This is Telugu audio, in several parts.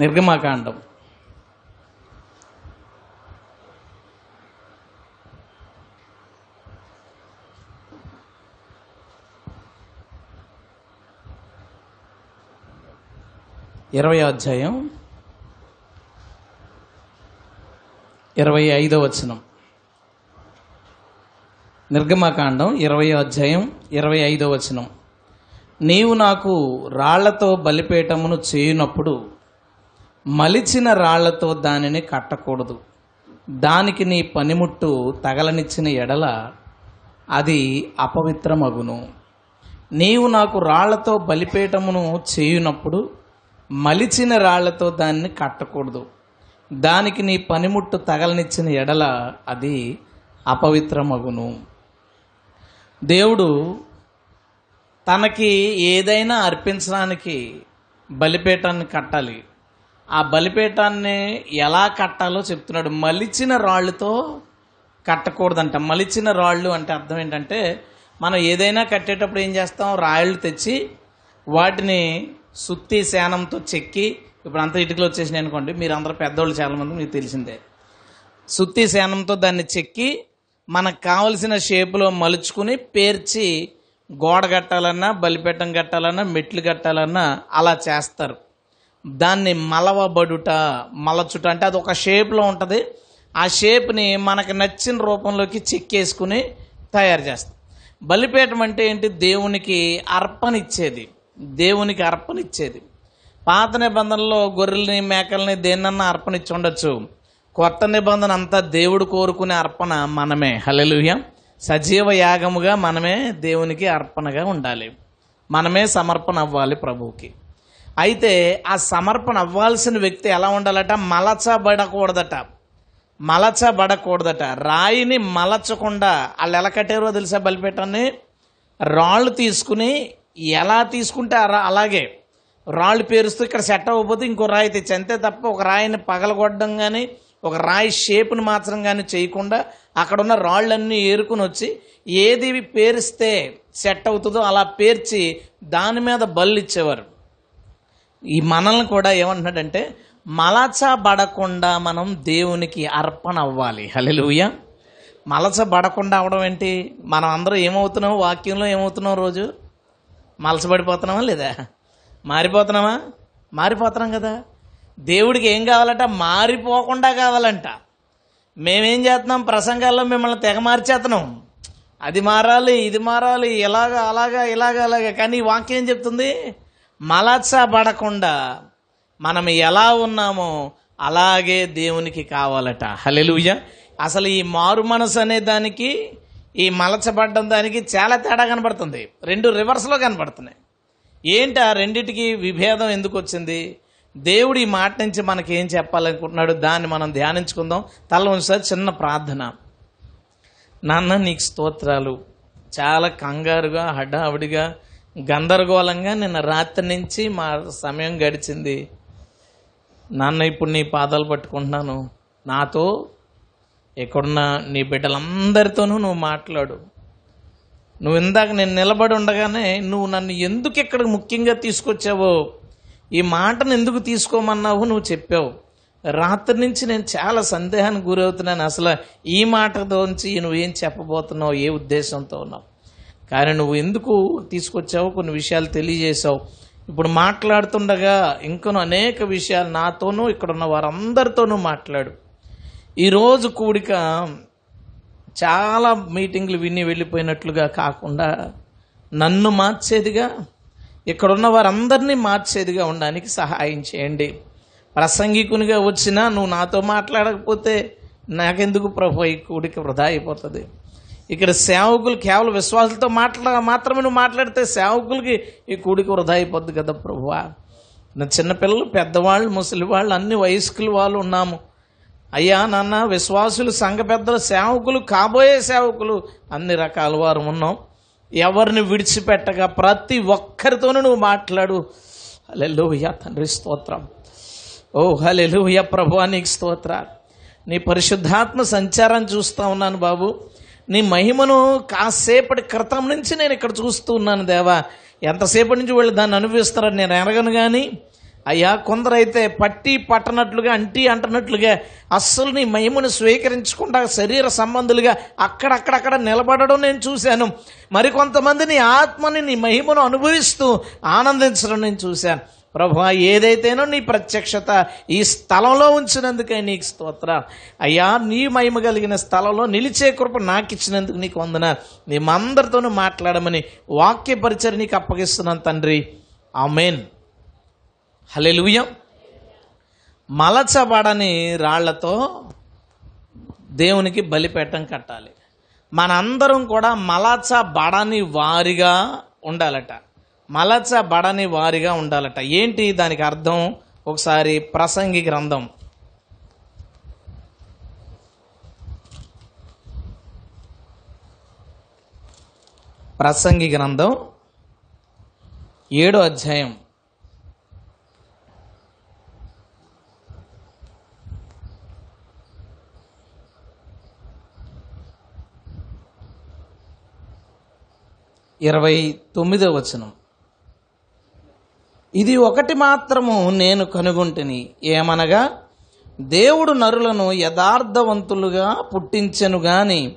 నిర్గమాకాండం. ఇరవై అధ్యాయం. ఇరవై ఐదో వచనం. నిర్గమకాండం ఇరవై అధ్యాయం ఇరవై ఐదో వచనం. నీవు నాకు రాళ్ళతో బలిపేటమును చేయునప్పుడు మలిచిన రాళ్ళతో దానిని కట్టకూడదు. దానికి నీ పనిముట్టు తగలనిచ్చిన ఎడల అది అపవిత్రమగును. నీవు నాకు రాళ్ళతో బలిపేటమును చేయునప్పుడు మలిచిన రాళ్ళతో దాన్ని కట్టకూడదు. దానికి నీ పనిముట్టు తగలనిచ్చిన ఎడల అది అపవిత్రమగును. దేవుడు తనకి ఏదైనా అర్పించడానికి బలిపేటాన్ని కట్టాలి. ఆ బలిపీఠాన్ని ఎలా కట్టాలో చెప్తున్నాడు. మలిచిన రాళ్ళతో కట్టకూడదంట. మలిచిన రాళ్ళు అంటే అర్థం ఏంటంటే మనం ఏదైనా కట్టేటప్పుడు ఏం చేస్తాం? రాళ్ళు తెచ్చి వాటిని సుత్తి శానంతో చెక్కి ఇప్పుడు అంత ఇటుకలు వచ్చేసినాయి అనుకోండి మీరు అందరూ పెద్దవాళ్ళు చాలామంది మీకు తెలిసిందే. సుత్తి శానంతో దాన్ని చెక్కి మనకు కావలసిన షేపులో మలుచుకుని పేర్చి గోడ కట్టాలన్నా బలిపెట్టం కట్టాలన్నా మెట్లు కట్టాలన్నా అలా చేస్తారు. దాన్ని మలవబడుట మలచుట అంటే అది ఒక షేప్లో ఉంటుంది. ఆ షేప్ని మనకు నచ్చిన రూపంలోకి చెక్కేసుకుని తయారు చేస్తాం. బలిపీఠం అంటే ఏంటి? దేవునికి అర్పణిచ్చేది. దేవునికి అర్పణిచ్చేది. పాత నిబంధనలో గొర్రెల్ని మేకల్ని దేన్నన్నా అర్పణిచ్చి ఉండొచ్చు. కొత్త నిబంధన అంతా దేవుడు కోరుకునే అర్పణ మనమే. హల్లెలూయా. సజీవ యాగముగా మనమే దేవునికి అర్పణగా ఉండాలి. మనమే సమర్పణ అవ్వాలి ప్రభువుకి. అయితే ఆ సమర్పణ అవ్వాల్సిన వ్యక్తి ఎలా ఉండాలట? మలచబడకూడదట. మలచబడకూడదట. రాయిని మలచకుండా వాళ్ళు ఎలా కట్టారో తెలుసా బలిపెట్టని రాళ్ళు తీసుకుని ఎలా తీసుకుంటే అలా- అలాగే రాళ్ళు పేరుస్తూ ఇక్కడ సెట్ అవ్వకపోతే ఇంకో రాయి తెచ్చి అంతే తప్ప ఒక రాయిని పగలగొట్టడం కానీ ఒక రాయి షేప్ని మాత్రం కానీ చేయకుండా అక్కడ ఉన్న రాళ్ళన్నీ ఏరుకుని వచ్చి ఏది పేరిస్తే సెట్ అవుతుందో అలా పేర్చి దాని మీద బల్లిచ్చేవారు ఈ మనల్ని కూడా ఏమంటున్నాడంటే మలచబడకుండా మనం దేవునికి అర్పణ అవ్వాలి. హల్లెలూయా. మలచబడకుండా అవడం ఏంటి? మనం అందరూ ఏమవుతున్నాం? వాక్యంలో ఏమవుతున్నాం రోజు? మలసబడిపోతున్నామా లేదా? మారిపోతున్నామా? మారిపోతున్నాం కదా. దేవుడికి ఏం కావాలట? మారిపోకుండా కావాలంట. మేమేం చేస్తున్నాం? ప్రసంగాల్లో మిమ్మల్ని తెగ మార్చేస్తున్నాం. అది మారాలి ఇది మారాలి ఇలాగా అలాగా ఇలాగా అలాగా. కానీ వాక్యం ఏం చెప్తుంది? మలచబడకుండా మనం ఎలా ఉన్నామో అలాగే దేవునికి కావాలట. హలెలుయ అసలు ఈ మారు మనసు అనే దానికి ఈ మలచబడ్డం దానికి చాలా తేడా కనబడుతుంది. రెండు రివర్స్లో కనబడుతున్నాయి. ఏంటి ఆ రెండిటికి విభేదం ఎందుకు వచ్చింది? దేవుడు ఈ మాట నుంచి మనకి ఏం చెప్పాలనుకుంటున్నాడు? దాన్ని మనం ధ్యానించుకుందాం. తల ఉంచారు చిన్న ప్రార్థన. నాన్న నీకు స్తోత్రాలు. చాలా కంగారుగా హడావిడిగా గందరగోళంగా నిన్న రాత్రి నుంచి మా సమయం గడిచింది. నాన్న ఇప్పుడు నీ పాదాలు పట్టుకుంటున్నాను. నాతో ఇక్కడున్న నీ బిడ్డలందరితోనూ నువ్వు మాట్లాడు. నువ్వు ఇందాక నేను నిలబడి ఉండగానే నువ్వు నన్ను ఎందుకు ఇక్కడికి ముఖ్యంగా తీసుకొచ్చావో ఈ మాటను ఎందుకు తీసుకోమన్నావు నువ్వు చెప్పావు. రాత్రి నుంచి నేను చాలా సందేహానికి గురవుతున్నాను. అసలు ఈ మాటతోంచి నువ్వేం చెప్పబోతున్నావు? ఏ ఉద్దేశంతో ఉన్నావు? కానీ నువ్వు ఎందుకు తీసుకొచ్చావు కొన్ని విషయాలు తెలియజేశావు. ఇప్పుడు మాట్లాడుతుండగా ఇంకను అనేక విషయాలు నాతోనూ ఇక్కడ ఉన్న వారందరితోనూ మాట్లాడు. ఈరోజు కూడిక చాలా మీటింగ్లు విని వెళ్ళిపోయినట్లుగా కాకుండా నన్ను మార్చేదిగా ఇక్కడున్న వారందరినీ మార్చేదిగా ఉండడానికి సహాయం చేయండి. ప్రసంగికునిగా వచ్చినా నువ్వు నాతో మాట్లాడకపోతే నాకెందుకు ప్రభు ఈ కూడిక వృధా అయిపోతుంది? ఇక్కడ సేవకులు కేవలం విశ్వాసులతో మాట్లా మాత్రమే నువ్వు మాట్లాడితే సేవకులకి ఈ కూడికి వృధా అయిపోద్ది కదా ప్రభువా. నా చిన్నపిల్లలు పెద్దవాళ్ళు ముసలి వాళ్ళు అన్ని వయస్కులు వాళ్ళు ఉన్నాము. అయ్యా నాన్న విశ్వాసులు సంఘ పెద్దలు సేవకులు కాబోయే సేవకులు అన్ని రకాల వారు ఉన్నాం. ఎవరిని విడిచిపెట్టగా ప్రతి ఒక్కరితోనూ నువ్వు మాట్లాడు. హల్లెలూయా తండ్రి స్తోత్రం. ఓ హల్లెలూయా ప్రభు నీకు స్తోత్ర నీ పరిశుద్ధాత్మ సంచారం చూస్తా ఉన్నాను బాబు. నీ మహిమను కాసేపటి క్రితం నుంచి నేను ఇక్కడ చూస్తూ ఉన్నాను దేవా. ఎంతసేపటి నుంచి వీళ్ళు దాన్ని అనుభవిస్తారని నేను ఎరగను కానీ అయ్యా కొందరైతే పట్టి పట్టనట్లుగా అంటి అంటనట్లుగా అస్సలు నీ మహిమను స్వీకరించకుండా శరీర సంబంధులుగా అక్కడక్కడక్కడ నిలబడడం నేను చూశాను. మరికొంతమంది నీ ఆత్మని నీ మహిమను అనుభవిస్తూ ఆనందించడం నేను చూశాను. ప్రభు ఏదైతేనో నీ ప్రత్యక్షత ఈ స్థలంలో ఉంచినందుకే నీకు స్తోత్ర అయ్యా నీ మహిమ కలిగిన స్థలంలో నిలిచే కృప నాకు ఇచ్చినందుకు నీకు వందన మేమందరితోనూ మాట్లాడమని వాక్య పరిచయం నీకు అప్పగిస్తున్నాను తండ్రి. ఆమెన్. హలెలుయ మలచబడని రాళ్ళతో దేవునికి బలిపేటం కట్టాలి. మనందరం కూడా మలచబడని వారిగా ఉండాలట. మలచబడని వారిగా ఉండాలట. ఏంటి దానికి అర్థం? ఒకసారి ప్రసంగి గ్రంథం. ప్రసంగి గ్రంథం ఏడో అధ్యాయం. ఇరవై తొమ్మిదో వచనం. ఇది ఒకటి మాత్రము నేను కనుగొంటిని. ఏమనగా దేవుడు నరులను యథార్థవంతులుగా పుట్టించెను గాని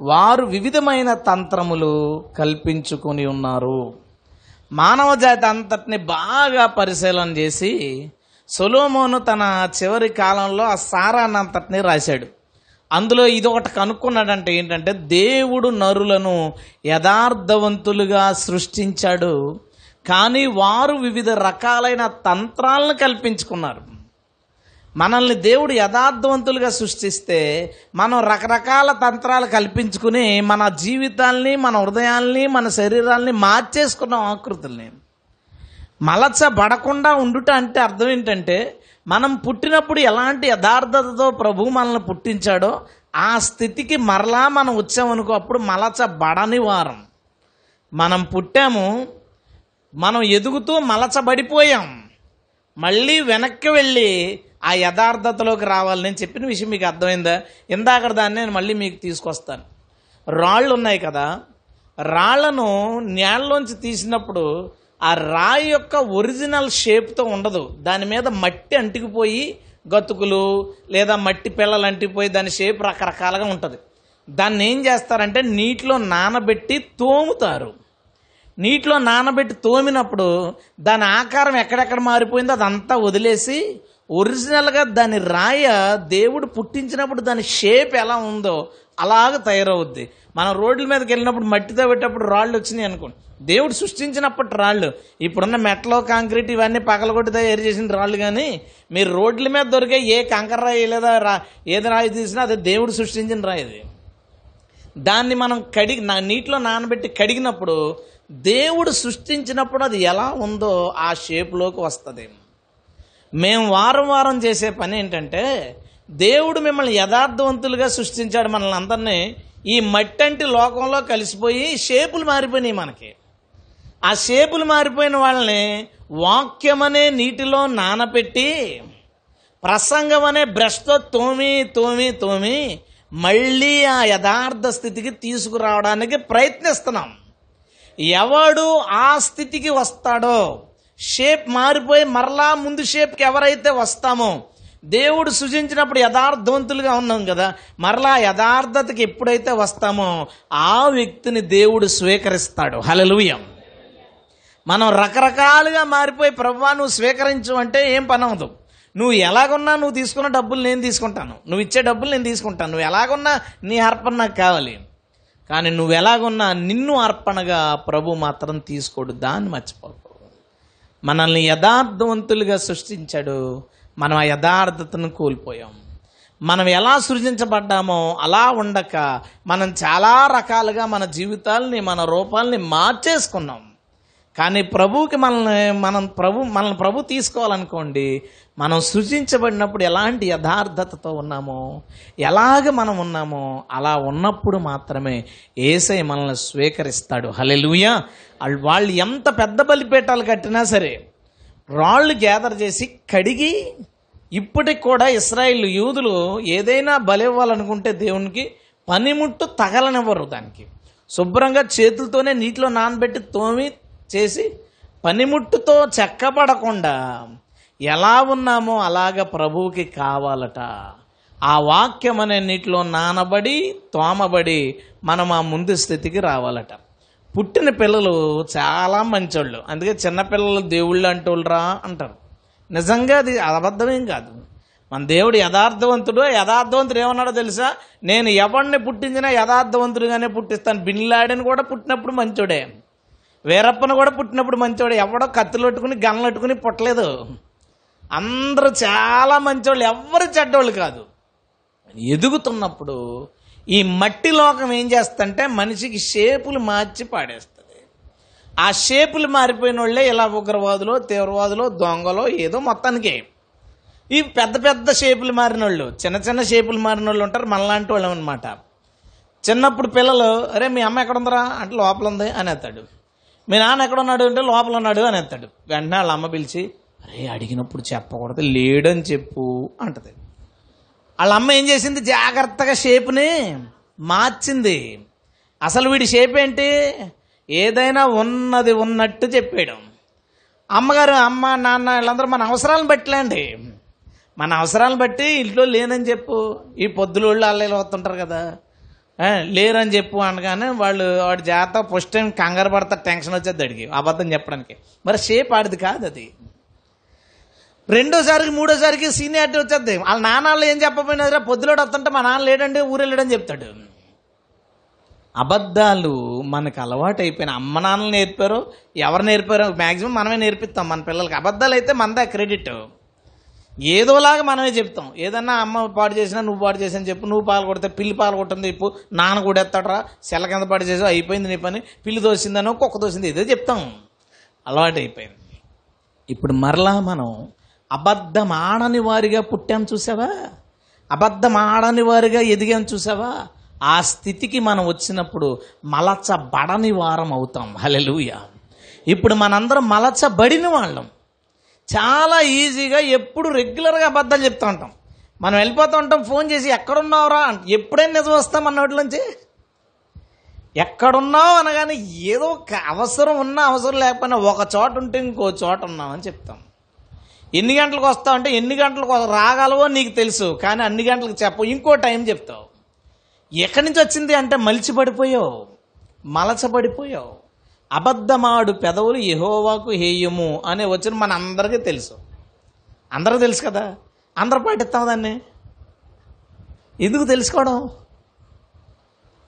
వారు వివిధమైన తంత్రములు కల్పించుకొని ఉన్నారు. మానవ జాతి అంతటిని బాగా పరిశీలన చేసి సొలోమోను తన చివరి కాలంలో ఆ సారాన్నంతటిని రాశాడు. అందులో ఇదొకటి కనుక్కున్నాడంటే ఏంటంటే దేవుడు నరులను యథార్థవంతులుగా సృష్టించాడు. కానీ వారు వివిధ రకాలైన తంత్రాలను కల్పించుకున్నారు. మనల్ని దేవుడు యథార్థవంతులుగా సృష్టిస్తే మనం రకరకాల తంత్రాలు కల్పించుకుని మన జీవితాల్ని మన హృదయాల్ని మన శరీరాల్ని మార్చేసుకున్నాం ఆకృతుల్ని. మలచబడకుండా ఉండుట అంటే అర్థం ఏంటంటే మనం పుట్టినప్పుడు ఎలాంటి యథార్థతతో ప్రభు మనల్ని పుట్టించాడో ఆ స్థితికి మరలా మనం వచ్చామనుకో అప్పుడు మలచబడని వారం. మనం పుట్టాము మనం ఎదుగుతూ మలచబడిపోయాం. మళ్ళీ వెనక్కి వెళ్ళి ఆ యథార్థతలోకి రావాలని చెప్పిన విషయం మీకు అర్థమైందా? ఇందాక దాన్ని నేను మళ్ళీ మీకు తీసుకొస్తాను. రాళ్ళు ఉన్నాయి కదా రాళ్ళను నేలలోంచి తీసినప్పుడు ఆ రాయి యొక్క ఒరిజినల్ షేప్తో ఉండదు. దాని మీద మట్టి అంటికిపోయి గతుకులు లేదా మట్టి పిల్లలు అంటిపోయి దాని షేప్ రకరకాలుగా ఉంటుంది. దాన్ని ఏం చేస్తారంటే నీటిలో నానబెట్టి తోముతారు. నీటిలో నానబెట్టి తోమినప్పుడు దాని ఆకారం ఎక్కడెక్కడ మారిపోయిందో అదంతా వదిలేసి ఒరిజినల్గా దాని రాయ దేవుడు పుట్టించినప్పుడు దాని షేప్ ఎలా ఉందో అలాగ తయారవుద్ది. మనం రోడ్ల మీదకి వెళ్ళినప్పుడు మట్టితో పెట్టేటప్పుడు రాళ్ళు వచ్చినాయి అనుకోండి. దేవుడు సృష్టించినప్పటి రాళ్ళు. ఇప్పుడున్న మెట్లో కాంక్రీట్ ఇవన్నీ పగలగొట్టి తయారు చేసిన రాళ్ళు కానీ మీరు రోడ్ల మీద దొరికే ఏ కంకర రాయి లేదా రా ఏది రాయి తీసినా అది దేవుడు సృష్టించిన రాయిది దాన్ని మనం కడిగి నా నీటిలో నానబెట్టి కడిగినప్పుడు దేవుడు సృష్టించినప్పుడు అది ఎలా ఉందో ఆ షేప్లోకి వస్తుంది. మేము వారం వారం చేసే పని ఏంటంటే దేవుడు మిమ్మల్ని యథార్థవంతులుగా సృష్టించాడు మనల్ని అందరినీ ఈ మట్టంటి లోకంలో కలిసిపోయి షేపులు మారిపోయినాయి మనకి. ఆ షేపులు మారిపోయిన వాళ్ళని వాక్యం అనే నీటిలో నానపెట్టి ప్రసంగం అనే బ్రష్తో తోమి తోమి తోమి మళ్ళీ ఆ యథార్థ స్థితికి తీసుకురావడానికి ప్రయత్నిస్తున్నాం. ఎవడు ఆ స్థితికి వస్తాడో? షేప్ మారిపోయి మరలా ముందు షేప్కి ఎవరైతే వస్తామో? దేవుడు సృజించినప్పుడు యథార్థవంతులుగా ఉన్నాం కదా. మరలా యథార్థతకి ఎప్పుడైతే వస్తామో ఆ వ్యక్తిని దేవుడు స్వీకరిస్తాడు. హలలుయం మనం రకరకాలుగా మారిపోయి ప్రభా నువ్వు స్వీకరించు అంటే ఏం పని అవదు నువ్వు ఎలాగున్నా నువ్వు తీసుకున్న డబ్బులు నేను తీసుకుంటాను. నువ్వు ఇచ్చే డబ్బులు నేను తీసుకుంటాను. నువ్వు ఎలాగున్నా నీ అర్పణ నాకు కావాలి. కానీ నువ్వు ఎలాగున్నా నిన్ను అర్పణగా ప్రభు మాత్రం తీసుకోడు దాన్ని మర్చిపోకు. మనల్ని యథార్థవంతులుగా సృష్టించాడు మనం ఆ యథార్థతను కోల్పోయాం. మనం ఎలా సృజించబడ్డామో అలా ఉండక మనం చాలా రకాలుగా మన జీవితాల్ని మన రూపాల్ని మార్చేసుకున్నాం. కానీ ప్రభువుకి మనల్ని మనం ప్రభు మనల్ని ప్రభు తీసుకోవాలనుకోండి మనం సృజించబడినప్పుడు ఎలాంటి యథార్థతతో ఉన్నామో ఎలాగ మనం ఉన్నామో అలా ఉన్నప్పుడు మాత్రమే ఏసై మనల్ని స్వీకరిస్తాడు. హలెలుయ వాళ్ళు ఎంత పెద్ద బలిపేటాలు కట్టినా సరే రాళ్ళు గ్యాదర్ చేసి కడిగి ఇప్పటికి కూడా ఇస్రాయిల్ యూదులు ఏదైనా బలివ్వాలనుకుంటే దేవునికి పనిముట్టు తగలనివ్వరు దానికి. శుభ్రంగా చేతులతోనే నీటిలో నానబెట్టి తోమి చేసి పనిముట్టుతో చెక్కబడకుండా ఎలా ఉన్నామో అలాగ ప్రభువుకి కావాలట. ఆ వాక్యం అనే నీటిలో నానబడి తోమబడి మనం ఆ ముందు స్థితికి రావాలట. పుట్టిన పిల్లలు చాలా మంచోళ్ళు. అందుకే చిన్నపిల్లలు దేవుళ్ళు అంటోళ్ళరా అంటారు. నిజంగా అది అబద్ధమేం కాదు. మన దేవుడు యథార్థవంతుడు. యథార్థవంతుడు ఏమన్నాడో తెలుసా? నేను ఎవరిని పుట్టించినా యథార్థవంతుడిగానే పుట్టిస్తాను. బిన్లాడని కూడా పుట్టినప్పుడు మంచోడే. వీరప్పను కూడా పుట్టినప్పుడు మంచోడే. ఎవడో కత్తులొట్టుకుని గన్నలట్టుకుని పుట్టలేదు. అందరూ చాలా మంచోళ్ళు ఎవ్వరు చెడ్డోళ్ళు కాదు. ఎదుగుతున్నప్పుడు ఈ మట్టి లోకం ఏం చేస్తుంటే మనిషికి షేపులు మార్చి పాడేస్తుంది. ఆ షేపులు మారిపోయిన వాళ్ళే ఇలా ఉగ్రవాదులు తీవ్రవాదులు దొంగలో ఏదో మొత్తానికి. ఈ పెద్ద పెద్ద షేపులు మారిన వాళ్ళు చిన్న చిన్న షేపులు మారిన వాళ్ళు ఉంటారు మనలాంటి వాళ్ళు అనమాట చిన్నప్పుడు పిల్లలు అరే మీ అమ్మ ఎక్కడ ఉందరా అంటే లోపల ఉంది అని మీ నాన్న ఎక్కడ ఉన్నాడు అంటే లోపల ఉన్నాడు అనేస్తాడు. వెంటనే వాళ్ళ అమ్మ పిలిచి అరే అడిగినప్పుడు చెప్పకూడదు లేడని చెప్పు అంటది. వాళ్ళ అమ్మ ఏం చేసింది? జాగ్రత్తగా షేప్ని మార్చింది. అసలు వీడి షేప్ ఏంటి? ఏదైనా ఉన్నది ఉన్నట్టు చెప్పాడు. అమ్మగారు అమ్మ నాన్న వీళ్ళందరూ మన అవసరాలను బట్టిలేండి. మన అవసరాలను బట్టి ఇంట్లో లేనని చెప్పు. ఈ పొద్దులు వాళ్ళు అల్లలు వస్తుంటారు కదా. లేరని చెప్పు అనగానే వాళ్ళు వాడి జాత ఫస్ట్ టైం కంగారు పడతా టెన్షన్ వచ్చేది అడిగి. అబద్ధం చెప్పడానికి. మరి షేప్ ఆడిది కాదు అది. రెండోసారికి మూడోసారికి సీనియారిటీ వచ్చేది. వాళ్ళ నాన్నలు ఏం చెప్పకపోయినా పొద్దులోడు వస్తుంటే మా నాన్న లేడండి ఊరు వెళ్ళాడని చెప్తాడు. అబద్ధాలు మనకు అలవాటు అయిపోయిన అమ్మ నాన్నలు నేర్పారు ఎవరు నేర్పారో? మ్యాక్సిమం మనమే నేర్పిస్తాం మన పిల్లలకి. అబద్ధాలు అయితే మనదే క్రెడిట్. ఏదోలాగా మనమే చెప్తాం. ఏదన్నా అమ్మ పాడు చేసినా నువ్వు పాడు చేసాను చెప్పు నువ్వు పాలు కొడితే పిల్లి పాలు కొట్టింది చెప్పు నాన్న కూడా ఎత్తాడరా సెల కింద పాడు చేసావు అయిపోయింది నీ పని పిల్లి దోసిందనో కుక్క దోసింది ఏదో చెప్తాం. అలవాటు అయిపోయింది. ఇప్పుడు మరలా మనం అబద్ధమాడని వారిగా పుట్టాం చూసావా? అబద్ధమాడని వారిగా ఎదిగాం చూసావా? ఆ స్థితికి మనం వచ్చినప్పుడు మలచబడని వారం అవుతాం. హలెలుయ ఇప్పుడు మనందరం మలచబడిన వాళ్ళం. చాలా ఈజీగా ఎప్పుడు రెగ్యులర్గా అబద్ధాలు చెప్తూ ఉంటాం. మనం వెళ్ళిపోతూ ఉంటాం ఫోన్ చేసి ఎక్కడున్నావురా? అంటే ఎప్పుడైనా నిజం వస్తాం మన నోట్లోంచి ఎక్కడున్నావు అనగానే ఏదో ఒక అవసరం ఉన్నా అవసరం లేకపోయినా ఒక చోట ఉంటే ఇంకో చోట ఉన్నామని చెప్తాం. ఎన్ని గంటలకు వస్తావు అంటే ఎన్ని గంటలకు రాగలవో నీకు తెలుసు కానీ అన్ని గంటలకు చెప్పవు. ఇంకో టైం చెప్తావు. ఎక్కడి నుంచి వచ్చింది అంటే మలిచిపడిపోయావు మలచబడిపోయావు. అబద్ధమాడు పెదవులు ఎహోవాకు హేయము అనే వచ్చిన మన అందరికీ తెలుసు. అందరూ తెలుసు కదా? అందరూ పాటిస్తాం దాన్ని? ఎందుకు తెలుసుకోవడం?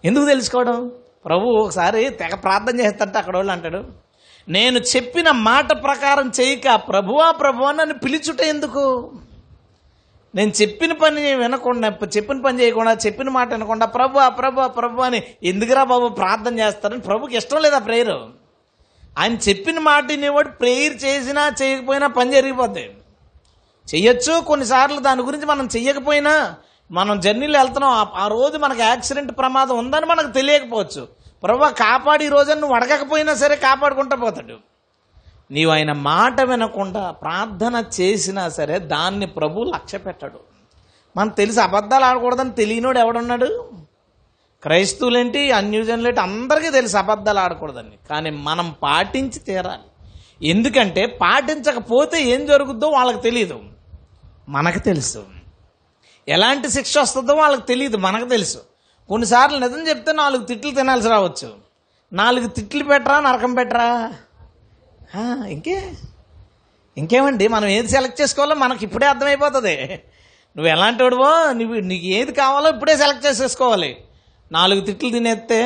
ఎందుకు తెలుసుకోవడం? ప్రభు ఒకసారి తెగ ప్రార్థన చేస్తుంటే అక్కడ వాళ్ళు అంటాడు. నేను చెప్పిన మాట ప్రకారం చేయక ప్రభువా ప్రభువా నన్ను పిలుచుట ఎందుకు? నేను చెప్పిన పని వినకుండా చెప్పిన పని చేయకుండా చెప్పిన మాట వినకుండా ప్రభు ప్రభు ప్రభు అని ఎందుకురా బాబు ప్రార్థన చేస్తారని ప్రభుకి ఇష్టం లేదా ప్రేయర్? ఆయన చెప్పిన మాట వినేవాడు ప్రేయర్ చేసినా చేయకపోయినా పని జరిగిపోద్ది. చెయ్యొచ్చు కొన్నిసార్లు దాని గురించి మనం చెయ్యకపోయినా మనం జర్నీలో వెళ్తున్నాం ఆ- ఆ రోజు మనకు యాక్సిడెంట్ ప్రమాదం ఉందని మనకు తెలియకపోవచ్చు. ప్రభు కాపాడి ఈ రోజు నువ్వు అడగకపోయినా సరే కాపాడుకుంటూ పోతాడు. నీవు ఆయన మాట వినకుండా ప్రార్థన చేసినా సరే దాన్ని ప్రభు లక్ష్య పెట్టాడు. మనం తెలిసి అబద్ధాలు ఆడకూడదని తెలియనోడు ఎవడున్నాడు? క్రైస్తవులేంటి అన్యూజన్లేంటి అందరికీ తెలుసు అబద్ధాలు ఆడకూడదని. కానీ మనం పాటించి తీరాలి. ఎందుకంటే పాటించకపోతే ఏం జరుగుద్దో వాళ్ళకి తెలియదు మనకు తెలుసు. ఎలాంటి శిక్ష వస్తుందో వాళ్ళకి తెలియదు మనకు తెలుసు. కొన్నిసార్లు నిజం చెప్తే నాలుగు తిట్లు తినాల్సి రావచ్చు. నాలుగు తిట్లు పెట్టరా నరకం పెట్టరా? ఇంకే? ఇంకేమండి మనం ఏది సెలెక్ట్ చేసుకోవాలో మనకి ఇప్పుడే అర్థమైపోతుంది. నువ్వు ఎలాంటి వాడువో నువ్వు నీకు ఏది కావాలో ఇప్పుడే సెలెక్ట్ చేసేసుకోవాలి. నాలుగు తిట్లు తినేస్తే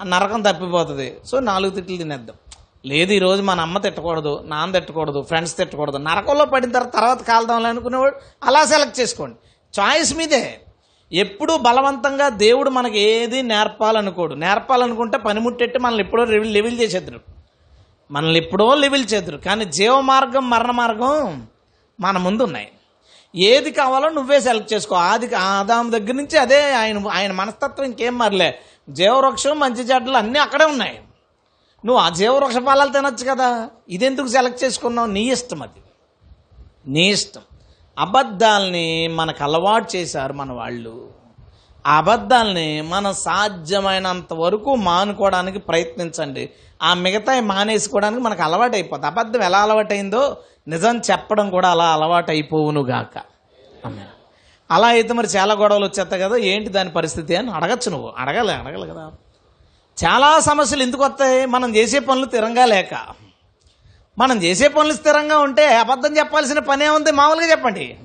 ఆ నరకం తప్పిపోతుంది. సో నాలుగు తిట్లు తినేద్దాం. లేదు ఈరోజు మన అమ్మ తిట్టకూడదు నాన్న తిట్టకూడదు ఫ్రెండ్స్ తిట్టకూడదు. నరకంలో పడిన తర్వాత తర్వాత కాలుదాంలే అనుకునేవాడు అలా సెలెక్ట్ చేసుకోండి. చాయిస్ మీదే. ఎప్పుడు బలవంతంగా దేవుడు మనకి ఏది నేర్పాలనుకోడు. నేర్పాలనుకుంటే పనిముట్టెట్టి మనల్ని ఎప్పుడో లెవెల్ లెవిల్ చేసేద్దరు. మనల్ని ఎప్పుడో లెవిల్ చేద్దరు. కానీ జీవ మార్గం మరణ మార్గం మన ముందు ఉన్నాయి ఏది కావాలో నువ్వే సెలెక్ట్ చేసుకో. ఆది ఆదాము దగ్గర నుంచి అదే ఆయన ఆయన మనస్తత్వం ఇంకేం మారలే. జీవవృక్షం మంచి చెడ్డలు అన్నీ అక్కడే ఉన్నాయి. నువ్వు ఆ జీవవృక్ష ఫలాలు తినొచ్చు కదా. ఇదెందుకు సెలెక్ట్ చేసుకున్నావు? నీ ఇష్టం అది. నీ ఇష్టం. అబద్ధాల్ని మనకు అలవాటు చేశారు మన వాళ్ళు. ఆ అబద్ధాల్ని మనం సాధ్యమైనంత వరకు మానుకోవడానికి ప్రయత్నించండి. ఆ మిగతా మానేసుకోవడానికి మనకు అలవాటు అయిపోతుంది అబద్ధం ఎలా అలవాటైందో నిజం చెప్పడం కూడా అలా అలవాటు అయిపోవును గాక అలా అయితే మరి చాలా గొడవలు వచ్చేస్తాయి కదా ఏంటి దాని పరిస్థితి అని అడగచ్చు నువ్వు. అడగలే అడగాలి కదా. చాలా సమస్యలు ఎందుకు వస్తాయి మనం చేసే పనులు తిరంగా లేక మనం చేసే పనులు స్థిరంగా ఉంటే అబద్ధం చెప్పాల్సిన పనే ఉంది మామూలుగా చెప్పండి.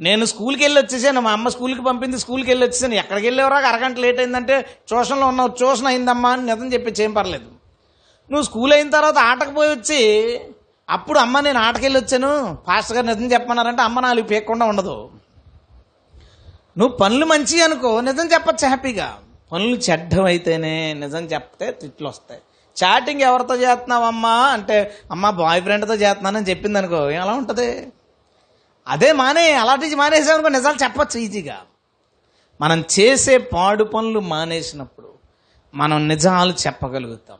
నేను స్కూల్కి వెళ్ళి వచ్చేసాను మా అమ్మ స్కూల్కి పంపింది స్కూల్కి వెళ్ళి వచ్చేసాను. ఎక్కడికి వెళ్ళేవరా? అరగంట లేట్ అయిందంటే ట్యూషన్లో ఉన్నావు ట్యూషన్ అయిందమ్మా అని నిజం చెప్పి ఏం పర్లేదు. నువ్వు స్కూల్ అయిన తర్వాత ఆటకు పోయి వచ్చి అప్పుడు అమ్మ నేను ఆటకెళ్ళి వచ్చాను. ఫాస్ట్గా నిజం చెప్పమన్నారంటే అమ్మ నాలుగు పేయకుండా ఉండదు. నువ్వు పనులు మంచి అనుకో నిజం చెప్పచ్చు హ్యాపీగా. పనులు చెడ్డం అయితేనే నిజం చెప్తే తిట్లు వస్తాయి. చాటింగ్ ఎవరితో చేస్తున్నావమ్మా అంటే అమ్మ బాయ్ ఫ్రెండ్తో చేస్తున్నానని చెప్పింది అనుకో ఎలా ఉంటుంది? అదే మానే అలాంటివి మానేసామనుకో నిజాలు చెప్పచ్చు ఈజీగా. మనం చేసే పాడు పనులు మానేసినప్పుడు మనం నిజాలు చెప్పగలుగుతాం.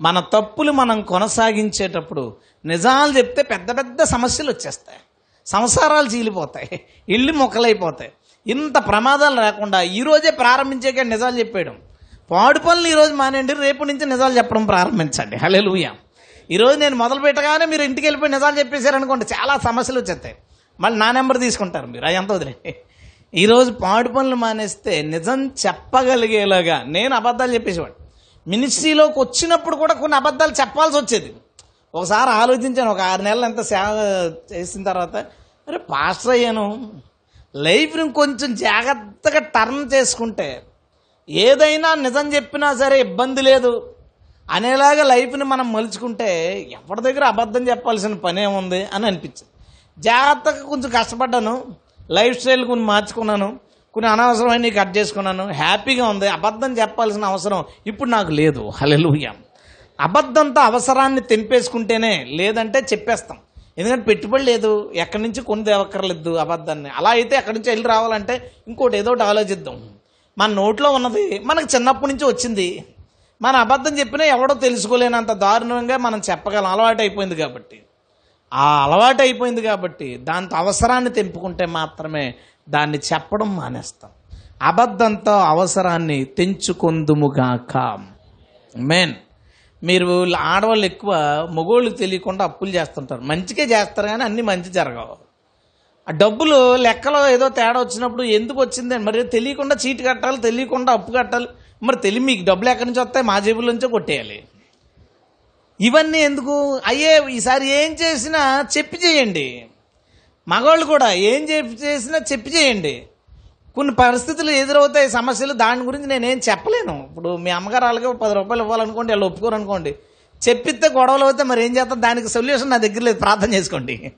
మన తప్పులు మనం కొనసాగించేటప్పుడు నిజాలు చెప్తే పెద్ద పెద్ద సమస్యలు వచ్చేస్తాయి. సంసారాలు చీలిపోతాయి. ఇల్లు మొక్కలైపోతాయి. ఇంత ప్రమాదాలు రాకుండా ఈరోజే ప్రారంభించే ప్రారంభించాక నిజాలు చెప్పేయడం. పాడు పనులు ఈరోజు మానేయండి. రేపు నుంచి నిజాలు చెప్పడం ప్రారంభించండి. హలే ఈరోజు నేను మొదలు పెట్టగానే మీరు ఇంటికి వెళ్ళిపోయి నిజాలు చెప్పేశారనుకోండి చాలా సమస్యలు వచ్చేస్తాయి. మళ్ళీ నా నెంబర్ తీసుకుంటారు మీరు. అది ఎంత వదిలే ఈరోజు పాడు పనులు మానేస్తే నిజం చెప్పగలిగేలాగా నేను అబద్ధాలు చెప్పేసేవాడు మినిస్ట్రీలోకి వచ్చినప్పుడు కూడా కొన్ని అబద్ధాలు చెప్పాల్సి వచ్చేది. ఒకసారి ఆలోచించాను ఒక ఆరు నెలలు ఎంత సేవ చేసిన తర్వాత అరే పాస్టర్ అయ్యాను. లైఫ్ని కొంచెం జాగ్రత్తగా టర్న్ చేసుకుంటే ఏదైనా నిజం చెప్పినా సరే ఇబ్బంది లేదు అనేలాగా లైఫ్ని మనం మలుచుకుంటే ఎవరి దగ్గర అబద్ధం చెప్పాల్సిన పనే ఉంది అని అనిపించింది. జాగ్రత్తగా కొంచెం కష్టపడ్డాను. లైఫ్ స్టైల్ కొన్ని మార్చుకున్నాను. కొన్ని అనవసరమైన కట్ చేసుకున్నాను. హ్యాపీగా ఉంది. అబద్ధం చెప్పాల్సిన అవసరం ఇప్పుడు నాకు లేదు. హలెలుయ్య అబద్ధంతో అవసరాన్ని తెంపేసుకుంటేనే లేదంటే చెప్పేస్తాం. ఎందుకంటే పెట్టుబడి లేదు. ఎక్కడి నుంచి కొని తేవక్కర్లేదు అబద్ధాన్ని. అలా అయితే ఎక్కడి నుంచి వెళ్ళి రావాలంటే ఇంకోటి ఏదో ఒకటి ఆలోచిద్దాం. మన నోట్లో ఉన్నది మనకు చిన్నప్పటి నుంచి వచ్చింది. మన అబద్ధం చెప్పినా ఎవడో తెలుసుకోలేనంత దారుణంగా మనం చెప్పగలం. అలవాటు అయిపోయింది కాబట్టి. ఆ అలవాటు అయిపోయింది కాబట్టి దాంతో అవసరాన్ని తెంపుకుంటే మాత్రమే దాన్ని చెప్పడం మానేస్తాం. అబద్ధంతో అవసరాన్ని తెంచుకొందుముగాక. మెయిన్ మీరు ఆడవాళ్ళు ఎక్కువ మగోళ్ళకి తెలియకుండా అప్పులు చేస్తుంటారు. మంచికే చేస్తారు కానీ అన్నీ మంచి జరగవు. ఆ డబ్బులు లెక్కలో ఏదో తేడా వచ్చినప్పుడు ఎందుకు వచ్చింది మరి తెలియకుండా చీటి కట్టాలి తెలియకుండా అప్పు కట్టాలి. మరి తెలియ మీకు డబ్బులు ఎక్కడి నుంచి వస్తాయి? మా జేబుల నుంచే కొట్టేయాలి. ఇవన్నీ ఎందుకు? అయ్యే ఈసారి ఏం చేసినా చెప్పి చేయండి. మగవాళ్ళు కూడా ఏం చెప్పి చేసినా చెప్పి చేయండి. కొన్ని పరిస్థితులు ఎదురవుతాయి సమస్యలు. దాని గురించి నేనేం చెప్పలేను. ఇప్పుడు మీ అమ్మగారు వాళ్ళకి పది రూపాయలు ఇవ్వాలనుకోండి వాళ్ళు ఒప్పుకోరు అనుకోండి చెప్పిస్తే గొడవలు అవుతే మరి ఏం చేస్తాం? దానికి సొల్యూషన్ నా దగ్గర లేదు. ప్రార్థన చేసుకోండి.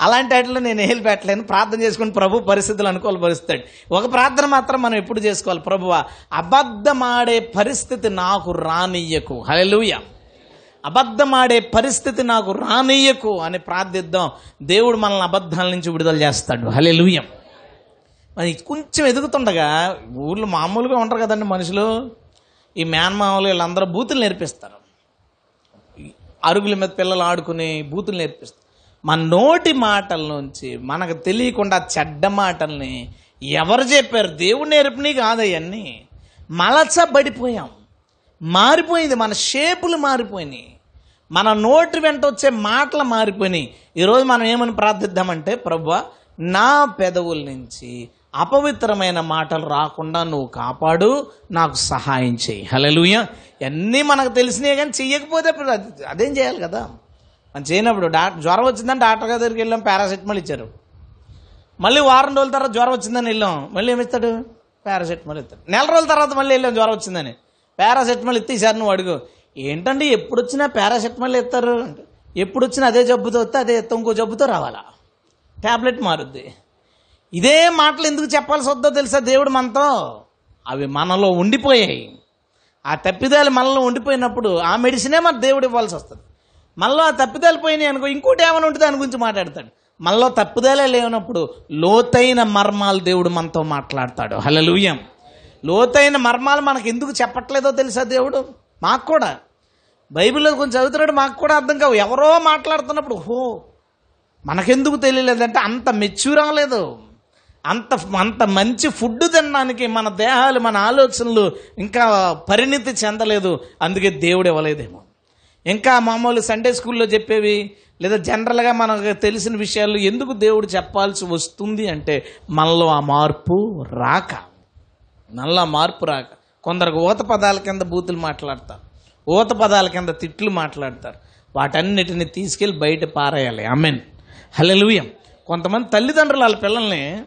అలాంటి వాటిలో నేను ఏలు పెట్టలేను. ప్రార్థన చేసుకుని ప్రభు పరిస్థితులు అనుకూలపరుస్తాడు. ఒక ప్రార్థన మాత్రం మనం ఎప్పుడు చేసుకోవాలి? ప్రభువా అబద్ధమాడే పరిస్థితి నాకు రానియ్యకు. హలెలుయ అబద్ధమాడే పరిస్థితి నాకు రానియ్యకు అని ప్రార్థిద్దాం. దేవుడు మనల్ని అబద్ధాల నుంచి విడుదల చేస్తాడు. హల్లెలూయా. మరి కొంచెం ఎదుగుతుండగా ఊళ్ళో మామూలుగా ఉంటారు కదండి మనుషులు. ఈ మేనమామలు వీళ్ళందరూ బూతులు నేర్పిస్తారు. అరుగుల మీద పిల్లలు ఆడుకుని బూతులు నేర్పిస్తారు. మన నోటి మాటల నుంచి మనకు తెలియకుండా చెడ్డ మాటల్ని ఎవరు చెప్పారు? దేవుడు నేర్పిని కాదు మలచబడిపోయాం మారిపోయింది. మన షేపులు మారిపోయినాయి. మన నోటి వెంట వచ్చే మాటలు మారిపోయినాయి. ఈరోజు మనం ఏమని ప్రార్థిద్దామంటే ప్రభు నా పెదవుల నుంచి అపవిత్రమైన మాటలు రాకుండా నువ్వు కాపాడు నాకు సహాయం చేయి. హలలుయ అన్నీ మనకు తెలిసినాయి కానీ చెయ్యకపోతే అదేం చేయాలి కదా? మనం చేయనప్పుడు డాక్టర్ జ్వరం వచ్చిందని డాక్టర్ గారి దగ్గరికి వెళ్ళాం పారాసెటమాల్ ఇచ్చారు. మళ్ళీ వారం రోజుల తర్వాత జ్వరం వచ్చిందని వెళ్ళాం. మళ్ళీ ఏమిస్తాడు పారాసెటమాల్ ఇస్తాడు. నెల రోజుల తర్వాత మళ్ళీ వెళ్ళాం జ్వరం వచ్చిందని. పారాసెటమాల్ ఇస్తే ఈసారి నువ్వు అడుగు. ఏంటండి ఎప్పుడు వచ్చినా పారాసెటమాల్ ఇస్తారు? అంటే ఎప్పుడు వచ్చినా అదే జబ్బుతో వస్తే అదే ఎత్తం ఇంకో జబ్బుతో రావాలా? ట్యాబ్లెట్ మారుద్ది. ఇదే మాటలు ఎందుకు చెప్పాల్సి వద్దో తెలుసా దేవుడు మనతో? అవి మనలో ఉండిపోయాయి. ఆ తప్పిదాలు మనలో ఉండిపోయినప్పుడు ఆ మెడిసినే మన దేవుడు ఇవ్వాల్సి వస్తుంది. మనలో ఆ తప్పిదాలు పోయినాయి అనుకో ఇంకోటి ఏమైనా ఉంటే దాని గురించి మాట్లాడతాడు. మనలో తప్పుదలే లేనప్పుడు లోతైన మర్మాలు దేవుడు మనతో మాట్లాడతాడు. హలలుయం లోతైన మర్మాలు మనకు ఎందుకు చెప్పట్లేదో తెలుసా దేవుడు? మాకు కూడా. బైబిల్లో కొంచెం చదువుతున్నాడు మాకు కూడా అర్థం కావు. ఎవరో మాట్లాడుతున్నప్పుడు హో మనకెందుకు తెలియలేదంటే అంత మెచ్యూర్ అవ్వలేదు అంత అంత మంచి ఫుడ్ తినడానికి మన దేహాలు మన ఆలోచనలు ఇంకా పరిణితి చెందలేదు. అందుకే దేవుడు ఇవ్వలేదేమో. ఇంకా మామూలు సండే స్కూల్లో చెప్పేవి లేదా జనరల్గా మనకు తెలిసిన విషయాలు ఎందుకు దేవుడు చెప్పాల్సి వస్తుంది అంటే మనలో ఆ మార్పు రాక. మనలో మార్పు రాక. కొందరికి ఊత పదాల కింద బూతులు మాట్లాడతారు ఊత పదాల కింద తిట్లు మాట్లాడతారు. వాటన్నిటిని తీసుకెళ్ళి బయట పారేయాలి. అమెన్ హలెలుయం కొంతమంది తల్లిదండ్రులు వాళ్ళ పిల్లల్ని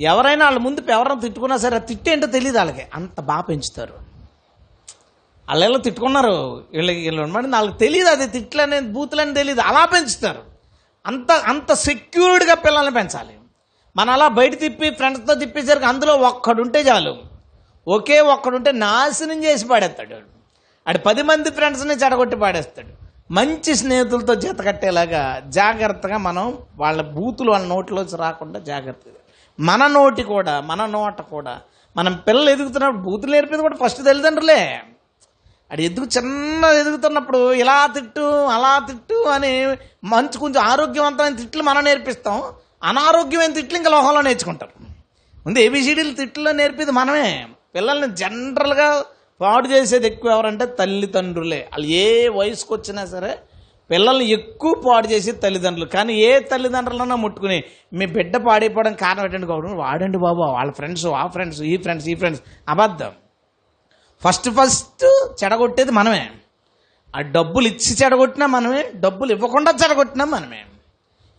ఎవరైనా వాళ్ళ ముందు ఎవరైనా తిట్టుకున్నా సరే ఆ తిట్టేంటో తెలియదు వాళ్ళకి. అంత బాగా పెంచుతారు. వాళ్ళు ఎలా తిట్టుకున్నారు. వీళ్ళకి వీళ్ళు ఉన్నమాట వాళ్ళకి తెలియదు అది తిట్లని బూతులని తెలియదు అలా పెంచుతారు. అంత అంత సెక్యూర్డ్గా పిల్లల్ని పెంచాలి. మన అలా బయట తిప్పి ఫ్రెండ్స్తో తిప్పేసరికి అందులో ఒక్కడుంటే చాలు. ఒకే ఒక్కడుంటే నాశనం చేసి పాడేస్తాడు వాడు. ఆడు పది మంది ఫ్రెండ్స్ని చెడగొట్టి పాడేస్తాడు. మంచి స్నేహితులతో జతకట్టేలాగా జాగ్రత్తగా మనం వాళ్ళ బూతులు వాళ్ళ నోట్లోంచి రాకుండా జాగ్రత్తగా. మన నోటి కూడా మన నోట కూడా. మనం పిల్లలు ఎదుగుతున్నప్పుడు బూతులు నేర్పేది కూడా ఫస్ట్ తల్లిదండ్రులే. అది ఎదుగు చిన్న ఎదుగుతున్నప్పుడు ఇలా తిట్టు అలా తిట్టు అని మంచి కొంచెం ఆరోగ్యవంతమైన తిట్లు మనం నేర్పిస్తాం. అనారోగ్యమైన తిట్లు ఇంకా లోహంలో నేర్చుకుంటారు ముందు ఏబిసిడీలు తిట్లో నేర్పేది మనమే. పిల్లల్ని జనరల్గా పాడు చేసేది ఎక్కువ ఎవరంటే తల్లిదండ్రులే. వాళ్ళు ఏ వయసుకు వచ్చినా సరే పిల్లల్ని ఎక్కువ పాడు చేసేది తల్లిదండ్రులు. కానీ ఏ తల్లిదండ్రులన్నా ముట్టుకుని మీ బిడ్డ పాడైపోవడం కారణం ఏంటంటే కావడం వాడండి బాబు. వాళ్ళ ఫ్రెండ్స్ ఆ ఫ్రెండ్స్ ఈ ఫ్రెండ్స్ ఈ ఫ్రెండ్స్ అబద్ధం. ఫస్ట్ ఫస్ట్ చెడగొట్టేది మనమే. ఆ డబ్బులు ఇచ్చి చెడగొట్టినా మనమే డబ్బులు ఇవ్వకుండా చెడగొట్టినా మనమే.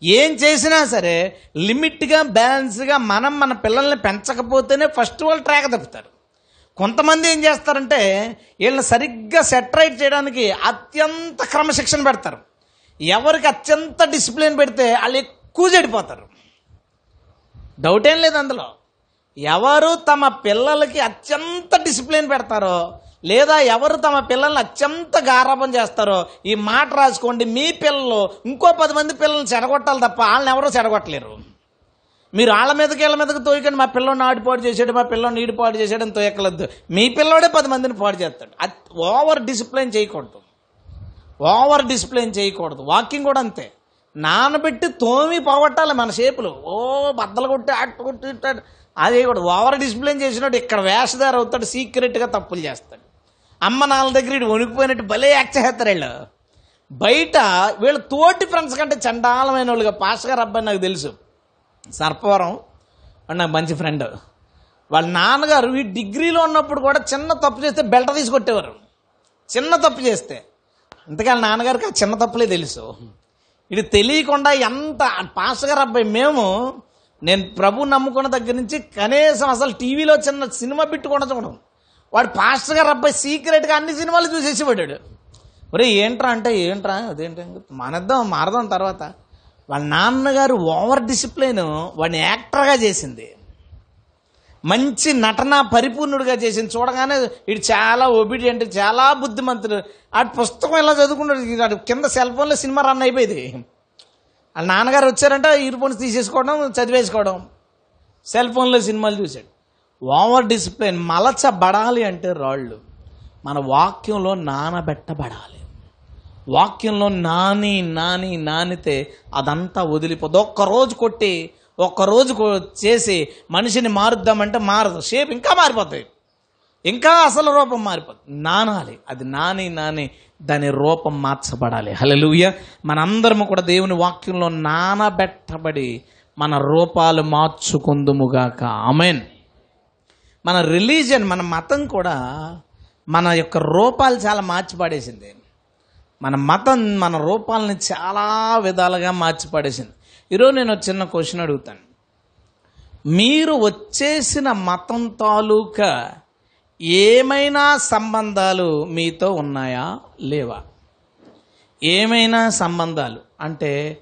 ఏం చేసినా సరే లిమిట్గా బ్యాలెన్స్గా మనం మన పిల్లల్ని పెంచకపోతేనే ఫస్ట్ వాళ్ళు ట్రాక్ తప్పుతారు. కొంతమంది ఏం చేస్తారంటే వీళ్ళని సరిగ్గా సెటరైట్ చేయడానికి అత్యంత క్రమశిక్షణ పెడతారు. ఎవరికి అత్యంత డిసిప్లిన్ పెడితే వాళ్ళు ఎక్కువ చెడిపోతారు. డౌట్ ఏం లేదు అందులో. ఎవరు తమ పిల్లలకి అత్యంత డిసిప్లిన్ పెడతారో లేదా ఎవరు తమ పిల్లల్ని అత్యంత గారాపం చేస్తారో ఈ మాట రాసుకోండి. మీ పిల్లలు ఇంకో పది మంది పిల్లల్ని చెడగొట్టాలి తప్ప వాళ్ళని ఎవరో చెడగొట్టలేరు. మీరు వాళ్ళ మీదకి వీళ్ళ మీదకి తోయకండి. మా పిల్లోని ఆడిపాటు చేసాడు మా పిల్లోని ఈడిపాటు చేసాడు అని తోయక్కలద్దు మీ పిల్లోడే పది మందిని పాడు చేస్తాడు. ఓవర్ డిసిప్లిన్ చేయకూడదు. ఓవర్ డిసిప్లిన్ చేయకూడదు. వాకింగ్ కూడా అంతే. నానబెట్టి తోమి పోగొట్టాలి మన షేపులు ఓ బద్దలు కొట్టి అట్టు కొట్టి ఇట్టు అదే కూడా ఓవర్ డిసిప్లిన్ చేసినట్టు ఇక్కడ వేషధార అవుతాడు సీక్రెట్గా తప్పులు చేస్తాడు. అమ్మ నాన్న దగ్గర ఇటు వణికిపోయినట్టు భలే యాక్ట్ చేస్తారు వీళ్ళు. బయట వీళ్ళు తోటి ఫ్రెండ్స్ కంటే చండాలమైన వాళ్ళుగా పాస్ గారు అబ్బాయి నాకు తెలుసు. సర్పవరం వాడు నాకు మంచి ఫ్రెండ్ వాళ్ళ నాన్నగారు ఈ డిగ్రీలో ఉన్నప్పుడు కూడా చిన్న తప్పు చేస్తే బెల్ట తీసుకొట్టేవారు చిన్న తప్పు చేస్తే. ఇంతకీ వాళ్ళ నాన్నగారికి ఆ చిన్న తప్పులే తెలుసు. ఇది తెలియకుండా ఎంత పాస్టర్ గారు అబ్బాయి మేము నేను ప్రభు నమ్ముకున్న దగ్గర నుంచి కనీసం అసలు టీవీలో చిన్న సినిమా పెట్టుకుండా చూడడం వాడు పాస్టర్ గారు అబ్బాయి సీక్రెట్గా అన్ని సినిమాలు చూసేసి పడ్డాడు ఒరే ఏంట్రా అంటే ఏంట్రా? అదేంటి? మనద్దాం మారదాం తర్వాత. వాళ్ళ నాన్నగారు ఓవర్ డిసిప్లిన్ వాడిని యాక్టర్గా చేసింది. మంచి నటన పరిపూర్ణుడిగా చేసింది. చూడగానే వీడు చాలా ఒబీడియంట్ చాలా బుద్ధిమంతుడు. ఆ పుస్తకం ఎలా చదువుకున్నాడు? కింద సెల్ ఫోన్లో సినిమా రన్ అయిపోయింది. వాళ్ళ నాన్నగారు వచ్చారంటే ఇయర్ ఫోన్స్ తీసేసుకోవడం చదివేసుకోవడం. సెల్ ఫోన్లో సినిమాలు చూశాడు. ఓవర్ డిసిప్లిన్ మలచబడాలి అంటే రాళ్ళు. మన వాక్యంలో నానబెట్టబడాలి వాక్యంలో నాని నాని నానితే అదంతా వదిలిపోదు. ఒక్కరోజు కొట్టి ఒక్కరోజు చేసి మనిషిని మారుద్దామంటే మారదు. షేప్ ఇంకా మారిపోతాయి. ఇంకా అసలు రూపం మారిపోతుంది. నానాలి. అది నాని నాని దాని రూపం మార్చబడాలి. హలలుయ మనందరము కూడా దేవుని వాక్యంలో నానబెట్టబడి మన రూపాలు మార్చుకుందుముగాక. ఆమెన్. మన రిలీజన్ మన మతం కూడా మన యొక్క రూపాలు చాలా మార్చిపడేసింది. మన మతం మన రూపాలని చాలా విధాలుగా మార్చిపడేసింది. ఈరోజు నేను చిన్న క్వశ్చన్ అడుగుతాను. మీరు వచ్చేసిన మతం తాలూకా ఏమైనా సంబంధాలు మీతో ఉన్నాయా? లేవా? ఏమైనా సంబంధాలు? అంటే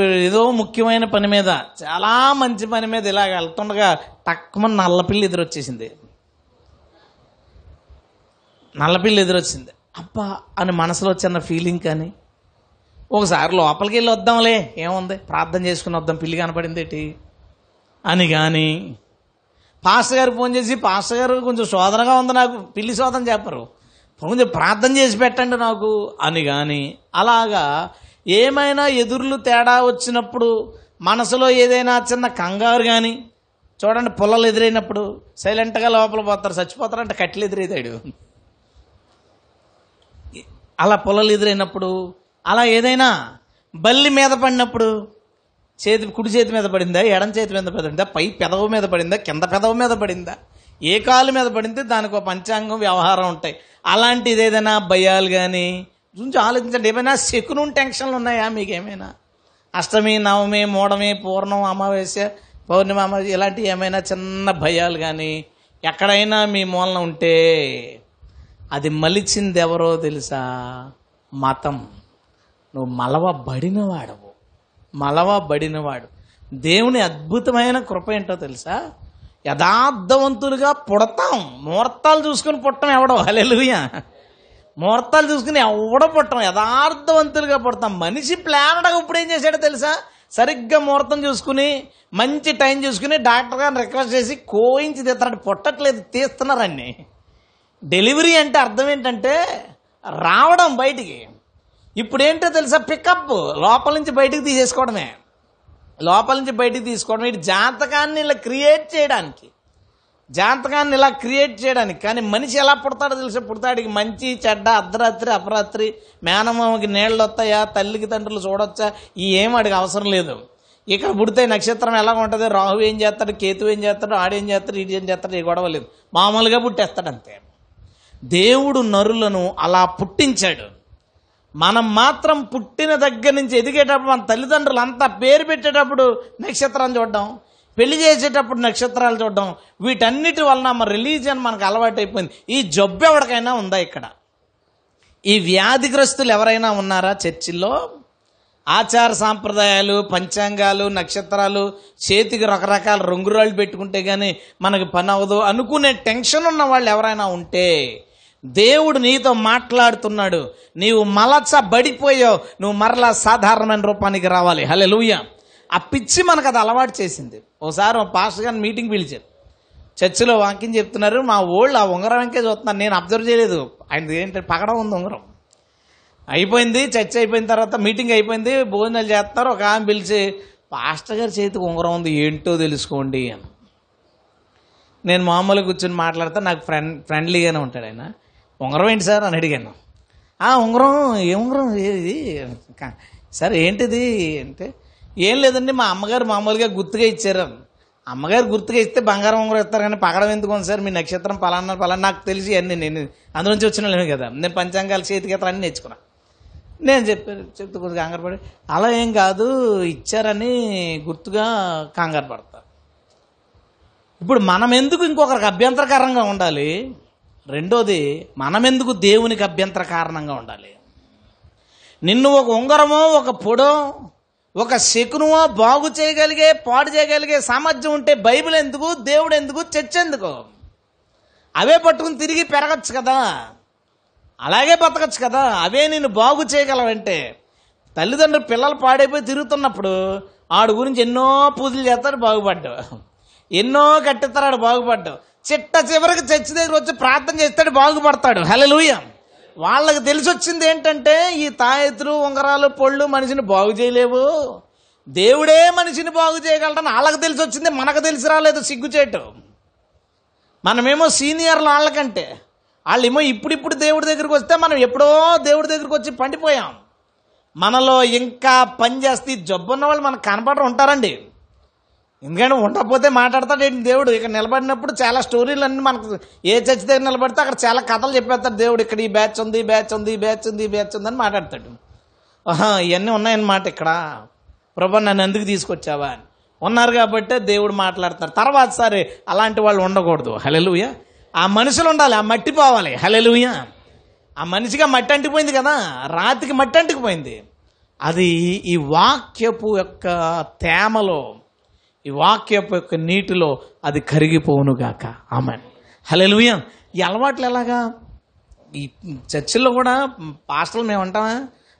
ఏదో ముఖ్యమైన పని మీద చాలా మంచి పని మీద ఇలాగ వెళ్తుండగా తక్కువ నల్లపిల్లి ఎదురొచ్చేసింది. నల్లపిల్లి ఎదురొచ్చింది. అబ్బా అని మనసులో చిన్న ఫీలింగ్ కానీ ఒకసారి లోపలికి వెళ్ళి వద్దాంలే ఏముంది? ప్రార్థన చేసుకుని వద్దాం పిల్లి కనపడింది ఏంటి అని కానీ పాస్టర్ గారు ఫోన్ చేసి పాస్టర్ గారు కొంచెం శోధనగా ఉంది నాకు పిల్లి శోధన చెప్పరు. కొంచెం ప్రార్థన చేసి పెట్టండి నాకు. అని కానీ అలాగా ఏమైనా ఎదుర్లు తేడా వచ్చినప్పుడు మనసులో ఏదైనా చిన్న కంగారు కానీ చూడండి పుల్లలు ఎదురైనప్పుడు సైలెంట్గా లోపల పోతారు చచ్చిపోతారంటే కట్టెలు ఎదురైతాడు. అలా పుల్లలు ఎదురైనప్పుడు అలా ఏదైనా బల్లి మీద పడినప్పుడు చేతి కుడి చేతి మీద పడిందా? ఎడం చేతి మీద పడిందా? పై పెదవు మీద పడిందా? కింద పెదవు మీద పడిందా? ఏ కాలు మీద పడింది? దానికి ఒక పంచాంగం వ్యవహారం ఉంటాయి. అలాంటిది ఏదైనా భయాలు కానీ గురించి ఆలోచించండి. ఏమైనా శకునం టెన్షన్లు ఉన్నాయా మీకు ఏమైనా అష్టమి నవమి మూడమి పూర్ణం అమావాస్య పౌర్ణమి అమావాస్య ఇలాంటి ఏమైనా చిన్న భయాలు కానీ ఎక్కడైనా మీ మూలన ఉంటే అది మలిచింది ఎవరో తెలుసా? మతం. నువ్వు మలవబడినవాడవు. మలవబడినవాడు. బడినవాడు దేవుని అద్భుతమైన కృప ఏంటో తెలుసా? యథార్థవంతులుగా పుడతాం. ముహూర్తాలు చూసుకుని పుట్టం ఎవడో. హలెలుయ ముహూర్తాలు చూసుకుని ఎవడో పుట్టం. యథార్థవంతులుగా పుడతాం. మనిషి ప్లానడగా ఇప్పుడు ఏం చేశాడో తెలుసా? సరిగ్గా ముహూర్తం చూసుకుని మంచి టైం చూసుకుని డాక్టర్ గారిని రిక్వెస్ట్ చేసి కోయించి తీస్తాడు. పుట్టట్లేదు. తీస్తున్నారండి డెలివరీ అంటే అర్థం ఏంటంటే రావడం బయటికి. ఇప్పుడు ఏంటో తెలుసా? పికప్ లోపల నుంచి బయటికి తీసేసుకోవడమే. లోపల నుంచి బయటికి తీసుకోవడం ఇటు జాతకాన్ని ఇలా క్రియేట్ చేయడానికి. జాతకాన్ని ఇలా క్రియేట్ చేయడానికి. కానీ మనిషి ఎలా పుడతాడో తెలుసా? పుడతాడికి మంచి చెడ్డ అర్ధరాత్రి అపరాత్రి మేనమామకి నీళ్ళు వస్తాయా? తల్లికి తండ్రులు చూడొచ్చా? ఈ ఏం వాడికి అవసరం లేదు. ఇక్కడ పుడితే నక్షత్రం ఎలా ఉంటుంది? రాహు ఏం చేస్తాడు? కేతు ఏం చేస్తాడు? ఆడేం చేస్తాడు? ఇటు ఏం చేస్తాడు? ఈ గొడవ లేదు. మామూలుగా పుట్టేస్తాడు అంతే దేవుడు నరులను అలా పుట్టించాడు. మనం మాత్రం పుట్టిన దగ్గర నుంచి ఎదిగేటప్పుడు మన తల్లిదండ్రులు అంతా పేరు పెట్టేటప్పుడు నక్షత్రాన్ని చూడడం పెళ్ళి చేసేటప్పుడు నక్షత్రాలు చూడడం వీటన్నిటి వలన మన రిలీజియన్ మనకు అలవాటైపోయింది. ఈ జబ్బు ఎవరికైనా ఉందా ఇక్కడ? ఈ వ్యాధిగ్రస్తులు ఎవరైనా ఉన్నారా చర్చిల్లో? ఆచార సాంప్రదాయాలు పంచాంగాలు నక్షత్రాలు చేతికి రకరకాల రంగురాళ్ళు పెట్టుకుంటే కానీ మనకి పని అవ్వదు అనుకునే టెన్షన్ ఉన్న వాళ్ళు ఎవరైనా ఉంటే దేవుడు నీతో మాట్లాడుతున్నాడు. నీవు మలచ బడిపోయావు. నువ్వు మరలా సాధారణమైన రూపానికి రావాలి. హలే లూయ ఆ పిచ్చి మనకు అది అలవాటు చేసింది. ఒకసారి మా పాస్టర్ గారిని మీటింగ్ పిలిచారు. చర్చిలో వాక్యం చెప్తున్నారు. మా ఓళ్ళు ఆ ఉంగరం వెంకే చూస్తున్నారు. నేను అబ్జర్వ్ చేయలేదు. ఆయన ఏంటంటే పగడం ఉంది ఉంగరం. అయిపోయింది. చర్చ అయిపోయిన తర్వాత మీటింగ్ అయిపోయింది. భోజనాలు చేస్తారు. ఒక ఆమె పిలిచి పాస్టర్ గారి చేతికి ఉంగరం ఉంది. ఏంటో తెలుసుకోండి అని. నేను మామూలుగా కూర్చొని మాట్లాడితే నాకు ఫ్రెండ్ ఫ్రెండ్లీగానే ఉంటాడు ఆయన. ఉంగరం ఏంటి సార్ అని అడిగాను. ఆ ఉంగరం ఏ ఉంగరం? ఏది కా- సార్ ఏంటిది? అంటే ఏం లేదండి మా అమ్మగారు మామూలుగా గుర్తుగా ఇచ్చారు. అమ్మగారు గుర్తుగా ఇస్తే బంగారం ఉంగరం ఇస్తారు కానీ పగడం ఎందుకు ఉంది సార్? మీ నక్షత్రం పలానా పలానా నాకు తెలిసి అన్ని నేను అందులోంచి వచ్చిన వాళ్ళమే కదా. నేను పంచాంగాలు చేతికి అన్నీ నేర్చుకున్నా. నేను చెప్పాను చెప్తే కొద్దిగా కంగారు పడి అలా ఏం కాదు ఇచ్చారని గుర్తుగా కంగారు పడతా. ఇప్పుడు మనం ఎందుకు ఇంకొకరికి అభ్యంతరకరంగా ఉండాలి? రెండోది మనమెందుకు దేవునికి అభ్యంతర కారణంగా ఉండాలి? నిన్ను ఒక ఉంగరమో ఒక పొడో ఒక శకునమో బాగు చేయగలిగే పాడు చేయగలిగే సామర్థ్యం ఉంటే బైబిల్ ఎందుకు దేవుడు ఎందుకు చర్చ ఎందుకు? అవే పట్టుకుని తిరిగి పెరగచ్చు కదా? అలాగే బతకచ్చు కదా? అవే నేను బాగు చేయగలవంటే. తల్లిదండ్రులు పిల్లలు పాడైపోయి తిరుగుతున్నప్పుడు ఆడు గురించి ఎన్నో పూజలు చేస్తాడు బాగుపడ్డావు ఎన్నో కట్టిస్తాడు బాగుపడ్డావు చిట్ట చివరికి చర్చి దగ్గర వచ్చి ప్రార్థన చేస్తాడు బాగుపడతాడు. హలలుయ వాళ్ళకి తెలిసి వచ్చింది ఏంటంటే ఈ తాయెత్తులు ఉంగరాలు పొళ్ళు మనిషిని బాగు చేయలేవు. దేవుడే మనిషిని బాగు చేయగలడని వాళ్ళకి తెలిసి వచ్చింది మనకు తెలిసి రాలేదు సిగ్గుచేటు. మనమేమో సీనియర్లు వాళ్ళకంటే. వాళ్ళేమో ఇప్పుడిప్పుడు దేవుడి దగ్గరికి వస్తే మనం ఎప్పుడో దేవుడి దగ్గరికి వచ్చి పండిపోయాం. మనలో ఇంకా పని చేస్తే జబ్బున్న వాళ్ళు మనకు కనపడరు ఉంటారండి. ఎందుకంటే ఉండకపోతే మాట్లాడతాడు దేవుడు? ఇక్కడ నిలబడినప్పుడు చాలా స్టోరీలు అన్నీ మనకు ఏ చర్చి దగ్గర నిలబడితే అక్కడ చాలా కథలు చెప్పేస్తాడు దేవుడు. ఇక్కడ ఈ బ్యాచ్ ఉంది ఈ బ్యాచ్ ఉంది ఈ బ్యాచ్ ఉంది ఈ బ్యాచ్ ఉంది అని మాట్లాడతాడు. ఆహా ఇవన్నీ ఉన్నాయన్నమాట ఇక్కడ. ప్రభు నన్ను ఎందుకు తీసుకొచ్చావా అని. ఉన్నారు కాబట్టి దేవుడు మాట్లాడతారు తర్వాత సరే అలాంటి వాళ్ళు ఉండకూడదు. హలెలుయ ఆ మనుషులు ఉండాలి ఆ మట్టి పోవాలి. హలెలుయ ఆ మనిషిగా మట్టి అంటిపోయింది కదా. రాతికి మట్టి అంటుకుపోయింది అది ఈ వాక్యపు యొక్క తేమలో ఈ వాక్యపు యొక్క నీటిలో అది కరిగిపోవునుగాక ఆమె హలెలుయ ఈ అలవాట్లు ఎలాగా? ఈ చర్చిల్లో కూడా పాస్టర్లు మేము ఉంటామా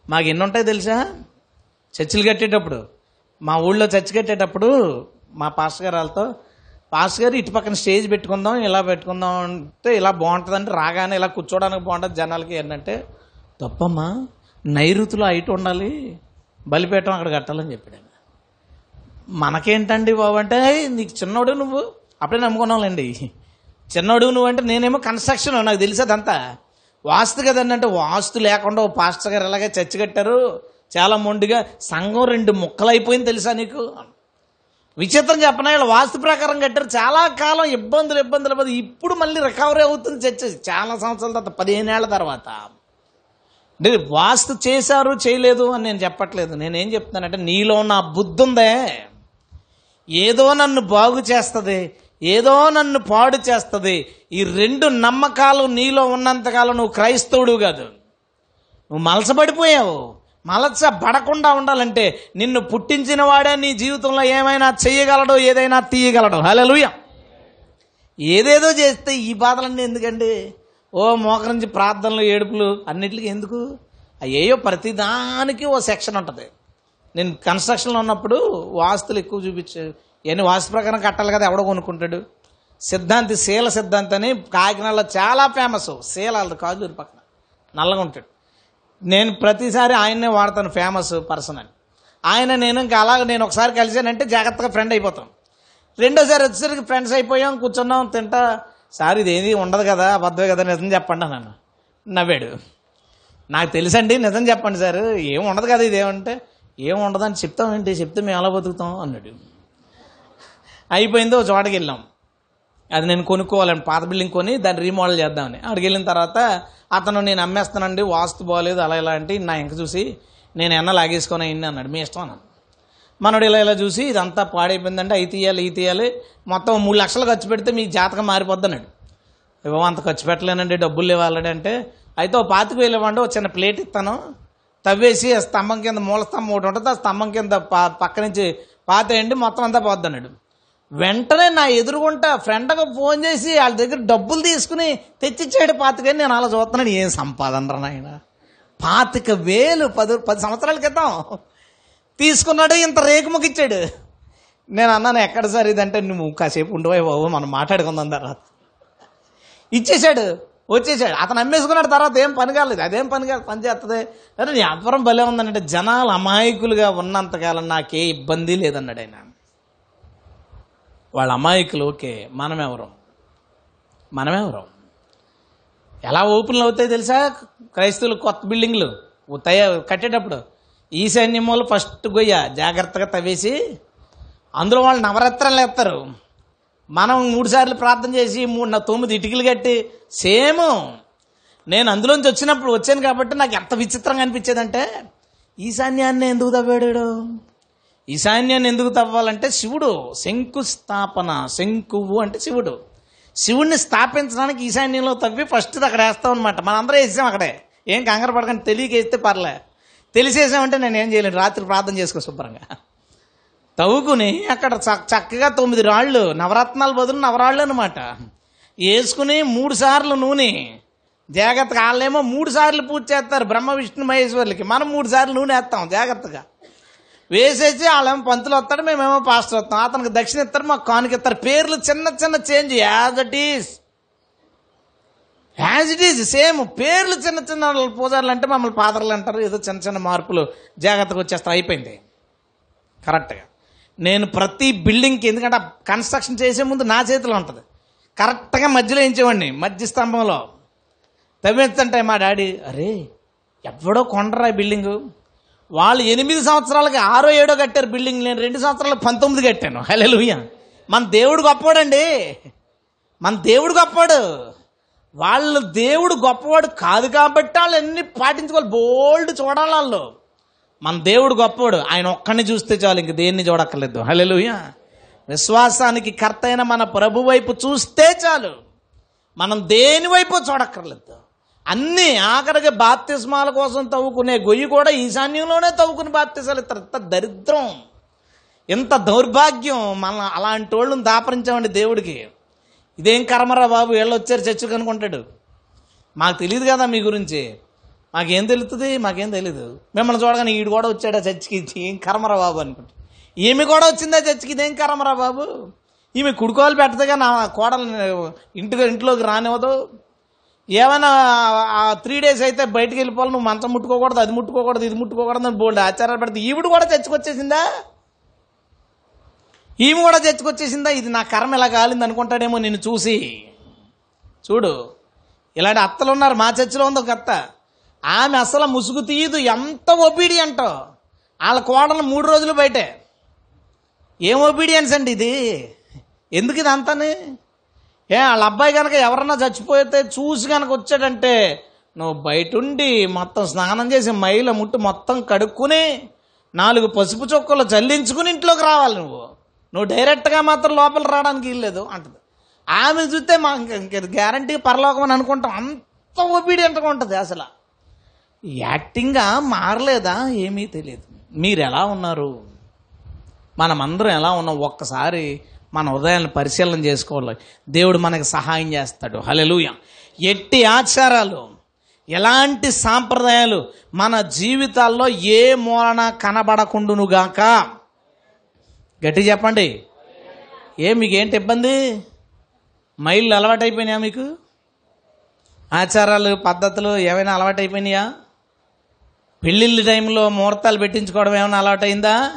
మాకు ఎన్ని ఉంటాయి తెలుసా? చర్చిలు కట్టేటప్పుడు. మా ఊళ్ళో చర్చి కట్టేటప్పుడు మా పాస్టర్ గారు వాళ్ళతో పాస్ గారు ఇటు పక్కన స్టేజ్ పెట్టుకుందాం ఇలా పెట్టుకుందాం అంటే ఇలా బాగుంటుందంటే రాగానే ఇలా కూర్చోడానికి బాగుంటుంది జనాలకి ఏంటంటే తప్పమ్మా నైరుతిలో హైట్ ఉండాలి బలిపేటం అక్కడ కట్టాలని చెప్పాడు మనకేంటండి బాబు అంటే నీకు చిన్నోడు నువ్వు. అప్పుడే నమ్ముకున్నావులేండి చిన్నోడు నువ్వు అంటే నేనేమో కన్స్ట్రక్షన్ నాకు తెలిసేదంతా. వాస్తు కదండి అంటే వాస్తు లేకుండా ఓ పాస్టర్ గారు ఇలాగే చర్చి కట్టారు. చాలా మొండిగా సంఘం రెండు ముక్కలైపోయింది తెలుసా నీకు? విచిత్రం చెప్పనా వీళ్ళు వాస్తు ప్రకారం కట్టారు. చాలా కాలం ఇబ్బందులు ఇబ్బందులు ఇబ్బందులు. ఇప్పుడు మళ్ళీ రికవరీ అవుతుంది చర్చ. చాలా సంవత్సరాల తర్వాత పదిహేను ఏళ్ళ తర్వాత. అంటే వాస్తు చేశారు చేయలేదు అని నేను చెప్పట్లేదు. నేనేం చెప్తున్నానంటే నీలో ఉన్న బుద్ధి ఉందే. ఏదో నన్ను బాగు చేస్తుంది ఏదో నన్ను పాడు చేస్తుంది ఈ రెండు నమ్మకాలు నీలో ఉన్నంతకాలం నువ్వు క్రైస్తవుడు కాదు. నువ్వు మలసపడిపోయావు మలస పడకుండా ఉండాలంటే నిన్ను పుట్టించిన వాడే నీ జీవితంలో ఏమైనా చేయగలడో ఏదైనా తీయగలడు. హలోయ ఏదేదో చేస్తే ఈ బాధలన్నీ ఎందుకండి? ఓ మోకరించి ప్రార్థనలు ఏడుపులు అన్నిటికీ ఎందుకు? అయ్యేయో ప్రతిదానికి ఓ సెక్షన్ ఉంటుంది. నేను కన్స్ట్రక్షన్లో ఉన్నప్పుడు వాస్తులు ఎక్కువ చూపించే ఇవన్నీ వాస్తు ప్రకారం కట్టాలి కదా ఎవడో కొనుక్కుంటాడు. సిద్ధాంతి శీల సిద్ధాంతి అని కాకినాడలో చాలా ఫేమస్ శీల కాజూరి కాజూరు పక్కన. నల్లగా ఉంటాడు. నేను ప్రతిసారి ఆయన్నే వాడతాను ఫేమస్ పర్సన్ అని. ఆయన నేను ఇంకా అలాగ నేను ఒకసారి కలిసానంటే జాగ్రత్తగా ఫ్రెండ్ అయిపోతాం. రెండోసారి వచ్చేసరికి ఫ్రెండ్స్ అయిపోయాం కూర్చున్నాం తింటా. సార్ ఇదేది? ఉండదు కదా అబద్ధమే కదా నిజం చెప్పండి నన్ను నవ్వాడు. నాకు తెలుసండి నిజం చెప్పండి సార్. ఏం ఉండదు కదా ఇదేమంటే. ఏం ఉండదని చెప్తామేంటి చెప్తే మేము ఎలా బతుకుతాం? అన్నాడు. అయిపోయిందో చోటకి వెళ్ళాం. అది నేను కొనుక్కోవాలని పాత బిల్డింగ్ కొని దాన్ని రీమోడల్ చేద్దామని. అక్కడికి వెళ్ళిన తర్వాత అతను నేను అమ్మేస్తానండి వాస్తు బాగలేదు అలా ఇలా అంటే నా ఇంక చూసి నేను ఎన్న లాగేసుకొని అయింది అన్నాడు. మీ ఇష్టం అన్నాడు. మనోడు ఇలా ఇలా చూసి ఇదంతా పాడైపోయిందంటే అవి తీయాలి ఇవి తీయాలి. మొత్తం మూడు లక్షలు ఖర్చు పెడితే మీకు జాతకం మారిపోద్ది అన్నాడు. ఇవ్వ అంత ఖర్చు పెట్టలేనండి డబ్బులు ఇవ్వాలంటే అంటే. అయితే ఓ పాతికి వెళ్ళేవాడు ఒక చిన్న ప్లేట్ ఇస్తాను. తవ్వేసి ఆ స్తంభం కింద మూల స్తంభం ఒకటి ఉంటుంది ఆ స్తంభం కింద పా పక్క నుంచి పాతేయండి మొత్తం అంతా పోద్దన్నాడు వెంటనే నా ఎదురుగుంట ఫ్రెండ్కి ఫోన్ చేసి వాళ్ళ దగ్గర డబ్బులు తీసుకుని తెచ్చిచ్చాడు పాతికని నేను అలా చూస్తున్నాను. ఏం సంపాదన రా నాయన? పాతిక వేలు పది పది సంవత్సరాల క్రితం తీసుకున్నాడు ఇంత రేకుముకి ఇచ్చాడు. నేను అన్నాను ఎక్కడ సార్ ఇదంటే నువ్వు కాసేపు ఉండిపోయి బాబు మనం మాట్లాడుకుందాం తర్వాత. ఇచ్చేసాడు. వచ్చేసాడు. అతను అమ్మేసుకున్నాడు తర్వాత ఏం పని కాలేదు. అదేం పని కాదు పని చేస్తుంది అరే వ్యాపారం భలే ఉందనంటే జనాలు అమాయకులుగా ఉన్నంతకాలం నాకే ఇబ్బంది లేదన్నాడు ఆయన. వాళ్ళ అమాయకులు ఓకే మనమెవరం? మనమెవరం? ఎలా ఓపెన్లు అవుతాయి తెలుసా? క్రైస్తవులు కొత్త బిల్డింగ్లు తయ కట్టేటప్పుడు. ఈశాన్యమూలు ఫస్ట్ గొయ్య జాగ్రత్తగా తవ్వేసి అందులో వాళ్ళు నవరత్నాలు ఎత్తారు మనం మూడు సార్లు ప్రార్థన చేసి మూడు నా తొమ్మిది ఇటుకలు కట్టి సేమ్. నేను అందులోంచి వచ్చినప్పుడు వచ్చాను కాబట్టి నాకు ఎంత విచిత్రంగా అనిపించేదంటే ఈశాన్యాన్ని ఎందుకు తవ్వాడు ఈశాన్యాన్ని ఎందుకు తవ్వాలంటే శివుడు శంకుస్థాపన శంకువు అంటే శివుడు. శివుణ్ణి స్థాపించడానికి ఈశాన్యంలో తవ్వి ఫస్ట్ అక్కడ వేస్తాం అనమాట మనందరం వేసాం అక్కడే. ఏం కంగారు పడకండి తెలియకేస్తే పర్లే. తెలిసేసామంటే నేను ఏం చేయలేను రాత్రి ప్రార్థన చేసుకో శుభ్రంగా. తవ్వుకుని అక్కడ చక్- చక్కగా తొమ్మిది రాళ్ళు నవరత్నాలు బదులు నవరాళ్ళు అనమాట వేసుకుని మూడు సార్లు నూనె. జాగ్రత్తగా వాళ్ళేమో మూడు సార్లు పూజ చేస్తారు బ్రహ్మ విష్ణు మహేశ్వరులకి. మనం మూడు సార్లు నూనె వేస్తాం జాగ్రత్తగా. వేసేసి వాళ్ళేమో పంతులు వస్తాడు మేమేమో పాస్టర్ వస్తాం. అతనికి దక్షిణ ఇస్తారు మాకు కానుక ఇస్తారు. పేర్లు చిన్న చిన్న change as it is as it is same. పేర్లు చిన్న చిన్న పూజారులు అంటే మమ్మల్ని పాదర్లు అంటారు. ఏదో చిన్న చిన్న మార్పులు జాగ్రత్తగా వచ్చేస్తారు. అయిపోయింది. కరెక్ట్గా. నేను ప్రతి బిల్డింగ్కి ఎందుకంటే కన్స్ట్రక్షన్ చేసే ముందు నా చేతిలో ఉంటుంది. కరెక్ట్గా మధ్యలో వేయించేవాడిని మధ్య స్తంభంలో. తవ్వించంటే మా డాడీ అరే ఎవడో కొండరా బిల్డింగు వాళ్ళు ఎనిమిది సంవత్సరాలకి ఆరో ఏడో కట్టారు బిల్డింగ్ నేను రెండు సంవత్సరాలకు పంతొమ్మిది కట్టాను. హలో మన దేవుడు గొప్పవాడండి. మన దేవుడు గొప్పవాడు. వాళ్ళు దేవుడు గొప్పవాడు కాదు కాబట్టి వాళ్ళు ఎన్ని పాటించుకోవాలి. బోల్డ్ చూడాలి వాళ్ళు. మన దేవుడు గొప్పవాడు. ఆయన ఒక్కడిని చూస్తే చాలు ఇంక దేన్ని చూడక్కర్లేదు. హల్లెలూయ. విశ్వాసానికి కర్త అయిన మన ప్రభు వైపు చూస్తే చాలు. మనం దేని వైపు చూడక్కర్లేదు. అన్నీ ఆఖరికి బాప్తిస్మాల కోసం తవ్వుకునే గొయ్యి కూడా ఈశాన్యంలోనే తవ్వుకుని బాప్తిసాలు ఇస్తారు. ఇంత దరిద్రం. ఇంత దౌర్భాగ్యం. మన అలాంటి వాళ్ళని దాపరించామండి దేవుడికి. ఇదేం కర్మరా బాబు? వీళ్ళు వచ్చారు చర్చకు అనుకుంటాడు. మాకు తెలియదు కదా మీ గురించి. మాకేం తెలుస్తుంది మాకేం తెలియదు మిమ్మల్ని చూడగానే ఈడు కూడా వచ్చాడా చర్చికి? ఏం కర్మరా బాబు అనుకుంటా. ఈమె కూడా వచ్చిందా చర్చికి? ఇదేం కర్మరా బాబు? ఈమె కుడుకోవాలి పెట్టదుగా నా కోడలు ఇంటికి ఇంట్లోకి రానివ్వదు. ఏమైనా ఆ త్రీ డేస్ అయితే బయటికి వెళ్ళిపోవాలి. నువ్వు మంచం ముట్టుకోకూడదు అది ముట్టుకోకూడదు ఇది ముట్టుకోకూడదు అని బోల్డ్ ఆచారాలు పెడితే ఈవిడు కూడా చచ్చుకొచ్చేసిందా ఈమె కూడా చచ్చుకొచ్చేసిందా ఇది నా కర్మ ఇలా కాలింది అనుకుంటాడేమో నిన్ను చూసి. చూడు ఇలాంటి అత్తలు ఉన్నారు మా చర్చిలో ఉంది ఒక అత్త. ఆమె అసలు ముసుగు తీయదు ఎంత ఒబీడియంటో వాళ్ళ కోడలు మూడు రోజులు బయటే. ఏం ఒబీడియన్స్ అండి ఇది? ఎందుకు ఇది అంతని? ఏ వాళ్ళ అబ్బాయి కనుక ఎవరన్నా చచ్చిపోతే చూసి కనుక వచ్చాడంటే నువ్వు బయటుండి మొత్తం స్నానం చేసి మైల ముట్టు మొత్తం కడుక్కుని నాలుగు పసుపు చొక్కలు చల్లించుకుని ఇంట్లోకి రావాలి నువ్వు. నువ్వు డైరెక్ట్గా మాత్రం లోపల రావడానికి వీల్లేదు అంటది. ఆమె చూస్తే మా గ్యారంటీ పరలోకం అని అనుకుంటాం. అంత ఒబీడియంట్గా ఉంటుంది అసలు. యాక్టింగ్గా మారలేదా ఏమీ తెలియదు. మీరు ఎలా ఉన్నారు? మనమందరం ఎలా ఉన్నాం? ఒక్కసారి మన హృదయాన్ని పరిశీలన చేసుకోవాలి. దేవుడు మనకు సహాయం చేస్తాడు. హలెలుయ ఎట్టి ఆచారాలు ఎలాంటి సాంప్రదాయాలు మన జీవితాల్లో ఏ మూలన కనబడకుండునుగాక గట్టి చెప్పండి. ఏ మీకేంటి ఇబ్బంది? మైళ్ళు అలవాటైపోయినాయా మీకు? ఆచారాలు పద్ధతులు ఏమైనా అలవాటైపోయినాయా? పెళ్ళిళ్ళ టైంలో ముహూర్తాలు పెట్టించుకోవడం ఏమైనా అలవాటైందా?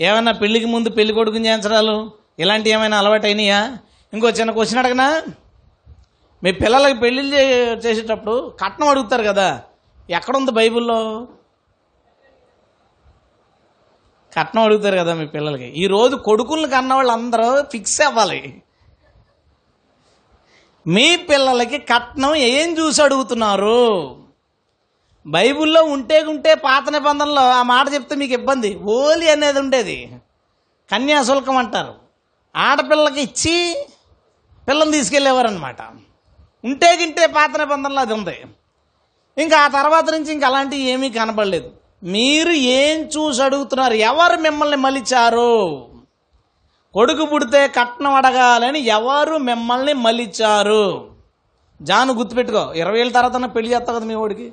ఏమైనా పెళ్ళికి ముందు పెళ్ళి కొడుకుని చేయించడాలు? ఇలాంటివి ఏమైనా అలవాటైనాయా? ఇంకో చిన్న క్వశ్చన్ అడగనా? మీ పిల్లలకి పెళ్ళిళ్ళు చేసేటప్పుడు కట్నం అడుగుతారు కదా. ఎక్కడుంది బైబిల్లో? కట్నం అడుగుతారు కదా మీ పిల్లలకి. ఈరోజు కొడుకులను కన్న వాళ్ళందరూ ఫిక్స్ అవ్వాలి. మీ పిల్లలకి కట్నం ఏం చూసి అడుగుతున్నారు? బైబిల్లో ఉంటే ఉంటే పాత నిబంధనలో ఆ మాట చెప్తే మీకు ఇబ్బంది. ఓలి అనేది ఉండేది. కన్యాశుల్కం అంటారు. ఆడపిల్లకి ఇచ్చి పిల్లని తీసుకెళ్ళేవారు అనమాట ఉంటే గింటే పాత నిబంధనలో అది ఉంది. ఇంకా ఆ తర్వాత నుంచి ఇంకా అలాంటివి ఏమీ కనపడలేదు మీరు ఏం చూసి అడుగుతున్నారు? ఎవరు మిమ్మల్ని మలిచారు? కొడుకు పుడితే కట్నం అడగాలని ఎవరు మిమ్మల్ని మలిచారు? జాను గుర్తుపెట్టుకో. ఇరవై ఏళ్ళ తర్వాత పెళ్ళి చేస్తావు కదా మీ వాడికి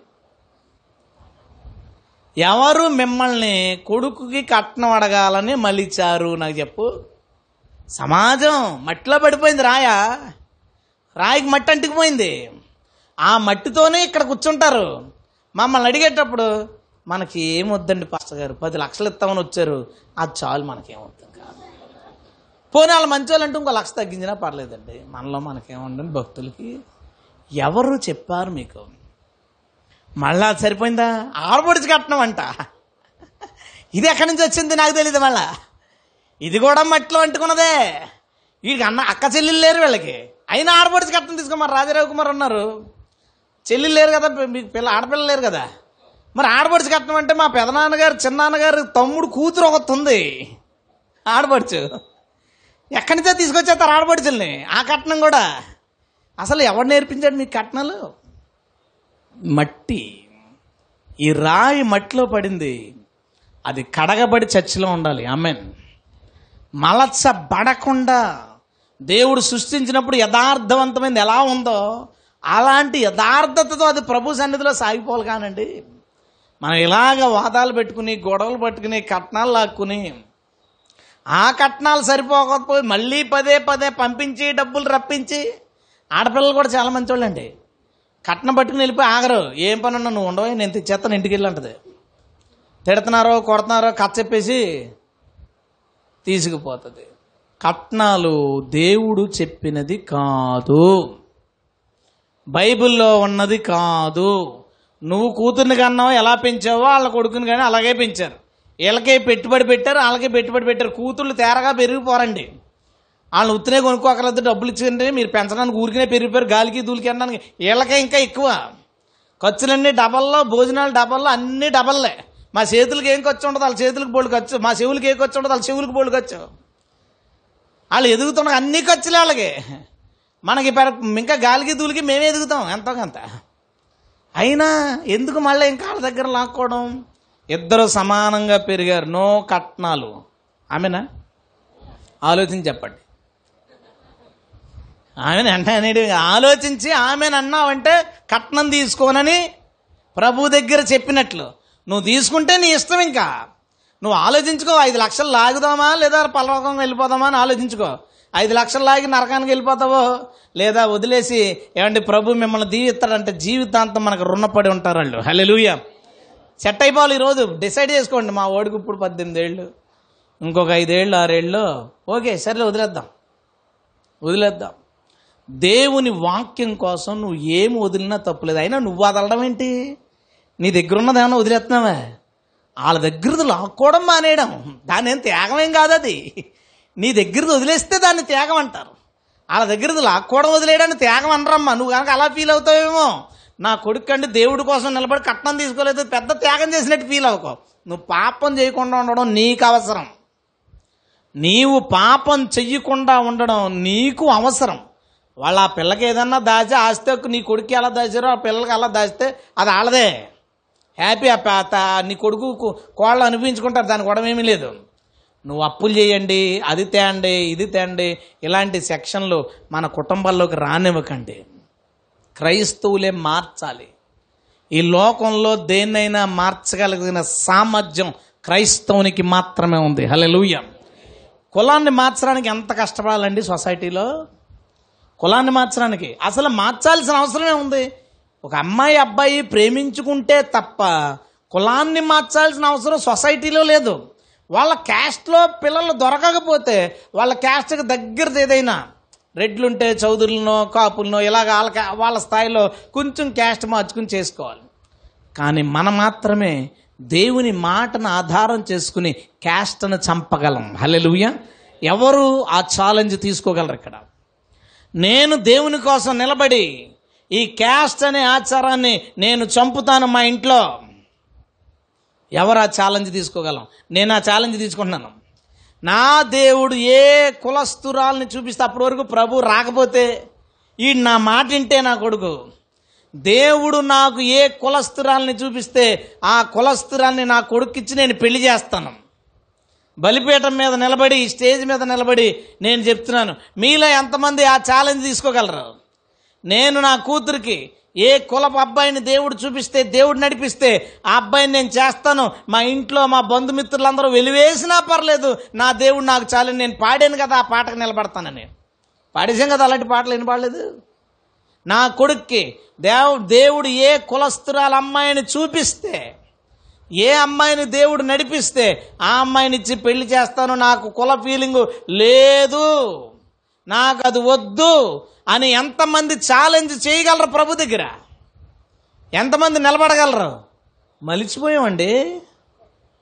ఎవరు మిమ్మల్ని కొడుకుకి కట్నం అడగాలని మలిచారు? నాకు చెప్పు. సమాజం మట్టిలో పడిపోయింది రాయ. రాయికి మట్టి అంటుకుపోయింది. ఆ మట్టితోనే ఇక్కడ కూర్చుంటారు. మమ్మల్ని అడిగేటప్పుడు మనకి ఏమొద్దండి పాస్టర్ గారు? పది లక్షలు ఇస్తామని వచ్చారు. అది చాలు మనకేమొద్దు కాదు పోనీ వాళ్ళు మంచి వాళ్ళు అంటే ఇంకో లక్ష తగ్గించినా పర్లేదండి. మనలో మనకేముండండి భక్తులకి ఎవరు చెప్పారు మీకు? మళ్ళా అది సరిపోయిందా? ఆడపడిచి కట్నం అంట ఇది ఎక్కడి నుంచి వచ్చింది నాకు తెలియదు మళ్ళా. ఇది కూడా మట్టిలో అంటుకున్నదే. వీడికి అన్న అక్క చెల్లెలు లేరు వీళ్ళకి. అయినా ఆడపడిచి కట్నం తీసుకోమని రాజారావు కుమార్ ఉన్నారు చెల్లెలు లేరు కదా మీకు పిల్ల ఆడపిల్ల లేరు కదా. మరి ఆడపడిచి కట్నం అంటే మా పెదనాన్నగారు చిన్నాన్నగారు తమ్ముడు కూతురు ఒకటి ఉంది ఆడపడుచు ఎక్కడి నుంచో తీసుకొచ్చేస్తారు ఆడపడుచుల్ని ఆ కట్నం కూడా. అసలు ఎవడు నేర్పించాడు మీకు కట్నాలు? మట్టి. ఈ రాయి మట్టిలో పడింది. అది కడగబడి చర్చిలో ఉండాలి. అమెన్ మలచబడకుండా దేవుడు సృష్టించినప్పుడు యథార్థవంతమైనది ఎలా ఉందో అలాంటి యథార్థతతో అది ప్రభు సన్నిధిలో సాగిపోవాలి కానండి. మనం ఇలాగ వాదాలు పెట్టుకుని గొడవలు పట్టుకుని కట్నాలు లాక్కుని ఆ కట్నాలు సరిపోకపోయి మళ్ళీ పదే పదే పంపించి డబ్బులు రప్పించి ఆడపిల్లలు కూడా చాలా మంచి వాళ్ళండి కట్నం పట్టుకుని వెళ్ళిపోయి ఆగరు. ఏం పని ఉన్నా నువ్వు ఉండవు నేను తెచ్చేస్తాను ఇంటికి వెళ్ళంటది తిడుతున్నారో కొడుతున్నారో కథ చెప్పేసి తీసుకుపోతుంది. కట్నాలు దేవుడు చెప్పినది కాదు. బైబిల్లో ఉన్నది కాదు. నువ్వు కూతుర్ని కన్నావు ఎలా పెంచావో వాళ్ళ కొడుకుని కానీ అలాగే పెంచారు. వీళ్ళకే పెట్టుబడి పెట్టారు వాళ్ళకే పెట్టుబడి పెట్టారు. కూతుళ్ళు తేరగా పెరిగిపోరండి. వాళ్ళని ఉత్తినే కొనుక్కోకలేదు డబ్బులు ఇచ్చింటే మీరు పెంచడానికి ఊరికినే పెరిగిపోయారు గాలికి దూలికి అనడానికి. వీళ్ళకే ఇంకా ఎక్కువ. ఖర్చులన్నీ డబల్లో భోజనాలు డబల్లో అన్నీ డబల్లే. మా చేతులకి ఏం ఖర్చు ఉండదు వాళ్ళ చేతులకు బోళ్ళు ఖర్చు. మా చెవులకి ఏ ఖర్చు ఉండదు వాళ్ళ చెవులకు బోళ్ళు ఖర్చు. వాళ్ళు ఎదుగుతున్న అన్ని ఖర్చులే వాళ్ళకి. మనకి పెర- ఇంకా గాలికి దూలికి మేమే ఎదుగుతాం ఎంతో కొంత. అయినా ఎందుకు మళ్ళీ ఇంకా వాళ్ళ దగ్గర లాక్కోవడం? ఇద్దరు సమానంగా పెరిగారు. నో కట్నాలు. ఆమెనా? ఆలోచించి చెప్పండి. ఆమెను అంటే ఆలోచించి ఆమెను అన్నావంటే కట్నం తీసుకోనని ప్రభు దగ్గర చెప్పినట్లు. నువ్వు తీసుకుంటే నీ ఇష్టం ఇంకా. నువ్వు ఆలోచించుకో ఐదు లక్షలు లాగుదామా లేదా పలవకం వెళ్ళిపోదామా అని ఆలోచించుకో. ఐదు లక్షలు లాగి నరకానికి వెళ్ళిపోతావో లేదా వదిలేసి ఏమంటే ప్రభు మిమ్మల్ని దీవిస్తాడంటే జీవితాంతం మనకు రుణపడి ఉంటారు వాళ్ళు. హల్లెలూయా. సెట్ అయిపోవాలి ఈరోజు. డిసైడ్ చేసుకోండి మా ఓడికి ఇప్పుడు పద్దెనిమిది ఏళ్ళు. ఇంకొక ఐదేళ్ళు ఆరేళ్ళు. ఓకే సర్లే వదిలేద్దాం. వదిలేద్దాం. దేవుని వాక్యం కోసం నువ్వు ఏమి వదిలినా తప్పులేదు అయినా నువ్వు వదలడం ఏంటి? నీ దగ్గర ఉన్నది ఏమైనా వదిలేస్తున్నావా? వాళ్ళ దగ్గరది లాక్కోవడం మానేయడం. దాని ఏం త్యాగమేం కాదు అది. నీ దగ్గరది వదిలేస్తే దాన్ని త్యాగం అంటారు. వాళ్ళ దగ్గరది లాక్కోవడం వదిలేయడానికి త్యాగం అనరమ్మా. నువ్వు కనుక అలా ఫీల్ అవుతావేమో? నా కొడుకు అంటే దేవుడి కోసం నిలబడి కట్నం తీసుకోలేదు. పెద్ద త్యాగం చేసినట్టు ఫీల్ అవ్వకో నువ్వు పాపం చేయకుండా ఉండడం నీకు అవసరం. నీవు పాపం చెయ్యకుండా ఉండడం నీకు అవసరం. వాళ్ళ ఆ పిల్లకి ఏదన్నా దాచి ఆస్తే నీ కొడుకు ఎలా దాచారో ఆ పిల్లలకి అలా దాచితే అది వాళ్ళదే హ్యాపీ ఆ నీ కొడుకు కోళ్ళు అనిపించుకుంటారు దాని గొడవ ఏమీ లేదు. నువ్వు అప్పులు చేయండి అది తేండి ఇది తేండి ఇలాంటి సెక్షన్లు మన కుటుంబాల్లోకి రానివ్వకండి. క్రైస్తవులే మార్చాలి. ఈ లోకంలో దేన్నైనా మార్చగలిగిన సామర్థ్యం క్రైస్తవునికి మాత్రమే ఉంది. హల్లెలూయా. కులాన్ని మార్చడానికి ఎంత కష్టపడాలండి సొసైటీలో? కులాన్ని మార్చడానికి. అసలు మార్చాల్సిన అవసరమే ఉంది. ఒక అమ్మాయి అబ్బాయి ప్రేమించుకుంటే తప్ప కులాన్ని మార్చాల్సిన అవసరం సొసైటీలో లేదు. వాళ్ళ క్యాస్ట్లో పిల్లలు దొరకకపోతే వాళ్ళ క్యాస్ట్కి దగ్గరది ఏదైనా రెడ్లుంటే చౌదరులనో కాపులనో ఇలాగ వాళ్ళ కా- వాళ్ళ స్థాయిలో కొంచెం క్యాస్ట్ మార్చుకుని చేసుకోవాలి. కానీ మనం మాత్రమే దేవుని మాటను ఆధారం చేసుకుని క్యాస్ట్ను చంపగలం. హల్లెలూయా. ఎవరు ఆ ఛాలెంజ్ తీసుకోగలరు ఇక్కడ? నేను దేవుని కోసం నిలబడి ఈ క్యాస్ట్ అనే ఆచారాన్ని నేను చంపుతాను మా ఇంట్లో. ఎవరు ఆ ఛాలెంజ్ తీసుకోగలం? నేను ఆ ఛాలెంజ్ తీసుకుంటున్నాను. నా దేవుడు ఏ కులస్తురాల్ని చూపిస్తే అప్పటి వరకు ప్రభు రాకపోతే ఈ నా మాట వింటే నా కొడుకు. దేవుడు నాకు ఏ కులస్తురాల్ని చూపిస్తే ఆ కులస్తురాల్ని నా కొడుకిచ్చి నేను పెళ్ళి చేస్తాను. బలిపీఠం మీద నిలబడి స్టేజ్ మీద నిలబడి నేను చెప్తున్నాను. మీలో ఎంతమంది ఆ ఛాలెంజ్ తీసుకోగలరు? నేను నా కూతురికి ఏ కులపు అబ్బాయిని దేవుడు చూపిస్తే దేవుడు నడిపిస్తే ఆ అబ్బాయిని నేను చేస్తాను. మా ఇంట్లో మా బంధుమిత్రులందరూ వెలివేసినా పర్లేదు. నా దేవుడు నాకు చాలు నేను పాడాను కదా ఆ పాటకు నిలబడతానని. పాడేసాం కదా అలాంటి పాటలు వినపడలేదు? నా కొడుక్కి దేవు దేవుడు ఏ కులస్తురాల అమ్మాయిని చూపిస్తే ఏ అమ్మాయిని దేవుడు నడిపిస్తే ఆ అమ్మాయిని ఇచ్చి పెళ్ళి చేస్తాను నాకు కుల ఫీలింగ్ లేదు. నాకు అది వద్దు అని ఎంతమంది ఛాలెంజ్ చేయగలరు ప్రభు దగ్గర? ఎంతమంది నిలబడగలరు? మలిచిపోయామండి.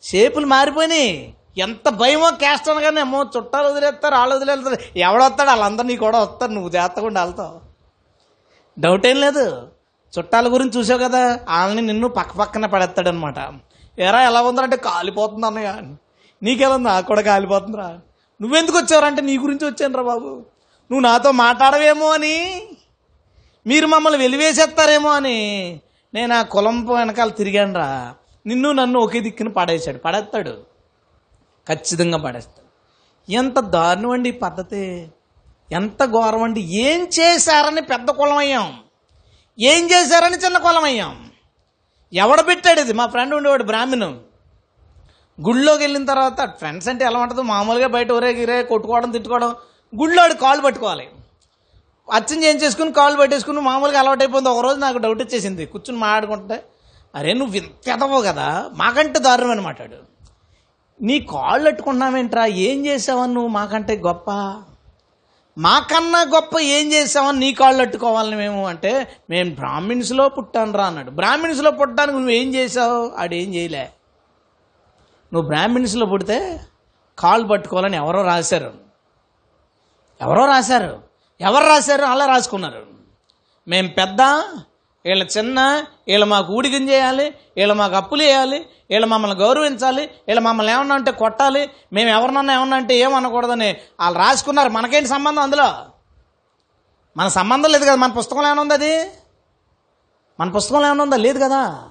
షేపులు మారిపోయినాయి. ఎంత భయమో క్యాస్ట్ అనగానే అమ్మో చుట్టాలు వదిలేస్తారు వాళ్ళు వదిలేస్తారు. ఎవడొస్తాడు వాళ్ళందరూ నీ కూడా వస్తారు నువ్వు జాగ్రత్తకుండా వెళ్తావు. డౌట్ ఏం లేదు. చుట్టాల గురించి చూసావు కదా వాళ్ళని నిన్ను పక్క పక్కన పడేస్తాడనమాట ఎరా ఎలా ఉందంటే కాలిపోతుంది అన్నయ్య. నీకెలా ఉంది నాకు కూడా కాలిపోతుందిరా. నువ్వెందుకు వచ్చారంటే నీ గురించి వచ్చానురా బాబు. నువ్వు నాతో మాట్లాడవేమో అని. మీరు మమ్మల్ని వెలివేసేస్తారేమో అని. నేను ఆ కులం వెనకాల తిరిగానురా. నిన్ను నన్ను ఒకే దిక్కున పడేశాడు. పడేస్తాడు. ఖచ్చితంగా పడేస్తాడు. ఎంత దారుణం అండి ఈ పద్ధతి. ఎంత ఘోరం అండి. ఏం చేశారని పెద్ద కులం అయ్యాం. ఏం చేశారని చిన్న కులం అయ్యాం. ఎవడ పెట్టాడు ఇది? మా ఫ్రెండ్ ఉండేవాడు బ్రాహ్మణం. గుళ్ళోకి వెళ్ళిన తర్వాత ఫ్రెండ్స్ అంటే ఎలా ఉంటుంది? మామూలుగా బయట ఒరే గిరే కొట్టుకోవడం తిట్టుకోవడం గుళ్ళో వాడు కాలు పట్టుకోవాలి. అచ్చం ఏం చేసుకుని కాలు పట్టేసుకుని మామూలుగా అలవాటు అయిపోయింది. ఒకరోజు నాకు డౌట్ వచ్చేసింది. కూర్చుని మాట్లాడుకుంటే అరే నువ్వు ఇంత కదా? మాకంటే దారుణం అని మాట్లాడు నీ కాళ్ళు అట్టుకున్నావేంట్రా ఏం చేసావని నువ్వు మాకంటే గొప్ప? మాకన్నా గొప్ప ఏం చేసామని నీ కాళ్ళు అట్టుకోవాలని మేము అంటే మేము బ్రాహ్మిన్స్లో పుట్టాను రా అన్నాడు. బ్రాహ్మిన్స్లో పుట్టడానికి నువ్వు ఏం చేసావు ఆడేం చేయలే. నువ్వు బ్రాహ్మిన్స్లో పుడితే కాళ్ళు పట్టుకోవాలని ఎవరో రాశారు. ఎవరో రాశారు? ఎవరు రాశారు? అలా రాసుకున్నారు. మేము పెద్ద వీళ్ళ చిన్న వీళ్ళు మాకు ఊడిగం చేయాలి వీళ్ళు మాకు అప్పులు వేయాలి వీళ్ళు మమ్మల్ని గౌరవించాలి వీళ్ళు మమ్మల్ని ఏమన్నా అంటే కొట్టాలి మేము ఎవరినన్నా ఏమన్నా అంటే ఏమనకూడదని వాళ్ళు రాసుకున్నారు. మనకేంటి సంబంధం అందులో? మన సంబంధం లేదు కదా మన పుస్తకంలో ఏమైనా ఉంది అది? మన పుస్తకంలో ఏమైనా ఉందా? లేదు కదా.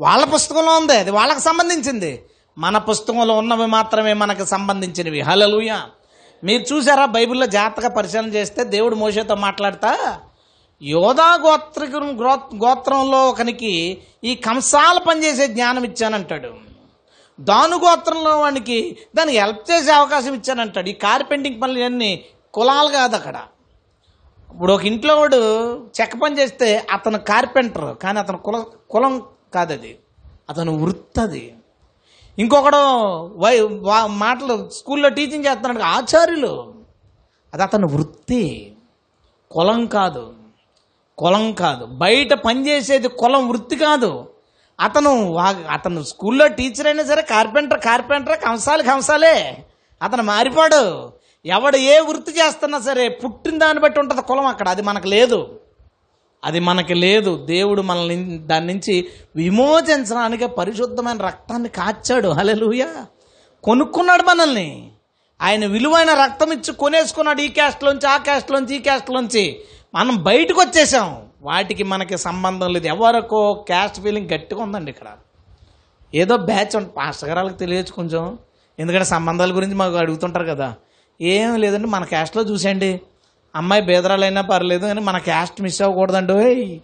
వాళ్ళ పుస్తకంలో ఉంది అది వాళ్ళకి సంబంధించింది. మన పుస్తకంలో ఉన్నవి మాత్రమే మనకు సంబంధించినవి. హలలుయ మీరు చూసారా బైబిల్లో జాగ్రత్తగా పరిశీలన చేస్తే దేవుడు మోషతో మాట్లాడతా? యోధా గోత్రికు గోత్రంలో ఒకనికి ఈ కంసాల పనిచేసే జ్ఞానం ఇచ్చానంటాడు. దాను గోత్రంలో వానికి దానికి హెల్ప్ చేసే అవకాశం ఇచ్చానంటాడు. ఈ కార్పెంటింగ్ పనులు అన్నీ కులాలు కాదు అక్కడ. ఇప్పుడు ఒక ఇంట్లో వాడు చెక్క పని చేస్తే అతను కార్పెంటర్ కానీ అతను కుల కులం కాదు అది. అతను వృత్తి అది ఇంకొకడు వై వా- మాటలు స్కూల్లో టీచింగ్ చేస్తున్నాడు ఆచార్యులు. అది అతని వృత్తి. కులం కాదు. కులం కాదు. బయట పనిచేసేది కులం వృత్తి కాదు. అతను వా- అతను స్కూల్లో టీచర్ అయినా సరే కార్పెంటర్ కార్పెంటర్ కంసాలు కంసాలే. అతను మారిపోడు. ఎవడు ఏ వృత్తి చేస్తున్నా సరే పుట్టిన దాన్ని బట్టి ఉంటుంది కులం అక్కడ. అది మనకు లేదు. అది మనకి లేదు. దేవుడు మనల్ని దాని నుంచి విమోచించడానికి పరిశుద్ధమైన రక్తాన్ని కాచాడు. హలెలుయ కొనుక్కున్నాడు మనల్ని. ఆయన విలువైన రక్తం ఇచ్చి కొనేసుకున్నాడు ఈ క్యాస్ట్లోంచి ఆ క్యాస్ట్లోంచి ఈ క్యాస్ట్లోంచి మనం బయటకు వచ్చేసాం. వాటికి మనకి సంబంధం లేదు. ఎవరికో క్యాస్ట్ ఫీలింగ్ గట్టిగా ఉందండి ఇక్కడ. ఏదో బ్యాచ్ ఉంటుంది పాస్టర్ గారు తెలియచ్చు కొంచెం. ఎందుకంటే సంబంధాల గురించి మాకు అడుగుతుంటారు కదా. ఏం లేదండి మన క్యాస్ట్లో చూసేయండి. అమ్మాయి బేదరాలైనా పర్లేదు కానీ మన క్యాస్ట్ మిస్ అవ్వకూడదండి. ఓయ్!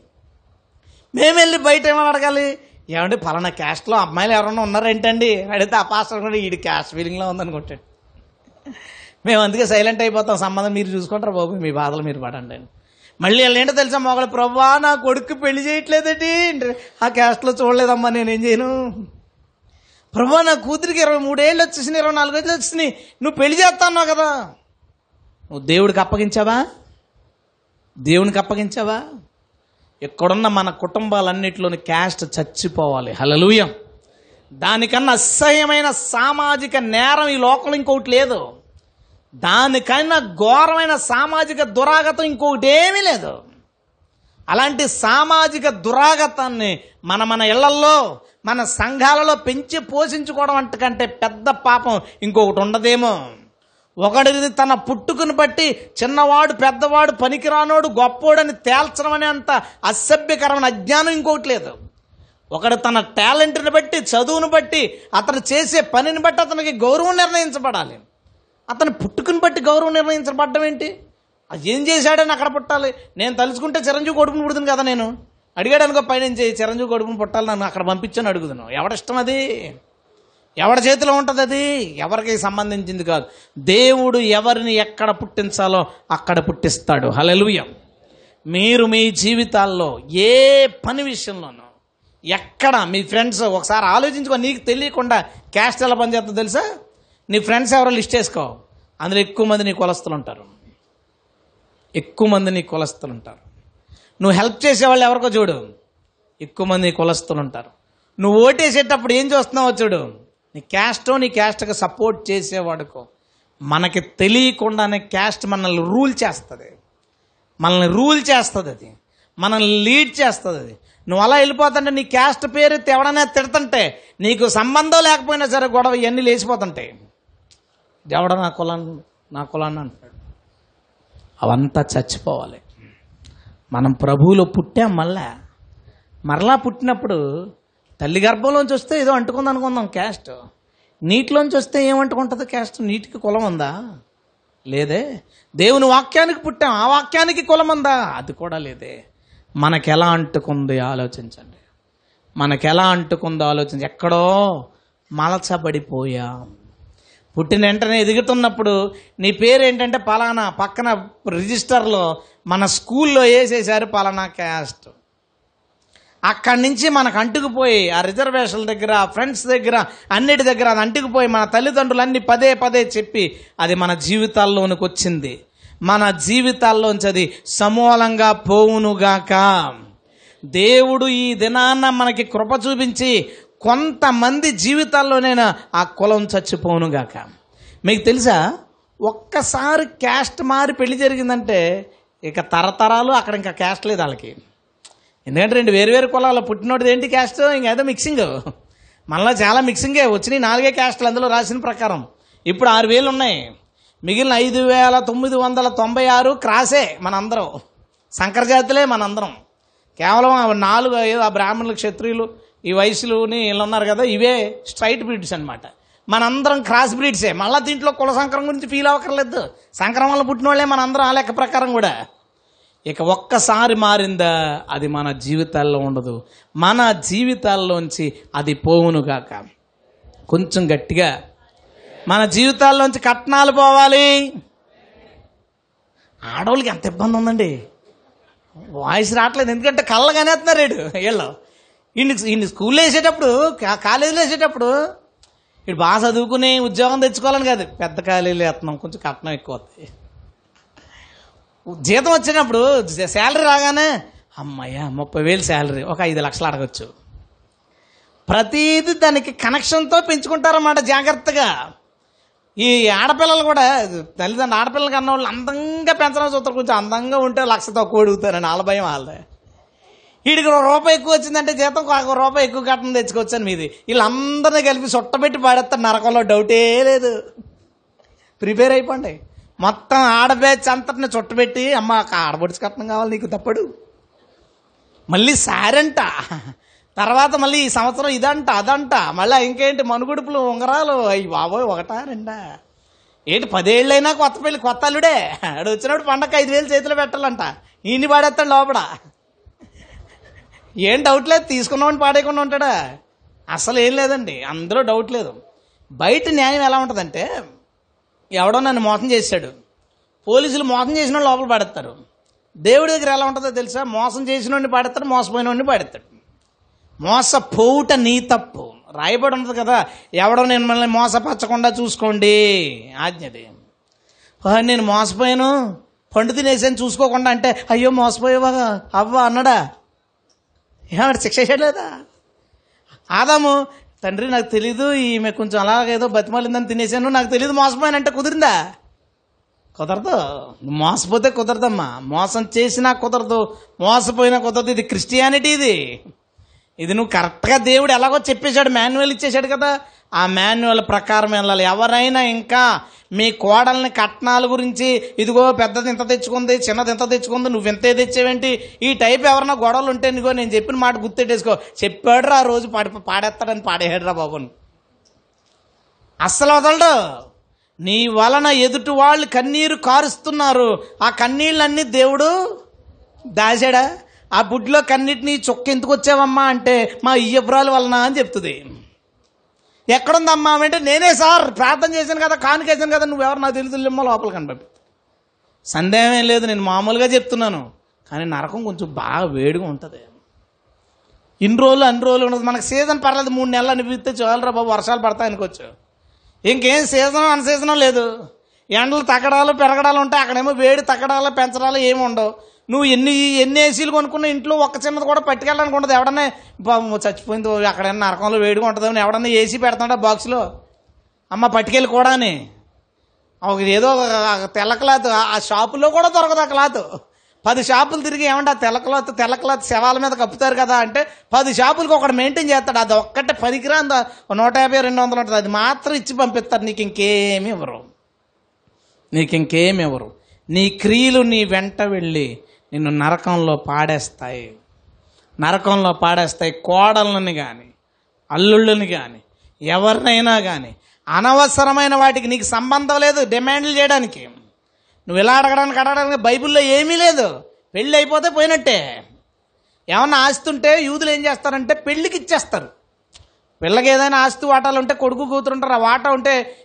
మేము వెళ్ళి బయట ఏమని అడగాలి? ఏమంటే పలానా క్యాస్ట్లో అమ్మాయిలు ఎవరైనా ఉన్నారేంటండి? అడిగితే ఆ పాస్టర్ కూడా వీడి క్యాస్ట్ ఫీలింగ్లో ఉందనుకుంటాడు మేము అందుకే సైలెంట్ అయిపోతాం. సంబంధం మీరు చూసుకుంటారు బాబు మీ బాధలు మీరు పడండి అని. మళ్ళీ వాళ్ళు ఏంటో తెలుసా మొగలు ప్రభా నా కొడుకు పెళ్ళి చేయట్లేదండి ఆ క్యాస్ట్లో చూడలేదమ్మా నేనేం చేయను. ప్రభా నా కూతురికి ఇరవై మూడేళ్ళు వచ్చేసినాయి ఇరవై నాలుగేళ్ళు వచ్చేసినాయి. నువ్వు పెళ్ళి చేస్తాన్నావు కదా. నువ్వు దేవుడికి అప్పగించావా? దేవునికి అప్పగించావా? ఇక్కడున్న మన కుటుంబాలన్నింటిలోని క్యాస్ట్ చచ్చిపోవాలి. హలలుయం దానికన్నా అసహ్యమైన సామాజిక నేరం ఈ లోకంలో ఇంకొకటి లేదు. దానికన్నా ఘోరమైన సామాజిక దురాగతం ఇంకొకటి ఏమీ లేదు. అలాంటి సామాజిక దురాగతాన్ని మన మన ఇళ్ళల్లో మన సంఘాలలో పెంచి పోషించుకోవడం అంతకంటే పెద్ద పాపం ఇంకొకటి ఉండదేమో. ఒకడిది తన పుట్టుకుని బట్టి చిన్నవాడు పెద్దవాడు పనికిరానోడు గొప్పోడని తేల్చడం అనే అంత అసభ్యకరమైన అజ్ఞానం ఇంకొకటి లేదు. ఒకడు తన టాలెంట్ని బట్టి చదువును బట్టి అతను చేసే పనిని బట్టి అతనికి గౌరవం నిర్ణయించబడాలి. అతను పుట్టుకుని బట్టి గౌరవం నిర్ణయించబడ్డం ఏంటి? అది ఏం చేశాడని అక్కడ పుట్టాలి. నేను తలుచుకుంటే చిరంజీవి కొడుకుని పుడుతుంది కదా నేను. అడిగాడు అనుకో పైనుంచి చిరంజీవి కొడుకుని పుట్టాలి నన్ను అక్కడ పంపించని అడుగుతాను ఎవడిష్టం అది? ఎవరి చేతిలో ఉంటుంది అది? ఎవరికి సంబంధించింది కాదు. దేవుడు ఎవరిని ఎక్కడ పుట్టించాలో అక్కడ పుట్టిస్తాడు. హలలుయ మీరు మీ జీవితాల్లో ఏ పని విషయంలోనూ ఎక్కడ మీ ఫ్రెండ్స్ ఒకసారి ఆలోచించుకో నీకు తెలియకుండా క్యాస్ట్ ఎలా పనిచేస్తుందో తెలుసా? నీ ఫ్రెండ్స్ ఎవరో లిస్ట్ వేసుకో. అందులో ఎక్కువ మంది నీ కులస్తులు ఉంటారు. ఎక్కువ మంది నీ కులస్తులు ఉంటారు. నువ్వు హెల్ప్ చేసేవాళ్ళు ఎవరికో చూడు. ఎక్కువ మంది నీ కులస్తులు ఉంటారు. నువ్వు ఓటేసేటప్పుడు ఏం చూస్తున్నావో చూడు. నీ క్యాస్టో నీ క్యాస్ట్కి సపోర్ట్ చేసేవాడుకో. మనకి తెలియకుండానే క్యాస్ట్ మనల్ని రూల్ చేస్తుంది. మనల్ని రూల్ చేస్తుంది అది. మనల్ని లీడ్ చేస్తుంది అది. నువ్వు అలా వెళ్ళిపోతుంటే నీ క్యాస్ట్ పేరు ఎవడనే తిడుతుంటే నీకు సంబంధం లేకపోయినా సరే గొడవ ఇవన్నీ లేచిపోతుంటాయి. ఎవడ నా కులాన్ని నా కులాన్ని అంటాడు. అవంతా చచ్చిపోవాలి. మనం ప్రభువులో పుట్టాం మళ్ళా. మరలా పుట్టినప్పుడు తల్లి గర్భంలోంచి వస్తే ఏదో అంటుకుంది అనుకుందాం క్యాస్ట్. నీటిలోంచి వస్తే ఏమంటుకుంటుంది క్యాస్ట్? నీటికి కులం ఉందా? లేదే. దేవుని వాక్యానికి పుట్టాం. ఆ వాక్యానికి కులం ఉందా? అది కూడా లేదే. మనకెలా ఎలా అంటుకుంది ఆలోచించండి. మనకెలా అంటుకుందో ఆలోచించి ఎక్కడో మలచబడిపోయాం. పుట్టిన వెంటనే ఎదుగుతున్నప్పుడు నీ పేరు ఏంటంటే పలానా పక్కన రిజిస్టర్లో మన స్కూల్లో వేసేసారు పలానా క్యాస్ట్. అక్కడి నుంచి మనకు అంటుకుపోయి ఆ రిజర్వేషన్ల దగ్గర ఫ్రెండ్స్ దగ్గర అన్నిటి దగ్గర అది అంటుకుపోయి మన తల్లిదండ్రులు అన్ని పదే పదే చెప్పి అది మన జీవితాల్లోనికి వచ్చింది. మన జీవితాల్లోంచి అది సమూలంగా పోవునుగాక. దేవుడు ఈ దినాన్న మనకి కృప చూపించి కొంతమంది జీవితాల్లోనైనా ఆ కులం చచ్చిపోనుగాక మీకు తెలుసా? ఒక్కసారి క్యాస్ట్ మారి పెళ్ళి జరిగిందంటే ఇక తరతరాలు అక్కడ ఇంకా క్యాస్ట్ లేదు వాళ్ళకి. ఎందుకంటే రెండు వేరు వేరు కులాలు పుట్టినోడిది ఏంటి క్యాస్ట్? ఇంకేదో మిక్సింగ్ మనలో చాలా మిక్సింగే వచ్చినాయి నాలుగే క్యాస్ట్లు అందులో రాసిన ప్రకారం. ఇప్పుడు ఆరు వేలు ఉన్నాయి. మిగిలిన ఐదు వేల తొమ్మిది వందల తొంభై ఆరు క్రాసే మనందరం. సంకరజాతులే మనందరం. కేవలం నాలుగు ఐదు ఆ బ్రాహ్మణులు క్షత్రియులు ఈ వయసులోని వీళ్ళు ఉన్నారు కదా ఇవే స్ట్రైట్ బ్రీడ్స్ అనమాట మనందరం క్రాస్ బ్రీడ్సే మళ్ళీ దీంట్లో కుల సంక్రమం గురించి ఫీల్ అవ్వకర్లేదు సంక్రమణ పుట్టిన వాళ్ళే మనందరం ఆ లెక్క ప్రకారం కూడా. ఇక ఒక్కసారి మారిందా అది మన జీవితాల్లో ఉండదు. మన జీవితాల్లోంచి అది పోవునుగాక కొంచెం గట్టిగా మన జీవితాల్లోంచి కట్నాలు పోవాలి. ఆడవాళ్ళకి ఎంత ఇబ్బంది ఉందండి. వాయిస్ రావట్లేదు ఎందుకంటే కళ్ళగానే వేస్తున్నారు వీళ్ళు. ఇన్ని ఇన్ని స్కూల్లో వేసేటప్పుడు కాలేజీలో వేసేటప్పుడు ఇటు బాగా చదువుకుని ఉద్యోగం తెచ్చుకోవాలని కాదు. పెద్ద కాలేజీలో వేస్తున్నాం కొంచెం కట్నం ఎక్కువ జీతం వచ్చినప్పుడు శాలరీ రాగానే అమ్మయ్య ముప్పై వేలు శాలరీ ఒక ఐదు లక్షలు అడగచ్చు. ప్రతిదీ దానికి కనెక్షన్తో పెంచుకుంటారన్నమాట జాగ్రత్తగా. ఈ ఆడపిల్లలు కూడా తల్లిదండ్రులు ఆడపిల్లలు కన్నా వాళ్ళు అందంగా పెంచడం చూస్తారు. కొంచెం అందంగా ఉంటే లక్ష తక్కువ అడుగుతారని వాళ్ళ భయం వాళ్ళదే. వీడికి ఒక రూపాయి ఎక్కువ వచ్చిందంటే జీతం ఒక రూపాయి ఎక్కువ కట్టడం తెచ్చుకోవచ్చని మీది. వీళ్ళందరినీ కలిపి చుట్టబెట్టి పాడేస్తారు నరకంలో డౌటే లేదు. ప్రిపేర్ అయిపోండి. మొత్తం ఆడబ్యాచ్ అంతటిని చుట్టబెట్టి అమ్మ ఒక ఆడబొడిచి కట్నం కావాలి నీకు తప్పడు. మళ్ళీ సారంట. తర్వాత మళ్ళీ ఈ సంవత్సరం ఇదంట అదంట. మళ్ళీ ఇంకేంటి మనుగుడుపులు ఉంగరాలు? అయ్యి బాబోయ్ ఒకటా రెండా? ఏంటి పదేళ్ళైనా కొత్త పెళ్ళి కొత్త అల్లుడే? ఆడు వచ్చినప్పుడు పండగ ఐదు వేలు చేతిలో పెట్టాలంట. ఈయన్ని పాడేస్తాడు లోపల. ఏం డౌట్ లేదు తీసుకున్నామని పాడేయకుండా ఉంటాడా? అసలు ఏం లేదండి అందులో డౌట్ లేదు. బయట న్యాయం ఎలా ఉంటుందంటే ఎవడో నన్ను మోసం చేశాడు. పోలీసులు మోసం చేసిన లోపల పడేస్తారు. దేవుడి దగ్గర ఎలా ఉంటుందో తెలుసా? మోసం చేసిన వాడిని పాడేస్తాడు మోసపోయిన వాడిని పాడేస్తాడు. మోసపోవుట నీ తప్పు. రాయబడి ఉంటుంది కదా ఎవడో నేను మిమ్మల్ని మోసపరచకుండా చూసుకోండి. ఆజ్ఞది నేను మోసపోయాను పండు తినేసాను చూసుకోకుండా అంటే అయ్యో మోసపోయేవా అవ్వ అన్నాడా? ఏమన్నా శిక్ష చేయలేదా? ఆదాము తండ్రి నాకు తెలీదు ఈమె కొంచెం అలాగేదో బతిమాలిందని తినేసాను నాకు తెలియదు మోసపోయానంటే కుదిరిందా? కుదరదు. మోసపోతే కుదరదమ్మా. మోసం చేసినా కుదరదు. మోసపోయినా కుదరదు. ఇది క్రిస్టియానిటీ ఇది. ఇది నువ్వు కరెక్ట్గా దేవుడు ఎలాగో చెప్పేశాడు మాన్యువల్ ఇచ్చేశాడు కదా. ఆ మాన్యువల్ ప్రకారం వెళ్ళాలి. ఎవరైనా ఇంకా మీ కోడల్ని కట్నాల గురించి ఇదిగో పెద్దది ఇంత తెచ్చుకుంది చిన్నది ఇంత తెచ్చుకుంది నువ్వు ఇంతే తెచ్చేవేంటి? ఈ టైప్ ఎవరన్నా గొడవలు ఉంటే నీకో నేను చెప్పిన మాట గుర్తెట్టేసుకో చెప్పాడు ఆ రోజు పాడి పాడేస్తాడని పాడేయడురా బాబుని అస్సలు వదలడు. నీ వలన ఎదుటి వాళ్ళు కన్నీరు కారుస్తున్నారు. ఆ కన్నీళ్ళన్నీ దేవుడు దాచాడా? ఆ బుడ్లో కన్నిటిని చొక్క ఎందుకు వచ్చావమ్మా అంటే మా ఇయ్యబురాలు వలన అని చెప్తుంది. ఎక్కడుందమ్మా అంటే నేనే సార్ ప్రార్థన చేశాను కదా కానుకేసాను కదా నువ్వెవరు నాకు తెలుసు లిమ్మ లోపల కనిపి సందేహం ఏం లేదు నేను మామూలుగా చెప్తున్నాను. కానీ నరకం కొంచెం బాగా వేడిగా ఉంటుంది. ఇన్ని రోజులు అన్ని రోజులు ఉండదు మనకు సీజన్ పర్లేదు మూడు నెలలు అనిపిస్తే చాలరా బాబు వర్షాలు పడతాయి అనుకోవచ్చు. ఇంకేం సీజన్ అన్ సీజన్ లేదు. ఎండలు తగ్గడాలు పెరగడాలు ఉంటాయి అక్కడేమో వేడి తగ్గడాలు పెంచడాలు ఏమి ఉండవు. నువ్వు ఎన్ని ఎన్ని ఏసీలు కొనుక్కున్న ఇంట్లో ఒక్క చిన్నది కూడా పట్టుకెళ్ళడానికి ఉండదు. ఎవడన్నా చచ్చిపోయింది అక్కడైనా నరకంలో వేడిగా ఉంటుందని ఎవడన్నా ఏసీ పెడతాడా బాక్స్లో? అమ్మ పట్టుకెళ్ళి కూడా అని. ఒక ఏదో ఒక తెల్ల క్లాత్ ఆ షాపులో కూడా దొరకదు ఆ క్లాత్. పది షాపులు తిరిగి ఏమంటే ఆ తెల్ల క్లాత్ తెల్ల క్లాత్ శవాల మీద కప్పుతారు కదా అంటే పది షాపులకి ఒకటి మెయింటైన్ చేస్తాడు. అది ఒక్కటే పదికిరా అంత నూట యాభై రెండు వందలు ఉంటుంది. అది మాత్రం ఇచ్చి పంపిస్తారు. నీకు ఇంకేమి ఇవ్వరు. నీకు ఇంకేమి ఇవ్వరు. నీ క్రియలు నీ వెంట వెళ్ళి నిన్ను నరకంలో పాడేస్తాయి. నరకంలో పాడేస్తాయి కోడళ్ళని కానీ అల్లుళ్ళని కానీ ఎవరినైనా కానీ అనవసరమైన వాటికి నీకు సంబంధం లేదు డిమాండ్లు చేయడానికి. నువ్వు ఇలా అడగడానికి అడగడానికి బైబిల్లో ఏమీ లేదు. పెళ్ళి అయిపోతే పోయినట్టే. ఏమన్నా ఆస్తి ఉంటే యూదులు ఏం చేస్తారంటే పెళ్ళికి ఇచ్చేస్తారు. పిల్లకి ఏదైనా ఆస్తి వాటాలు ఉంటే కొడుకు కూతురు ఉంటారు ఆ వాటా ఉంటే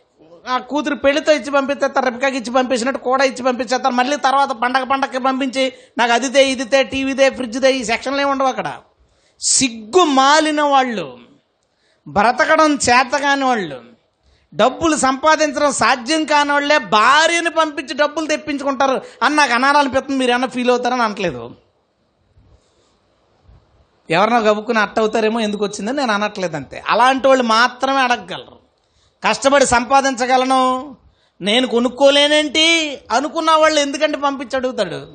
ఆ కూతురు పెళ్ళితో ఇచ్చి పంపిస్తారు రెప్కాకి ఇచ్చి పంపించినట్టు కూడా ఇచ్చి పంపించేస్తారు మళ్ళీ తర్వాత పండగ పండగకి పంపించి నాకు అదితే ఇదితే టీవీదే ఫ్రిడ్జ్దే ఈ సెక్షన్లే ఉండవు అక్కడ. సిగ్గు మాలిన వాళ్ళు బ్రతకడం చేత కాని వాళ్ళు డబ్బులు సంపాదించడం సాధ్యం కాని వాళ్ళే భార్యను పంపించి డబ్బులు తెప్పించుకుంటారు అని నాకు అనాలనిపిస్తుంది మీరు ఏమన్నా ఫీల్ అవుతారని అనట్లేదు. ఎవరినో గబుక్కుని అట్ట అవుతారేమో ఎందుకు వచ్చిందని నేను అనట్లేదు అంతే అలాంటి వాళ్ళు మాత్రమే అడగగలరు. కష్టపడి సంపాదించగలను. నేను కొనుక్కోలేనేంటి? అనుకున్న వాళ్ళు ఎందుకంటే పంపించి అడుగుతాడు.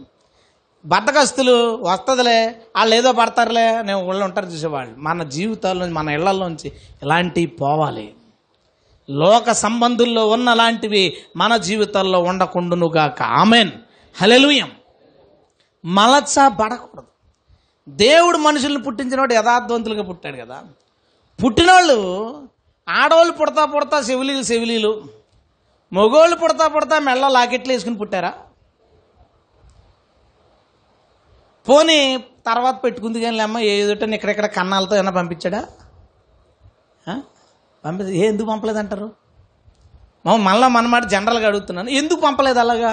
బద్దకస్తులు వస్తుందిలే వాళ్ళు ఏదో పడతారులే నేను వాళ్ళు ఉంటారు చూసేవాళ్ళు. మన జీవితాల్లో మన ఇళ్ళలోంచి ఇలాంటివి పోవాలి? లోక సంబంధుల్లో ఉన్న లాంటివి మన జీవితాల్లో ఉండకుండునుగాక. ఆమెన్. హలెలుయం మలచ పడకూడదు. దేవుడు మనుషుల్ని పుట్టించినవాడు యథార్థవంతులుగా పుట్టాడు కదా. పుట్టినోళ్ళు ఆడవాళ్ళు పుడతా పుడతా సెవిలీలు సెవిలీలు మగోళ్ళు పుడతా పుడతా మెళ్ళ లాకెట్లు వేసుకుని పుట్టారా? పోనీ తర్వాత పెట్టుకుంది కానీ అమ్మ ఏదోటని ఇక్కడెక్కడ కన్నాలతో ఏమైనా పంపించాడా? పంపి ఎందుకు పంపలేదంటారు? మా మళ్ళీ మన మాట జనరల్గా అడుగుతున్నాను. ఎందుకు పంపలేదు అలాగా?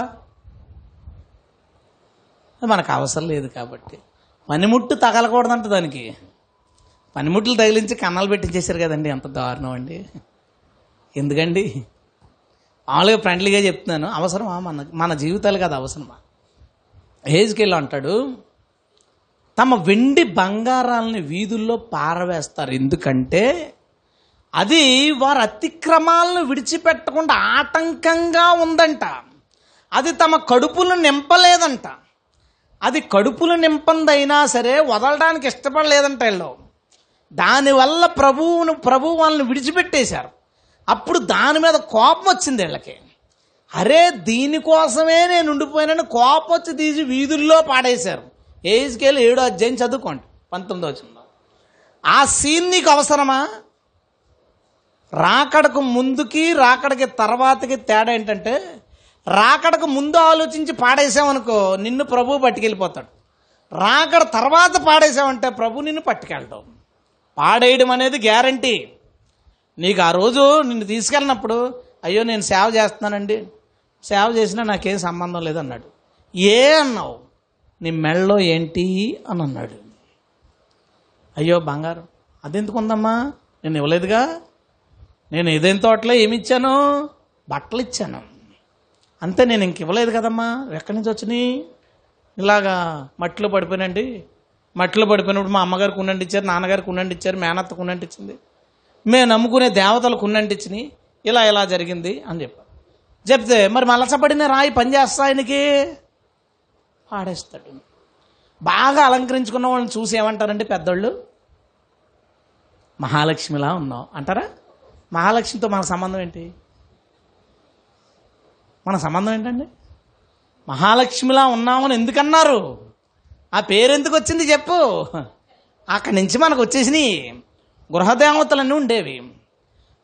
మనకు అవసరం లేదు కాబట్టి. పనిముట్టు తగలకూడదంట దానికి. పనిముట్లు తగిలించి కన్నాలు పెట్టించేశారు కదండి. ఎంత దారుణం అండి. ఎందుకండి? మామూలుగా ఫ్రెండ్లీగా చెప్తున్నాను. అవసరమా? మన మన జీవితాలు కదా అవసరమా? హేజ్కెళ్ళి అంటాడు తమ వెండి బంగారాలని వీధుల్లో పారవేస్తారు. ఎందుకంటే అది వారి అతిక్రమాలను విడిచిపెట్టకుండా ఆటంకంగా ఉందంట. అది తమ కడుపులు నింపలేదంట. అది కడుపులు నింపందైనా సరే వదలడానికి ఇష్టపడలేదంట వీళ్ళు. దానివల్ల ప్రభువును ప్రభు వాళ్ళని విడిచిపెట్టేశారు. అప్పుడు దాని మీద కోపం వచ్చింది వీళ్ళకి. అరే దీనికోసమే నేను ఉండిపోయానని కోపం వచ్చి తీసి వీధుల్లో పాడేశారు. ఏజ్కేళ్ళు ఏడో అధ్యాయం చదువుకోండి పంతొమ్మిదో వచ్చిందో ఆ సీన్ నీకు అవసరమా? రాకడకు ముందుకి రాకడకి తర్వాతకి తేడా ఏంటంటే రాకడకు ముందు ఆలోచించి పాడేసామనుకో నిన్ను ప్రభు పట్టుకెళ్ళిపోతాడు. రాకడ తర్వాత పాడేసామంటే ప్రభు నిన్ను పట్టుకెళ్ళడం. పాడేయడం అనేది గ్యారంటీ. నీకు ఆ రోజు నిన్ను తీసుకెళ్ళినప్పుడు అయ్యో నేను సేవ చేస్తున్నానండి. సేవ చేసినా నాకేం సంబంధం లేదన్నాడు. ఏ అన్నావు? నీ మెళ్ళలో ఏంటి అని అన్నాడు. అయ్యో బంగారం. అదెందుకు ఉందమ్మా నేను ఇవ్వలేదుగా. నేను ఏదైనా తోటలో ఏమి ఇచ్చాను? బట్టలు ఇచ్చాను. అంతే నేను ఇంక ఇవ్వలేదు కదమ్మా. ఎక్కడి నుంచి వచ్చినాయి? ఇలాగా మట్టిలో పడిపోయినండి మట్టిలో పడిపోయినప్పుడు మా అమ్మగారికి ఉండండి ఇచ్చారు నాన్నగారికి ఉండండి ఇచ్చారు మేనత్తకు ఉండండి ఇచ్చింది. మేము నమ్ముకునే దేవతలకు ఉండండి ఇచ్చినాయి ఇలా ఇలా జరిగింది అని చెప్పారు. చెప్తే మరి మలసపడిన రాయి పనిచేస్తా ఆయనకి? పాడేస్తాడు బాగా అలంకరించుకున్న వాళ్ళని చూసి ఏమంటారండి పెద్దోళ్ళు? మహాలక్ష్మిలా ఉన్నావు. అంటారా? మహాలక్ష్మితో మన సంబంధం ఏంటి? మన సంబంధం ఏంటండి? మహాలక్ష్మిలా ఉన్నామని ఎందుకన్నారు? ఆ పేరెందుకు వచ్చింది చెప్పు? అక్కడి నుంచి మనకు వచ్చేసినాయి గృహదేవతలన్నీ ఉండేవి.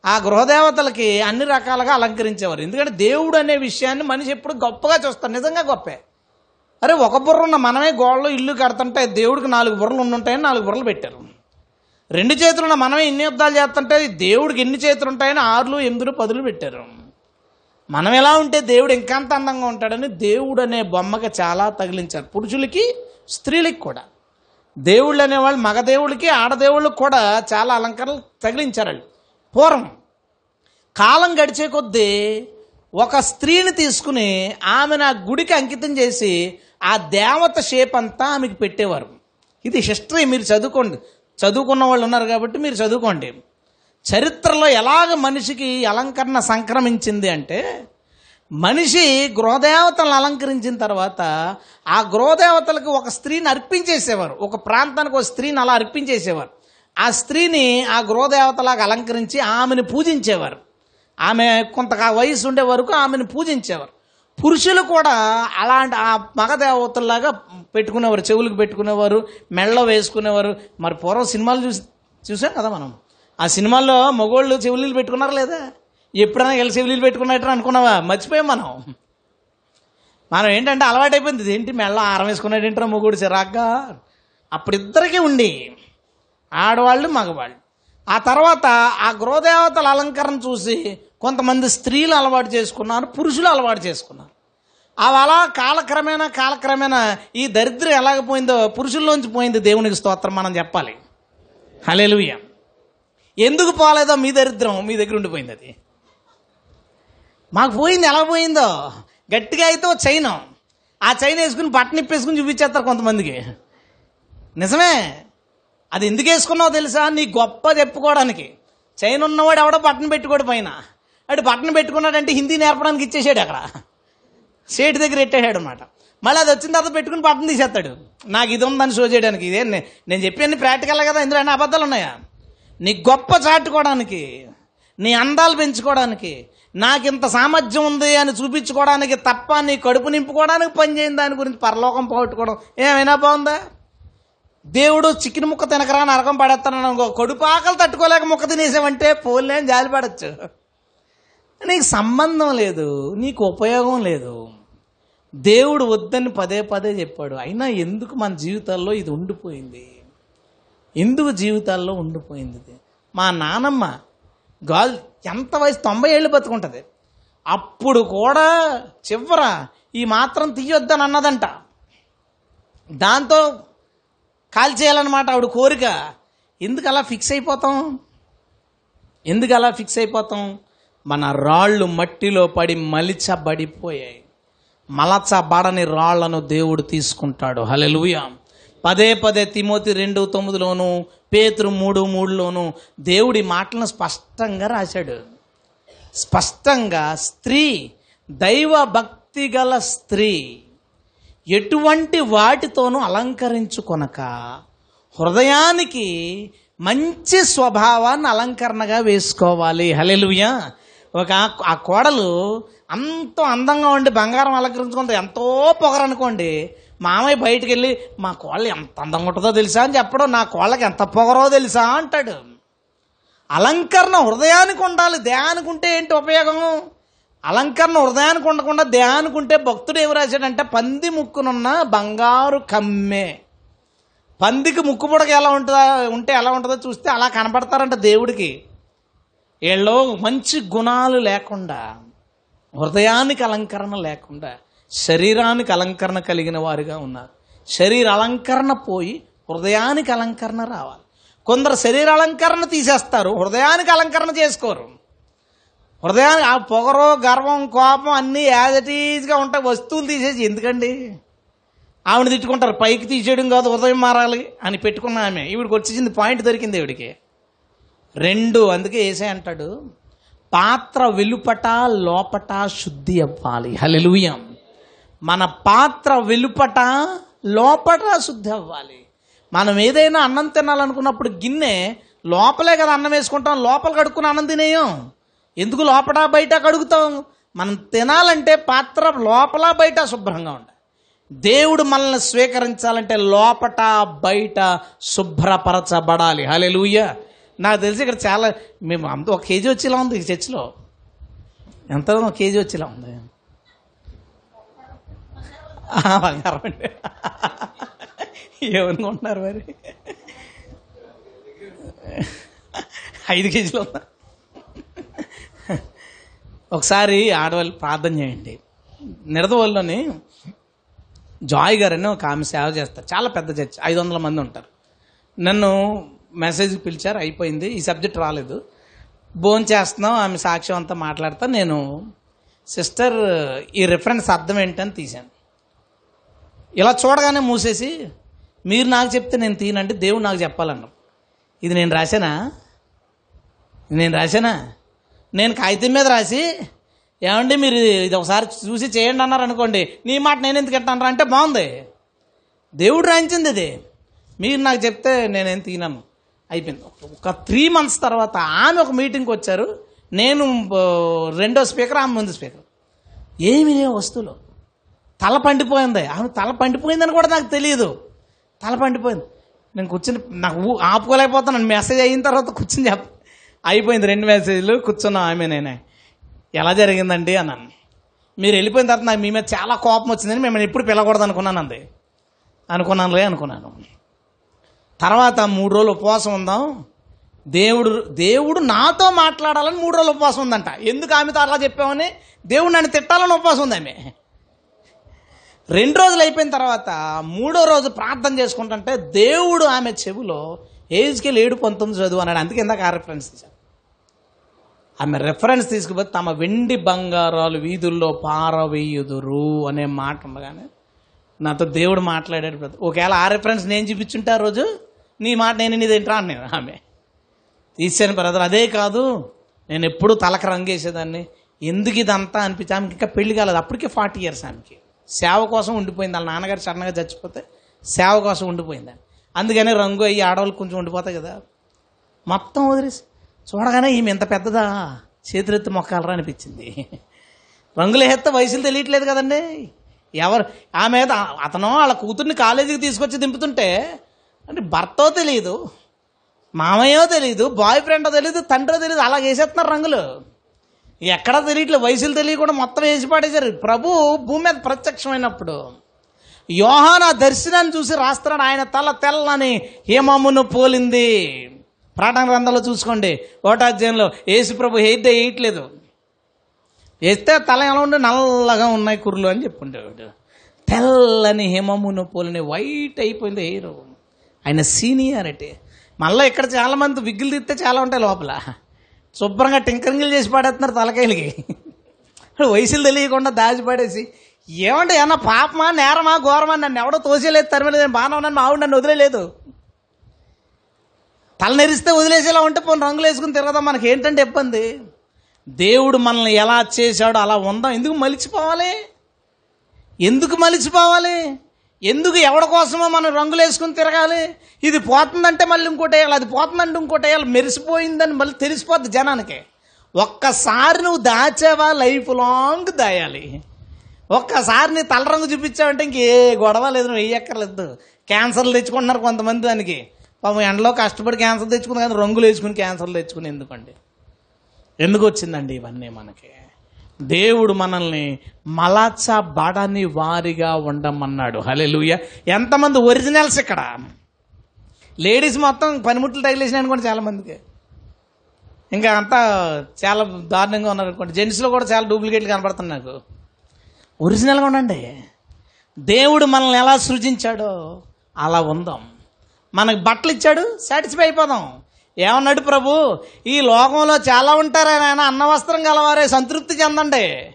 ఆ గృహదేవతలకి అన్ని రకాలుగా అలంకరించేవారు. ఎందుకంటే దేవుడు అనే విషయాన్ని మనిషి ఎప్పుడు గొప్పగా చూస్తాడు. నిజంగా గొప్పే. అరే ఒక బుర్ర ఉన్న మనమే గోడలో ఇల్లు కడుతుంటే దేవుడికి నాలుగు బుర్రలు ఉండుంటాయని నాలుగు బుర్రలు పెట్టారు. రెండు చేతులు ఉన్న మనమే ఇన్ని యుద్ధాలు చేస్తుంటే దేవుడికి ఎన్ని చేతులు ఉంటాయని ఆరులు ఎనిమిదిలు పదులు పెట్టారు. మనం ఎలా ఉంటే దేవుడు ఇంకాంత అందంగా ఉంటాడని దేవుడు అనే బొమ్మకి చాలా తగిలించారు. పురుషులకి స్త్రీలకి కూడా. దేవుళ్ళు అనేవాళ్ళు మగదేవుళ్ళకి ఆడదేవుళ్ళకి కూడా చాలా అలంకరణలు తగిలించారు వాళ్ళు పూర్వం. కాలం గడిచే కొద్దీ ఒక స్త్రీని తీసుకుని ఆమెను ఆ గుడికి అంకితం చేసి ఆ దేవత షేప్ అంతా ఆమెకి పెట్టేవారు. ఇది హిస్టరీ మీరు చదువుకోండి. చదువుకున్న వాళ్ళు ఉన్నారు కాబట్టి మీరు చదువుకోండి. చరిత్రలో ఎలాగ మనిషికి అలంకరణ సంక్రమించింది అంటే మనిషి గృహదేవతలను అలంకరించిన తర్వాత ఆ గృహదేవతలకు ఒక స్త్రీని అర్పించేసేవారు. ఒక ప్రాంతానికి ఒక స్త్రీని అలా అర్పించేసేవారు. ఆ స్త్రీని ఆ గృహదేవతలాగా అలంకరించి ఆమెను పూజించేవారు. ఆమె కొంత వయసు ఉండే వరకు ఆమెను పూజించేవారు. పురుషులు కూడా అలాంటి ఆ మగదేవతల్లాగా పెట్టుకునేవారు. చెవులకు పెట్టుకునేవారు మెళ్ళ వేసుకునేవారు. మరి పూర్వం సినిమాలు చూసి చూసాం కదా మనం? ఆ సినిమాల్లో మగోళ్ళు చెవులీలు పెట్టుకున్నారు లేదా? ఎప్పుడైనా కలిసి చెవులీలు పెట్టుకున్నట్టు అనుకున్నావా? మర్చిపోయాం మనం. మనం ఏంటంటే అలవాటైపోయింది. ఏంటి? మెళ్ళ ఆరం వేసుకున్నాడు ఏంటో మొగుడు చిరాగ్గా అప్పుడిద్దరికీ ఉండి ఆడవాళ్ళు మగవాళ్ళు. ఆ తర్వాత ఆ గృహదేవతల అలంకరణ చూసి కొంతమంది స్త్రీలు అలవాటు చేసుకున్నారు పురుషులు అలవాటు చేసుకున్నారు. అవి అలా కాలక్రమేణా కాలక్రమేణా ఈ దరిద్రం ఎలాగ పోయిందో పురుషుల్లోంచి పోయింది దేవునికి స్తోత్రం మనం చెప్పాలి. హలేలుయ్య ఎందుకు పోలేదో మీ దరిద్రం మీ దగ్గర ఉండిపోయింది అది. మాకు పోయింది ఎలా పోయిందో? గట్టిగా అయితే ఓ చైన్. ఆ చైన్ వేసుకుని బట్టన్ ఇప్పేసుకుని చూపించేస్తారు కొంతమందికి. నిజమే? అది ఎందుకు వేసుకున్నావు తెలుసా? నీ గొప్ప చెప్పుకోవడానికి. చైన్ ఉన్నవాడు ఎవడో బట్టన్ పెట్టుకోడు పైన. అటు బట్టన్ పెట్టుకున్నాడంటే హిందీ నేర్పడానికి ఇచ్చేసాడు అక్కడ. సేటు దగ్గర ఎట్టేసాడు అనమాట మళ్ళీ అది వచ్చిన తర్వాత పెట్టుకుని బట్టన్ తీసేస్తాడు. నాకు ఇది ఉందని షో చేయడానికి. ఇదే నేను చెప్పాను ప్రాక్టికల్ కదా ఇందులో అబద్ధాలు ఉన్నాయా? నీ గొప్ప చాటుకోవడానికి నీ అందాలు పెంచుకోవడానికి నాకింత సామర్థ్యం ఉంది అని చూపించుకోవడానికి తప్ప నీ కడుపు నింపుకోవడానికి పనిచేయని దాని గురించి పరలోకం పోగొట్టుకోవడం ఏమైనా బాగుందా? దేవుడు చికెన్ ముక్క తినకరా నరకం పడేస్తాను అనుకో. కడుపు ఆకలి తట్టుకోలేక ముక్క తినేసావంటే పోలే అని జాలి పడచ్చు. నీకు సంబంధం లేదు నీకు ఉపయోగం లేదు. దేవుడు వద్దని పదే పదే చెప్పాడు. అయినా ఎందుకు మన జీవితాల్లో ఇది ఉండిపోయింది? ఎందుకు జీవితాల్లో ఉండిపోయింది మా నానమ్మ గాల్ ఎంత వయసు? తొంభై ఏళ్ళు బతుకుంటుంది. అప్పుడు కూడా చివర ఈ మాత్రం తీయొద్దని అన్నదంట. దాంతో కాల్ చేయాలన్నమాట ఆవిడ కోరిక. ఎందుకు అలా ఫిక్స్ అయిపోతాం? ఎందుకు అలా ఫిక్స్ అయిపోతాం? మన రాళ్ళు మట్టిలో పడి మలిచబడిపోయాయి. మలచబడని రాళ్ళను దేవుడు తీసుకుంటాడు. హలెలుయ పదే పదే తిమోతి రెండు తొమ్మిదిలోను పేతురు మూడు మూడులోను దేవుడి మాటలను స్పష్టంగా రాశాడు. స్పష్టంగా స్త్రీ దైవ భక్తి గల స్త్రీ ఎటువంటి వాటితోనూ అలంకరించుకొనక హృదయానికి మంచి స్వభావాన్ని అలంకరణగా వేసుకోవాలి. హలెలుయ ఒక ఆ కోడలు అంత అందంగా ఉండి బంగారం అలంకరించుకుంటే ఎంతో పొగరనుకోండి మామయ్య బయటికి వెళ్ళి మా కోళ్ళ ఎంత అందంగా ఉంటుందో తెలుసా? అని చెప్పడం నా కోళ్ళకి ఎంత పొగరో తెలుసా? అంటాడు. అలంకరణ హృదయానికి ఉండాలి. దేహానికి ఉంటే ఏంటి ఉపయోగం? అలంకరణ హృదయానికి ఉండకుండా దేహానికి ఉంటే భక్తుడు ఏమి రాశాడంటే పంది ముక్కునున్న బంగారు కమ్మే. పందికి ముక్కు పొడక ఎలా ఉంటుందా ఉంటే ఎలా ఉంటుందో చూస్తే అలా కనపడతారంట దేవుడికి. వీళ్ళు మంచి గుణాలు లేకుండా హృదయానికి అలంకరణ లేకుండా శరీరానికి అలంకరణ కలిగిన వారుగా ఉన్నారు. శరీర అలంకరణ పోయి హృదయానికి అలంకరణ రావాలి. కొందరు శరీర అలంకరణ తీసేస్తారు హృదయానికి అలంకరణ చేసుకోరు. హృదయానికి ఆ పొగరు గర్వం కోపం అన్నీ యాజ్ ఇట్ ఈజ్గా ఉంటాయి వస్తువులు తీసేసి ఎందుకండి? ఆవిడ తిట్టుకుంటారు పైకి తీసేయడం కాదు హృదయం మారాలి అని పెట్టుకున్న ఆమె. ఈవిడికి వచ్చేసింది పాయింట్ దొరికింది ఈవిడికి. రెండు అందుకే ఏసే అంటాడు పాత్ర వెలుపట లోపట శుద్ధి అవ్వాలి. హలెలుయం మన పాత్ర వెలుపట లోపట శుద్ధి అవ్వాలి. మనం ఏదైనా అన్నం తినాలనుకున్నప్పుడు గిన్నె లోపలే కదా అన్నం వేసుకుంటాం లోపల కడుక్కుని అన్నం తినేయం. ఎందుకు లోపట బయట కడుగుతాం? మనం తినాలంటే పాత్ర లోపల బయట శుభ్రంగా ఉండాలి. దేవుడు మనల్ని స్వీకరించాలంటే లోపట బయట శుభ్రపరచబడాలి. హలెలుయ్య నాకు తెలిసి ఇక్కడ చాలా మేము అంత ఒక కేజీ వచ్చేలా ఉంది ఈ చర్చిలో. ఎంత ఒక కేజీ వచ్చేలా ఉంది? బంగారం అండి. ఏమనుకుంటున్నారు మరి? ఐదు కేజీలు ఉందా? ఒకసారి ఆడవాళ్ళు ప్రార్థన చేయండి. నిడదవల్లోని జాయ్ గారని ఒక ఆమె సేవ చేస్తారు. చాలా పెద్ద చర్చ్. ఐదు వందల మంది ఉంటారు. నన్ను మెసేజ్ పిలిచారు. అయిపోయింది. ఈ సబ్జెక్ట్ రాలేదు. భోన్ చేస్తున్నాం. ఆమె సాక్ష్యం అంతా మాట్లాడతా. నేను సిస్టర్ ఈ రిఫరెన్స్ అర్థం ఏంటని తీశాను. ఇలా చూడగానే మూసేసి మీరు నాకు చెప్తే నేను తీనంటే దేవుడు నాకు చెప్పాలన్నాం. ఇది నేను రాశానా? నేను రాశానా? నేను కాగితం మీద రాసి ఏమండి మీరు ఇది ఒకసారి చూసి చేయండి అన్నారు అనుకోండి నీ మాట నేను ఎందుకు ఎట్టనరా అంటే బాగుంది. దేవుడు రాయించింది ఇది. మీరు నాకు చెప్తే నేనేం తీనను. అయిపోయింది. ఒక త్రీ మంత్స్ తర్వాత ఆమె ఒక మీటింగ్కి వచ్చారు. నేను రెండో స్పీకర్ ఆమె ముందు స్పీకర్ ఏమి లేవు వస్తువులు. తల పండిపోయింది. ఆమె తల పండిపోయిందని కూడా నాకు తెలియదు తల పండిపోయింది. నేను కూర్చుని నాకు ఆపుకోలేకపోతున్నాను. మెసేజ్ అయిన తర్వాత కూర్చుని చెప్ప అయిపోయింది రెండు మెసేజ్లు కూర్చున్నాం ఆమె నేనే. ఎలా జరిగిందండి అన్నాను. మీరు వెళ్ళిపోయిన తర్వాత నాకు మీ మీద చాలా కోపం వచ్చిందని మిమ్మల్ని ఎప్పుడు పిలకూడదు అనుకున్నాను అంది. అనుకున్నానులే అనుకున్నాను. తర్వాత మూడు రోజులు ఉపవాసం ఉందాం. దేవుడు దేవుడు నాతో మాట్లాడాలని మూడు రోజులు ఉపవాసం ఉందంట. ఎందుకు ఆమెతో అలా చెప్పామని దేవుడు నన్ను తిట్టాలని ఉపవాసం ఉంది ఆమె. రెండు రోజులు అయిపోయిన తర్వాత మూడో రోజు ప్రార్థన చేసుకుంటుంటే దేవుడు ఆమె చెవిలో ఏజ్కి ఏడు పంతొమ్మిది చదువు అన్నాడు. అందుకే ఇందాక ఆ రెఫరెన్స్ తీశాను. ఆమె రెఫరెన్స్ తీసుకుపోతే తమ వెండి బంగారాలు వీధుల్లో పారవేయుదురు అనే మాట ఉండగానే నాతో దేవుడు మాట్లాడాడు ప్రతి ఒకవేళ ఆ రెఫరెన్స్ నేను చూపించుంటే ఆ రోజు నీ మాట నేను నీది ఏంట్రా నేను ఆమె. తీసాను బ్రదర్. అదే కాదు నేను ఎప్పుడు తలకు రంగేసేదాన్ని. ఎందుకు ఇదంతా అనిపించి ఆమెకి ఇంకా పెళ్ళి కాలేదు. అప్పటికే ఫార్టీ ఇయర్స్ ఆమెకి. సేవ కోసం ఉండిపోయింది. వాళ్ళ నాన్నగారు సడన్గా చచ్చిపోతే సేవ కోసం ఉండిపోయింది. అందుకని రంగు అయ్యి ఆడవాళ్ళు కొంచెం ఉండిపోతాయి కదా. మొత్తం వదిలేసి చూడగానే ఈమె ఎంత పెద్దదా? చేతులెత్తి మొక్కాలరా అనిపించింది. రంగులు వేస్తే వయసులు తెలియట్లేదు కదండి. ఎవరు? ఆమె అతను వాళ్ళ కూతుర్ని కాలేజీకి తీసుకొచ్చి దింపుతుంటే అంటే భర్తో తెలియదు మామయ్యో తెలియదు బాయ్ ఫ్రెండో తెలియదు తండ్రో తెలియదు అలా వేసేస్తున్నారు రంగులు. ఎక్కడ తెలియట్లేదు. వయసులు తెలియకుండా మొత్తం వేసి పాడేశారు. ప్రభు భూమి మీద ప్రత్యక్షమైనప్పుడు యోహాన దర్శనాన్ని చూసి రాస్తున్నాడు. ఆయన తల తెల్లని హేమమును పోలింది. ప్రాణ గ్రంథంలో చూసుకోండి. ఓటాధ్యాయంలో యేసు ప్రభు హెయిర్ వేయట్లేదు. వేస్తే తల ఎలా ఉండే? నల్లగా ఉన్నాయి కుర్రలు అని చెప్పుండేవాడు. తెల్లని హేమమును పోలిని వైట్ అయిపోయింది హెయిర్. ఆయన సీనియారిటీ. మళ్ళీ ఇక్కడ చాలామంది విగ్గులు తీస్తే చాలా ఉంటాయి లోపల. శుభ్రంగా టింకరింగ్లు చేసి పాడేస్తున్నారు తలకాయలకి. వయసులు తెలియకుండా దాచి పడేసి ఏమండి ఏమన్నా పాపమా నేరమా ఘోరమా? నన్ను ఎవడో తోసేలేదు తరిమలేదు బాగానే ఉన్నాను మా ఆవిడ నన్ను వదిలేదు తల నెరిస్తే వదిలేసేలా ఉంటే పోనీ రంగులు వేసుకుని తిరగదాం మనకి ఏంటంటే ఇబ్బంది? దేవుడు మనల్ని ఎలా చేశాడో అలా ఉందాం. ఎందుకు మలిచిపోవాలి? ఎందుకు మలిచిపోవాలి? ఎందుకు ఎవడి కోసమో మనం రంగులు వేసుకుని తిరగాలి? ఇది పోతుందంటే మళ్ళీ ఇంకోటి వేయాలి అది పోతుందంటే ఇంకోటి వేయాలి మెరిసిపోయిందని మళ్ళీ తెలిసిపోద్ది జనానికి. ఒక్కసారి నువ్వు దాచావా లైఫ్ లాంగ్ దాయాలి. ఒక్కసారి నీ తల రంగు చూపించావంటే ఇంకే గొడవ లేదు నువ్వు వేయక్కర్లేదు. క్యాన్సర్లు తెచ్చుకుంటున్నారు కొంతమంది దానికి. పాపం ఎండలో కష్టపడి క్యాన్సర్ తెచ్చుకుని కానీ రంగులు వేసుకుని క్యాన్సర్లు తెచ్చుకుని ఎందుకండి? ఎందుకు వచ్చిందండి ఇవన్నీ మనకి? దేవుడు మనల్ని మలాచ బడని వారిగా ఉండమన్నాడు. హలే ఎంతమంది ఒరిజినల్స్ ఇక్కడ? లేడీస్ మొత్తం పనిముట్లు తగిలేసినాయి అనుకోండి చాలా మందికి ఇంకా అంతా చాలా దారుణంగా ఉన్నారు అనుకోండి. జెంట్స్లో కూడా చాలా డూప్లికేట్లు కనపడుతున్నాయి నాకు. ఒరిజినల్గా ఉండండి. దేవుడు మనల్ని ఎలా సృజించాడో అలా ఉందాం. మనకు బట్టలు ఇచ్చాడు సాటిస్ఫై అయిపోదాం. ఏమన్నాడు ప్రభు? ఈ లోకంలో చాలా ఉంటారే ఆయన అన్న వస్త్రం గలవారే సంతృప్తి చెందండి.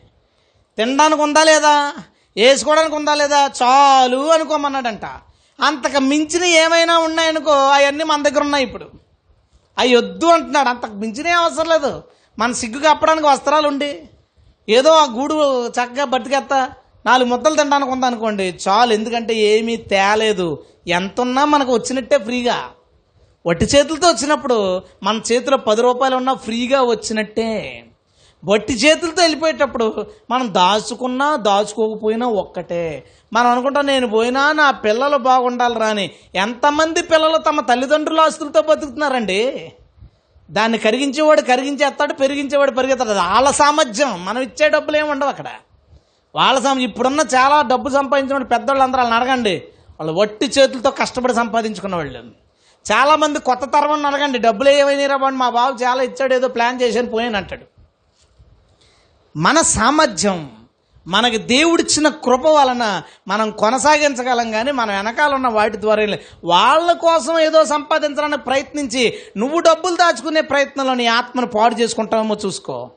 తినడానికి ఉందా లేదా? వేసుకోవడానికి ఉందా లేదా? చాలు అనుకోమన్నాడంట. అంతకు మించిన ఏమైనా ఉన్నాయనుకో అవన్నీ మన దగ్గర ఉన్నాయి ఇప్పుడు. అవి వద్దు అంటున్నాడు. అంతకు మించిన ఏం అవసరం లేదు. మన సిగ్గు కప్పడానికి వస్త్రాలు ఉండి. ఏదో ఆ గూడు చక్కగా బతికేస్తా నాలుగు ముద్దలు తినడానికి ఉందనుకోండి చాలు. ఎందుకంటే ఏమీ తేలేదు. ఎంత ఉన్నా మనకు వచ్చినట్టే ఫ్రీగా. వట్టి చేతులతో వచ్చినప్పుడు మన చేతిలో పది రూపాయలు ఉన్నా ఫ్రీగా వచ్చినట్టే. వట్టి చేతులతో వెళ్ళిపోయేటప్పుడు మనం దాచుకున్నా దాచుకోకపోయినా ఒక్కటే. మనం అనుకుంటాం నేను పోయినా నా పిల్లలు బాగుండాలి రాని ఎంతమంది పిల్లలు తమ తల్లిదండ్రుల ఆస్తులతో బతుకుతున్నారండి? దాన్ని కరిగించేవాడు కరిగించేస్తాడు పెరిగించేవాడు పెరిగేస్తాడు. వాళ్ళ సామర్థ్యం. మనం ఇచ్చే డబ్బులు ఏమి ఉండవు అక్కడ. వాళ్ళ సామ ఇప్పుడున్న చాలా డబ్బు సంపాదించిన పెద్దవాళ్ళు అందరూ వాళ్ళని అడగండి. వాళ్ళు వట్టి చేతులతో కష్టపడి సంపాదించుకున్న వాళ్ళు. చాలా మంది కొత్త తరం అడగండి డబ్బులు ఏమైనా బాండి మా బాబు చాలా ఇచ్చాడు ఏదో ప్లాన్ చేశాను పోయాను అంటాడు. మన సామర్థ్యం మనకి దేవుడిచ్చిన కృప వలన మనం కొనసాగించగలం కానీ మన వెనకాల ఉన్న వాటి ద్వారా వాళ్ళ కోసం ఏదో సంపాదించడానికి ప్రయత్నించి నువ్వు డబ్బులు దాచుకునే ప్రయత్నంలో నీ ఆత్మను పాడు చేసుకుంటామో చూసుకో.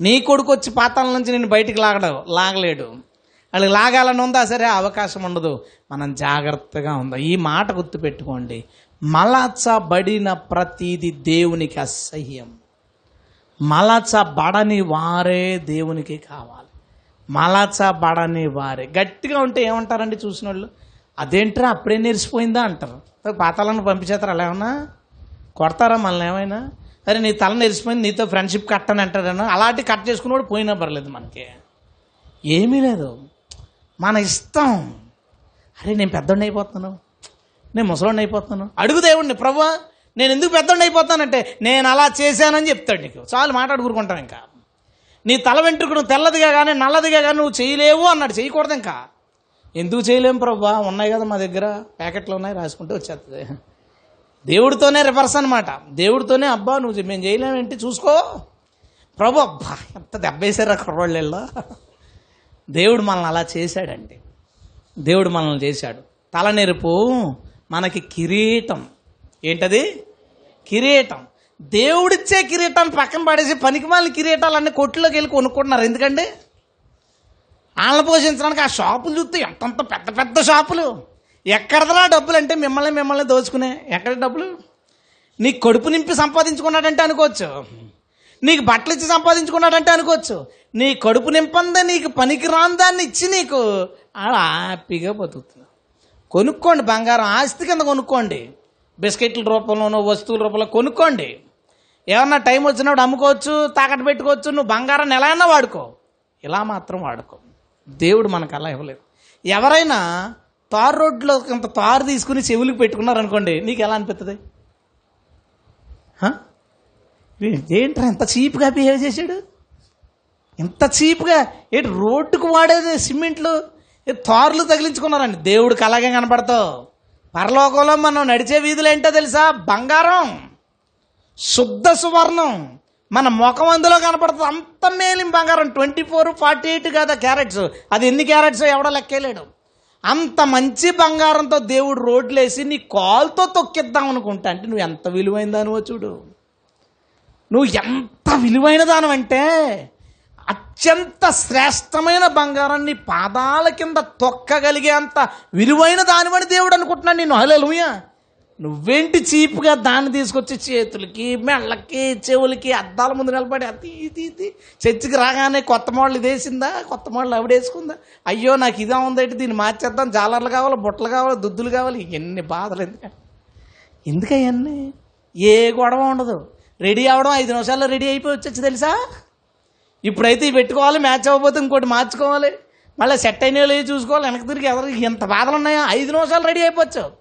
నీ కొడుకు వచ్చి పాతాల నుంచి నేను బయటికి లాగడం లాగలేడు. వాళ్ళకి లాగాలని ఉందా? సరే అవకాశం ఉండదు. మనం జాగ్రత్తగా ఉందా? ఈ మాట గుర్తుపెట్టుకోండి. మలచబడిన ప్రతిది దేవునికి అసహ్యం. మలచబడని వారే దేవునికి కావాలి. మలచబడని వారే గట్టిగా ఉంటే ఏమంటారండి చూసిన వాళ్ళు అదేంట్రా అప్పుడే నెరిసిపోయిందా అంటారు. పాతాలను పంపించేస్తారు? అలా ఏమన్నా? కొడతారా మనల్ని ఏమైనా? అరే నీ తల నెరిసిపోయింది నీతో ఫ్రెండ్షిప్ కట్టని అంటారన్నా అలాంటి కట్ చేసుకున్నవాడు పోయినా పర్లేదు మనకి. ఏమీ లేదు. మన ఇష్టం. అరే నేను పెద్దోడిని అయిపోతున్నాను. నేను ముసలోడిని అయిపోతున్నాను. అడుగు దేవుడిని ప్రభు నేను ఎందుకు పెద్దోడిని అయిపోతానంటే నేను అలా చేశానని చెప్తాడు నీకు. చాలు మాట్లాడుకుంటాం ఇంకా. నీ తల వెంట్రుకను తెల్లదిగా కానీ నల్లదిగా కానీ నువ్వు చేయలేవు అన్నాడు. చేయకూడదు ఇంకా. ఎందుకు చేయలేం ప్రభా? ఉన్నాయి కదా మా దగ్గర ప్యాకెట్లు ఉన్నాయి రాసుకుంటే వచ్చేస్తుంది దేవుడితోనే రివర్స్ అనమాట దేవుడితోనే అబ్బా నువ్వు మేము చేయలేమేంటి? చూసుకో. ప్రభు అబ్బా ఎంత దెబ్బేశారా కుర్రోళ్ళల్లో దేవుడు మనల్ని అలా చేశాడండి. దేవుడు మనల్ని చేశాడు. తలనెరుపు మనకి కిరీటం. ఏంటది? కిరీటం. దేవుడిచ్చే కిరీటాన్ని పక్కన పడేసి పనికిమాలిన కిరీటాలన్నీ కొట్టులోకి వెళ్ళి కొనుక్కుంటున్నారు. ఎందుకండి? వాళ్ళని పోషించడానికి ఆ షాపులు చూస్తే ఎంతంత పెద్ద పెద్ద షాపులు. ఎక్కడదలా డబ్బులు అంటే మిమ్మల్ని మిమ్మల్ని దోచుకునే. ఎక్కడ డబ్బులు? నీ కడుపు నింపి సంపాదించుకున్నాడంటే అనుకోవచ్చు. నీకు బట్టలు ఇచ్చి సంపాదించుకున్నాడంటే అనుకోవచ్చు. నీ కడుపు నింపందే నీకు పనికి రాందాన్ని ఇచ్చి నీకు అలా హ్యాపీగా బతుకుతుంది. కొనుక్కోండి బంగారం ఆస్తి కింద కొనుక్కోండి. బిస్కెట్ల రూపంలోనో వస్తువుల రూపంలో కొనుక్కోండి. ఏమన్నా టైం వచ్చినప్పుడు అమ్ముకోవచ్చు తాకట్టు పెట్టుకోవచ్చు నువ్వు బంగారాన్ని ఎలా అయినా వాడుకో. ఇలా మాత్రం వాడుకో. దేవుడు మనకు అలా ఇవ్వలేదు. ఎవరైనా తారు రోడ్లో కొంత తారు తీసుకుని చెవులకు పెట్టుకున్నారనుకోండి నీకు ఎలా అనిపిస్తుంది ఏంట్రా ఎంత చీప్గా బిహేవ్ చేశాడు ఇంత చీప్గా? ఏంటి రోడ్డుకు వాడేది సిమెంట్లు? తోర్లు తగిలించుకున్నారండి. దేవుడికి అలాగే కనపడతావు. పరలోకంలో మనం నడిచే వీధులు ఏంటో తెలుసా? బంగారం. శుద్ధ సువర్ణం. మన ముఖం అందులో కనపడుతుంది. అంత మేలిం బంగారం. ట్వంటీ ఫోర్ ఫార్టీ ఎయిట్ కదా క్యారెట్స్. అది ఎన్ని క్యారెట్స్? ఎవడో లెక్కేలేడు అంత మంచి బంగారంతో దేవుడు రోడ్లేసి నీ కాల్తో తొక్కిద్దాం అనుకుంటా అంటే నువ్వు ఎంత విలువైన దానివో చూడు. నువ్వు ఎంత విలువైన దానివంటే అత్యంత శ్రేష్టమైన బంగారాన్ని పాదాల కింద తొక్కగలిగే అంత విలువైన దానివని దేవుడు అనుకుంటున్నాను నేను హలోయ నువ్వేంటి చీప్గా దాన్ని తీసుకొచ్చి చేతులకి మెళ్ళకి చెవులకి అద్దాల ముందు నిలబడి అది ఇది ఇది చర్చికి రాగానే కొత్త మోడల్ ఇదేసిందా కొత్త మోడల్ ఆవిడేసుకుందా అయ్యో నాకు ఇదే ఉందేంటి దీన్ని మార్చేద్దాం. జాలర్లు కావాలి బుట్టలు కావాలి దుద్దులు కావాలి. ఎన్ని బాధలు ఎందుకంటే ఎందుకయ్యన్నీ? ఏ గొడవ ఉండదు. రెడీ అవడం ఐదు నిమిషాల్లో రెడీ అయిపోయి వచ్చొచ్చు తెలుసా? ఇప్పుడైతే ఇవి పెట్టుకోవాలి మ్యాచ్ అవ్వకపోతే ఇంకోటి మార్చుకోవాలి. మళ్ళీ సెట్ అయినా లేదు చూసుకోవాలి వెనక్కి తిరిగి ఎవరికి ఎంత బాధలు ఉన్నాయో. ఐదు నిమిషాలు రెడీ అయిపోవచ్చు.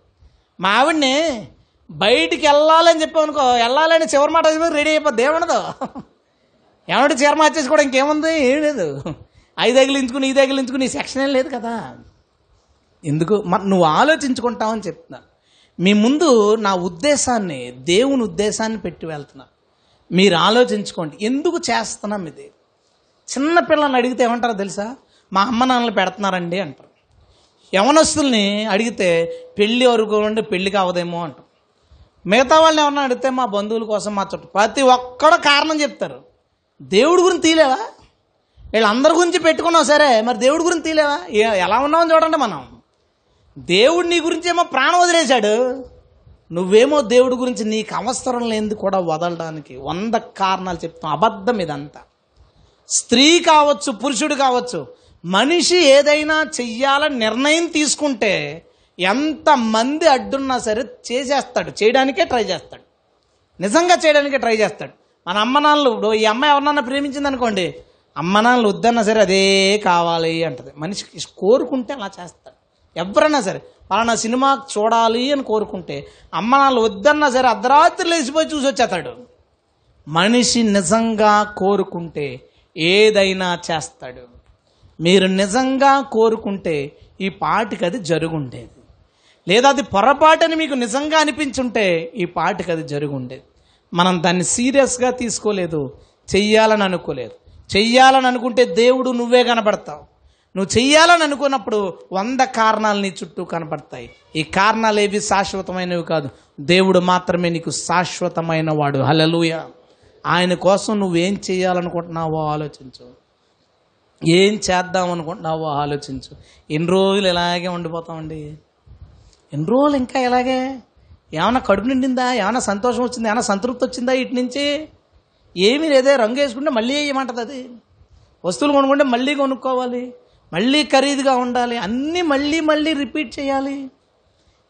మా ఆవిడ్ని బయటికి వెళ్ళాలని చెప్పామనుకో వెళ్ళాలని చివరి మాట చెప్పి రెడీ అయిపోద్ది. ఏమనదు ఏమంటే చీర మార్చేసి కూడా ఇంకేముంది? ఏం లేదు. ఐదు తగిలించుకుని ఈ తగిలించుకుని ఈ సెక్షన్ ఏం లేదు కదా. ఎందుకు? మ- నువ్వు ఆలోచించుకుంటావని చెప్తున్నా. మీ ముందు నా ఉద్దేశాన్ని దేవుని ఉద్దేశాన్ని పెట్టి వెళ్తున్నా. మీరు ఆలోచించుకోండి. ఎందుకు చేస్తున్నాం ఇది? చిన్న పిల్లల్ని అడిగితే ఏమంటారో తెలుసా? మా అమ్మ నాన్నలు పెడుతున్నారండి అంటారు. యవనస్తుల్ని అడిగితే పెళ్ళి వరకు ఉండి పెళ్ళికి కావదేమో అంటారు. మిగతా వాళ్ళని ఎవరన్నా అడిగితే మా బంధువుల కోసం మా చుట్టూ ప్రతి ఒక్కడో కారణం చెప్తారు. దేవుడి గురించి తీలేవా వీళ్ళందరి గురించి పెట్టుకున్నావు సరే మరి దేవుడి గురించి తీలేవా ఎలా ఉన్నామని చూడండి మనం. దేవుడు నీ గురించి ఏమో ప్రాణం వదిలేశాడు. నువ్వేమో దేవుడి గురించి నీకు అవసరం లేనిది కూడా వదలడానికి వంద కారణాలు చెప్తాం. అబద్ధం ఇదంతా. స్త్రీ కావచ్చు పురుషుడు కావచ్చు మనిషి ఏదైనా చెయ్యాలని నిర్ణయం తీసుకుంటే ఎంతమంది అడ్డున్నా సరే చేసేస్తాడు. చేయడానికే ట్రై చేస్తాడు. నిజంగా చేయడానికే ట్రై చేస్తాడు. మన అమ్మ నాన్నలు ఇప్పుడు ఈ అమ్మాయి ఎవరినన్నా ప్రేమించింది అనుకోండి అమ్మ నాన్నలు వద్దన్నా సరే అదే కావాలి అంటది. మనిషికి కోరుకుంటే అలా చేస్తాడు. ఎవరైనా సరే పలానా సినిమా చూడాలి అని కోరుకుంటే అమ్మ నాన్నలు వద్దన్నా సరే అర్ధరాత్రి లేచిపోయి చూసి వచ్చేస్తాడు మనిషి నిజంగా కోరుకుంటే ఏదైనా చేస్తాడు. మీరు నిజంగా కోరుకుంటే ఈ పాటికి అది జరుగుండేది. లేదా అది పొరపాటని మీకు నిజంగా అనిపించుంటే ఈ పాటికి అది జరుగుండేది. మనం దాన్ని సీరియస్గా తీసుకోలేదు. చెయ్యాలని అనుకోలేదు. చెయ్యాలని అనుకుంటే దేవుడు నువ్వే కనబడతావు. నువ్వు చెయ్యాలని అనుకున్నప్పుడు వంద కారణాలు నీ చుట్టూ కనపడతాయి ఈ కారణాలు ఏవి శాశ్వతమైనవి కాదు. దేవుడు మాత్రమే నీకు శాశ్వతమైన వాడు. హలలుయా ఆయన కోసం నువ్వేం చేయాలనుకుంటున్నావో ఆలోచించు. ఏం చేద్దాం అనుకుంటున్నావో ఆలోచించు. ఎన్ని రోజులు ఇలాగే ఉండిపోతామండి? ఎన్ని రోజులు ఇంకా ఇలాగే? ఏమైనా కడుపు నిండిందా? ఏమైనా సంతోషం వచ్చిందా? ఏమైనా సంతృప్తి వచ్చిందా ఇటు నుంచి? ఏమీ లేదే రంగు వేసుకుంటే మళ్ళీ వేయమంటది అది? వస్తువులు కొనుక్కుంటే మళ్ళీ కొనుక్కోవాలి. మళ్ళీ ఖరీదుగా ఉండాలి. అన్నీ మళ్ళీ మళ్ళీ రిపీట్ చేయాలి.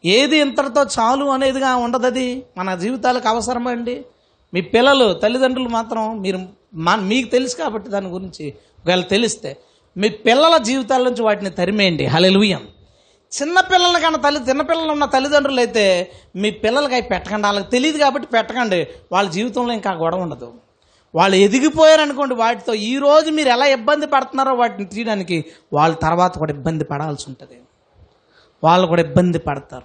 ఏది ఇంతటితో చాలు అనేదిగా ఉండదు అది మన జీవితాలకు అవసరమండి. మీ పిల్లలు తల్లిదండ్రులు మాత్రం మీరు మా మీకు తెలుసు కాబట్టి దాని గురించి ఒకవేళ తెలిస్తే మీ పిల్లల జీవితాల నుంచి వాటిని తరిమేయండి. హలెలుయం చిన్నపిల్లల కన్నా తల్లి చిన్నపిల్లలు ఉన్న తల్లిదండ్రులు అయితే మీ పిల్లలకి అవి పెట్టకండి. వాళ్ళకి తెలియదు కాబట్టి పెట్టకండి. వాళ్ళ జీవితంలో ఇంకా గొడవ ఉండదు. వాళ్ళు ఎదిగిపోయారు అనుకోండి వాటితో ఈరోజు మీరు ఎలా ఇబ్బంది పడుతున్నారో వాటిని తీయడానికి వాళ్ళ తర్వాత కూడా ఇబ్బంది పడాల్సి ఉంటుంది. వాళ్ళు కూడా ఇబ్బంది పడతారు.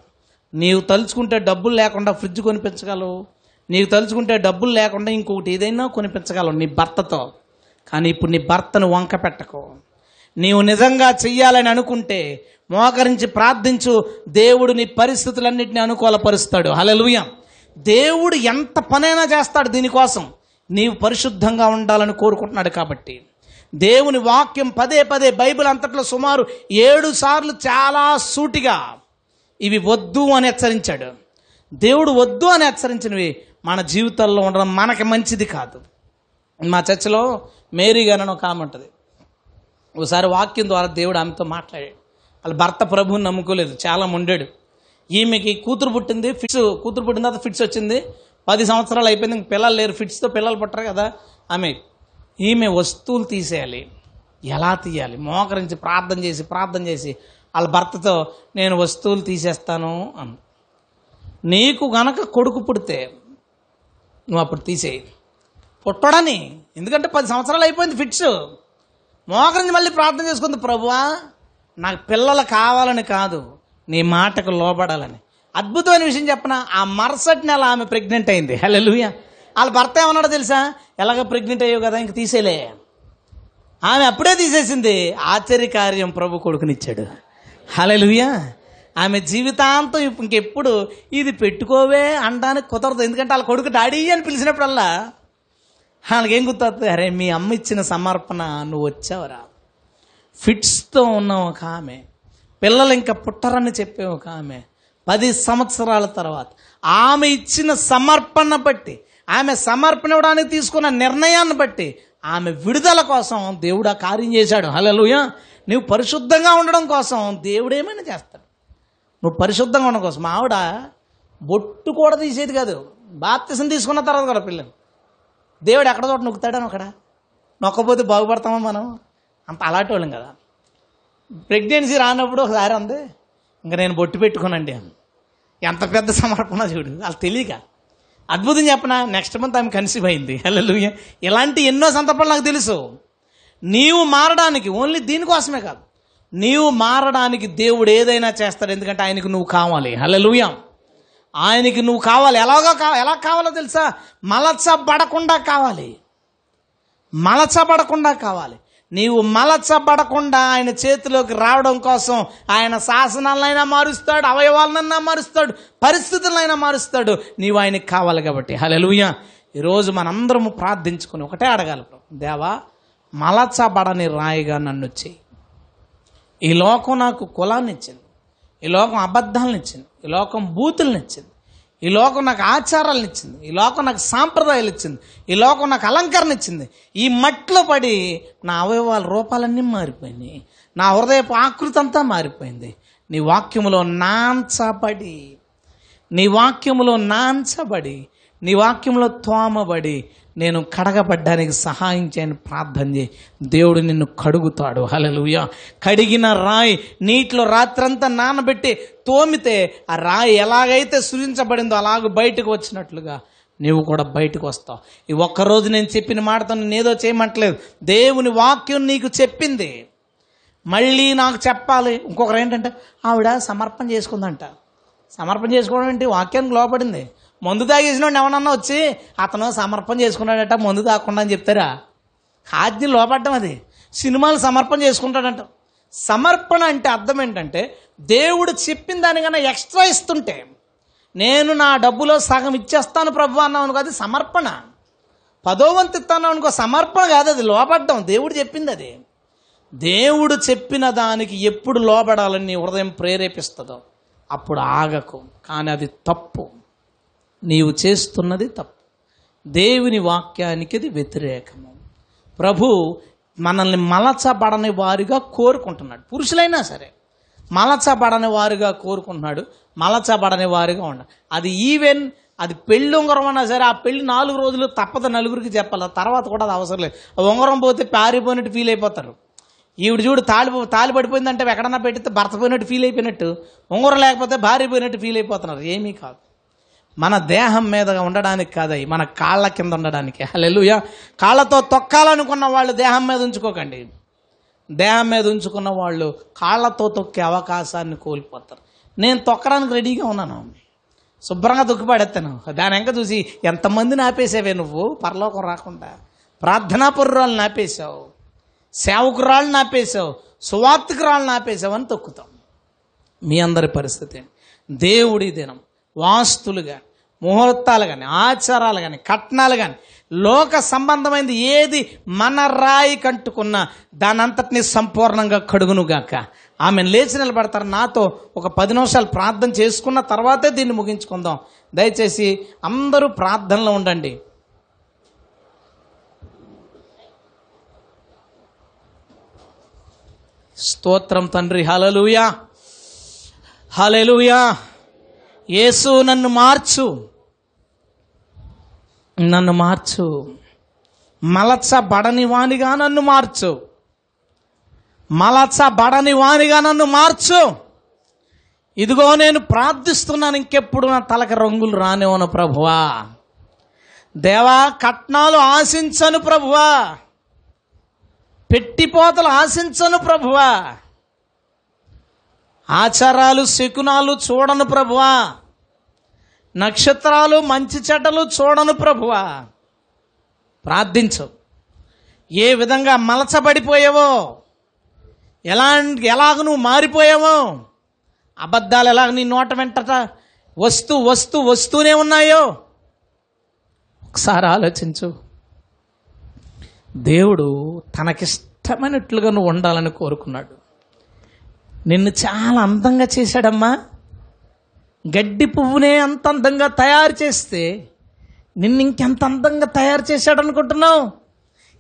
నీవు తలుచుకుంటే డబ్బులు లేకుండా ఫ్రిడ్జ్ కొనిపించగలవు. నీకు తలుచుకుంటే డబ్బులు లేకుండా ఇంకొకటి ఏదైనా కొనిపించగలవు నీ భర్తతో. కానీ ఇప్పుడు నీ భర్తను వంక పెట్టకు. నీవు నిజంగా చెయ్యాలని అనుకుంటే మోకరించి ప్రార్థించు దేవుడు నీ పరిస్థితులన్నింటినీ అనుకూలపరుస్తాడు. హలలుయ దేవుడు ఎంత పనైనా చేస్తాడు దీనికోసం. నీవు పరిశుద్ధంగా ఉండాలని కోరుకుంటున్నాడు కాబట్టి. దేవుని వాక్యం పదే పదే బైబిల్ అంతట్లో సుమారు ఏడు సార్లు చాలా సూటిగా ఇవి వద్దు అని హెచ్చరించాడు. దేవుడు వద్దు అని హెచ్చరించినవి మన జీవితాల్లో ఉండడం మనకి మంచిది కాదు. మా చర్చిలో మేరీ గారు అని ఒక ఆమె ఉంటుంది. ఒకసారి వాక్యం ద్వారా దేవుడు ఆమెతో మాట్లాడాడు. వాళ్ళ భర్త ప్రభుని నమ్ముకోలేదు చాలా ఉండాడు ఈమెకి కూతురు పుట్టింది ఫిట్స్ కూతురు పుట్టిన తర్వాత ఫిట్స్ వచ్చింది. పది సంవత్సరాలు అయిపోయింది ఇంక పిల్లలు లేరు ఫిట్స్తో పిల్లలు పుట్టరు కదా. ఆమె ఈమె వస్తువులు తీసేయాలి. ఎలా తీయాలి? మోకరించి ప్రార్థన చేసి ప్రార్థన చేసి వాళ్ళ భర్తతో నేను వస్తువులు తీసేస్తాను అను. నీకు గనక కొడుకు పుడితే నువ్వు అప్పుడు తీసేయి. పుట్టడని. ఎందుకంటే పది సంవత్సరాలు అయిపోయింది ఫిట్స్ మోకరించి మళ్ళీ ప్రార్థన చేసుకుంది ప్రభువా నాకు పిల్లలు కావాలని కాదు నీ మాటకు లోబడాలని. అద్భుతమైన విషయం చెప్పనా ఆ మరుసటి నెల ఆమె ప్రెగ్నెంట్ అయింది. హలో వాళ్ళ భర్త ఏమన్నాడో తెలుసా? ఎలాగ ప్రెగ్నెంట్ అయ్యావు కదా ఇంక తీసేలే ఆమె అప్పుడే తీసేసింది ఆశ్చర్యకార్యం ప్రభు కొడుకునిచ్చాడు. హలలుయా ఆమె జీవితాంతం ఇంకెప్పుడు ఇది పెట్టుకోవే అనడానికి కుదరదు. ఎందుకంటే వాళ్ళ కొడుకు డాడీ అని పిలిచినప్పుడల్లా వాళ్ళకేం గుర్తొస్తుంది అరే మీ అమ్మ ఇచ్చిన సమర్పణ నువ్వు వచ్చావురా. ఫిట్స్తో ఉన్న ఒక ఆమె. పిల్లలు ఇంకా పుట్టరని చెప్పే ఒక ఆమె. పది సంవత్సరాల తర్వాత ఆమె ఇచ్చిన సమర్పణ బట్టి ఆమె సమర్పణ ఇవ్వడానికి తీసుకున్న నిర్ణయాన్ని బట్టి ఆమె విడుదల కోసం దేవుడు ఆ కార్యం చేశాడు. హలో నువ్వు పరిశుద్ధంగా ఉండడం కోసం దేవుడు ఏమైనా చేస్తాడు. నువ్వు పరిశుద్ధంగా ఉండడం కోసం. మా ఆవిడ బొట్టు కూడా తీసేది కాదు. బాప్తిసం తీసుకున్న తర్వాత కూడా పిల్లలు. దేవుడు ఎక్కడ చోట నొక్కుతాడని అక్కడ? నొక్కపోతే బాగుపడతామా మనం? అంత అలాంటి వాళ్ళం కదా. ప్రెగ్నెన్సీ రానప్పుడు ఒకసారి అంది ఇంకా నేను బొట్టు పెట్టుకునండి అని. ఎంత పెద్ద సమర్పణ చూడు. వాళ్ళు తెలియక. అద్భుతం చెప్పనా? నెక్స్ట్ మంత్ ఆమె కన్సీవ్ అయింది. హలో ఇలాంటి ఎన్నో సందర్భాలు నాకు తెలుసు. నీవు మారడానికి ఓన్లీ దీనికోసమే కాదు. నీవు మారడానికి దేవుడు ఏదైనా చేస్తాడు ఎందుకంటే ఆయనకు నువ్వు కావాలి. హల్లెలూయా. ఆయనకి నువ్వు కావాలి. ఎలాగో కావాలి ఎలా కావాలో తెలుసా? మలచబడకుండా కావాలి. మలచబడకుండా కావాలి. నీవు మలచబడకుండా ఆయన చేతిలోకి రావడం కోసం ఆయన శాసనాలైనా మారుస్తాడు అవయవాలనైనా మారుస్తాడు పరిస్థితులైనా మారుస్తాడు. నీవు ఆయనకి కావాలి కాబట్టి. హలెలుయ ఈరోజు మనందరము ప్రార్థించుకొని ఒకటే అడగాలి. దేవా మలచబడని రాయిగా నన్ను చేయి. ఈ లోకం నాకు కులాన్ని ఇచ్చింది ఈ లోకం అబద్ధాలను ఇచ్చింది ఈ లోకం బూతులను ఇచ్చింది ఈ లోకం నాకు ఆచారాలను ఇచ్చింది ఈ లోకం నాకు సాంప్రదాయాలు ఇచ్చింది ఈ లోకం నాకు అలంకరణ ఇచ్చింది ఈ మట్టిలో పడి నా అవయవాల రూపాలన్నీ మారిపోయినాయి. నా హృదయపు ఆకృతి అంతా మారిపోయింది. నీ వాక్యములో నాంచబడి నీ వాక్యములో నాంచబడి నీ వాక్యంలో తోమబడి నేను కడగబడ్డానికి సహాయం చేయని ప్రార్థన చేయి. దేవుడు నిన్ను కడుగుతాడు. హలలుయ కడిగిన రాయి నీటిలో రాత్రంతా నానబెట్టి తోమితే ఆ రాయి ఎలాగైతే సృజించబడిందో అలాగ బయటకు వచ్చినట్లుగా నీవు కూడా బయటకు వస్తావు. ఈ ఒక్కరోజు నేను చెప్పిన మాటతో నేనేదో చేయమంటలేదు. దేవుని వాక్యం నీకు చెప్పింది. మళ్ళీ నాకు చెప్పాలి. ఇంకొకరు ఏంటంటే ఆవిడ సమర్పణ చేసుకుందంట. సమర్పణ చేసుకోవడం ఏంటి? వాక్యానికి లోపడింది మందు తాగేసినోడు ఎవరన్నా వచ్చి అతను సమర్పణ చేసుకున్నాడట మందు తాగకుండా అని చెప్తారా? ఆజ్ఞ లోపడ్డం అది. సినిమాలు సమర్పణ చేసుకుంటాడంట. సమర్పణ అంటే అర్థం ఏంటంటే దేవుడు చెప్పిన దానికన్నా ఎక్స్ట్రా ఇస్తుంటే నేను నా డబ్బులో సగం ఇచ్చేస్తాను ప్రభు అన్నావు అనుకో అది సమర్పణ. పదో వంతు ఇస్తాను అనుకో సమర్పణ కాదు అది లోపడ్డం. దేవుడు చెప్పింది అది. దేవుడు చెప్పిన దానికి ఎప్పుడు లోబడాలని నీ హృదయం ప్రేరేపిస్తుందో అప్పుడు ఆగకు. కానీ అది తప్పు. నీవు చేస్తున్నది తప్పు. దేవుని వాక్యానికి అది వ్యతిరేకము. ప్రభు మనల్ని మలచబడని వారిగా కోరుకుంటున్నాడు. పురుషులైనా సరే మలచబడని వారిగా కోరుకుంటున్నాడు. మలచబడని వారిగా ఉండాలి అది ఈవెన్ అది పెళ్ళి ఉంగరం అన్నా సరే ఆ పెళ్ళి నాలుగు రోజులు తప్పదు నలుగురికి చెప్పాలి. తర్వాత కూడా అది అవసరం లేదు. ఉంగరం పోతే పారిపోయినట్టు ఫీల్ అయిపోతారు. ఈవిడ చూడు తాళి తాళి పడిపోయిందంటే ఎక్కడన్నా పెట్టితే భర్త పోయినట్టు ఫీల్ అయిపోయినట్టు. ఉంగరం లేకపోతే భార్య పోయినట్టు ఫీల్ అయిపోతున్నారు. ఏమీ కాదు. మన దేహం మీద ఉండడానికి కాదయి మన కాళ్ళ కింద ఉండడానికి. హల్లెలూయా. కాళ్ళతో తొక్కాలనుకున్న వాళ్ళు దేహం మీద ఉంచుకోకండి. దేహం మీద ఉంచుకున్న వాళ్ళు కాళ్ళతో తొక్కే అవకాశాన్ని కోల్పోతారు. నేను తొక్కడానికి రెడీగా ఉన్నాను. శుభ్రంగా తొక్కిపడేస్తాను దాని వెంక చూసి ఎంతమందిని ఆపేసావే నువ్వు? పరలోకం రాకుండా. ప్రార్థనా పుర్రాలను ఆపేశావు. సేవకురాళ్ళని ఆపేశావు. సువార్తికురాళ్ళని ఆపేశావు అని తొక్కుతాం. మీ అందరి పరిస్థితి. దేవుడి దినం. వాస్తులు కానీ ముహూర్తాలు కానీ ఆచారాలు కానీ కట్నాలు కానీ లోక సంబంధమైనది ఏది మన రాయి కంటుకున్నా దానంతటిని సంపూర్ణంగా కడుగునుగాక. ఆమె లేచి నిలబడతారు. నాతో ఒక పది నిమిషాలు ప్రార్థన చేసుకున్న తర్వాతే దీన్ని ముగించుకుందాం. దయచేసి అందరూ ప్రార్థనలో ఉండండి. స్తోత్రం తండ్రి. హలలుయా హలెలుయా యేసు నన్ను మార్చు. నన్ను మార్చు. మలచబడని వానిగా నన్ను మార్చు. మలచబడని వానిగా నన్ను మార్చు. ఇదిగో నేను ప్రార్థిస్తున్నాను ఇంకెప్పుడు నా తలకి రంగులు రానివ్వను ప్రభువా. దేవా కట్నాలు ఆశించను ప్రభువా. పెట్టిపోతలు ఆశించను ప్రభువా. ఆచారాలు శకునాలు చూడను ప్రభువా. నక్షత్రాలు మంచి చెడ్డలు చూడను ప్రభువా. ప్రార్థించు. ఏ విధంగా మలచబడిపోయావో ఎలా ఎలాగ నువ్వు మారిపోయావో అబద్ధాలు ఎలాగ నీ నోట వెంటట వస్తూ వస్తూ వస్తూనే ఉన్నాయో ఒకసారి ఆలోచించు. దేవుడు తనకిష్టమైనట్లుగా నువ్వు ఉండాలని కోరుకున్నాడు. నిన్ను చాలా అందంగా చేశాడమ్మా. గడ్డి పువ్వునే అంత అందంగా తయారు చేస్తే నిన్ను ఇంకెంత అందంగా తయారు చేశాడు అనుకుంటున్నావు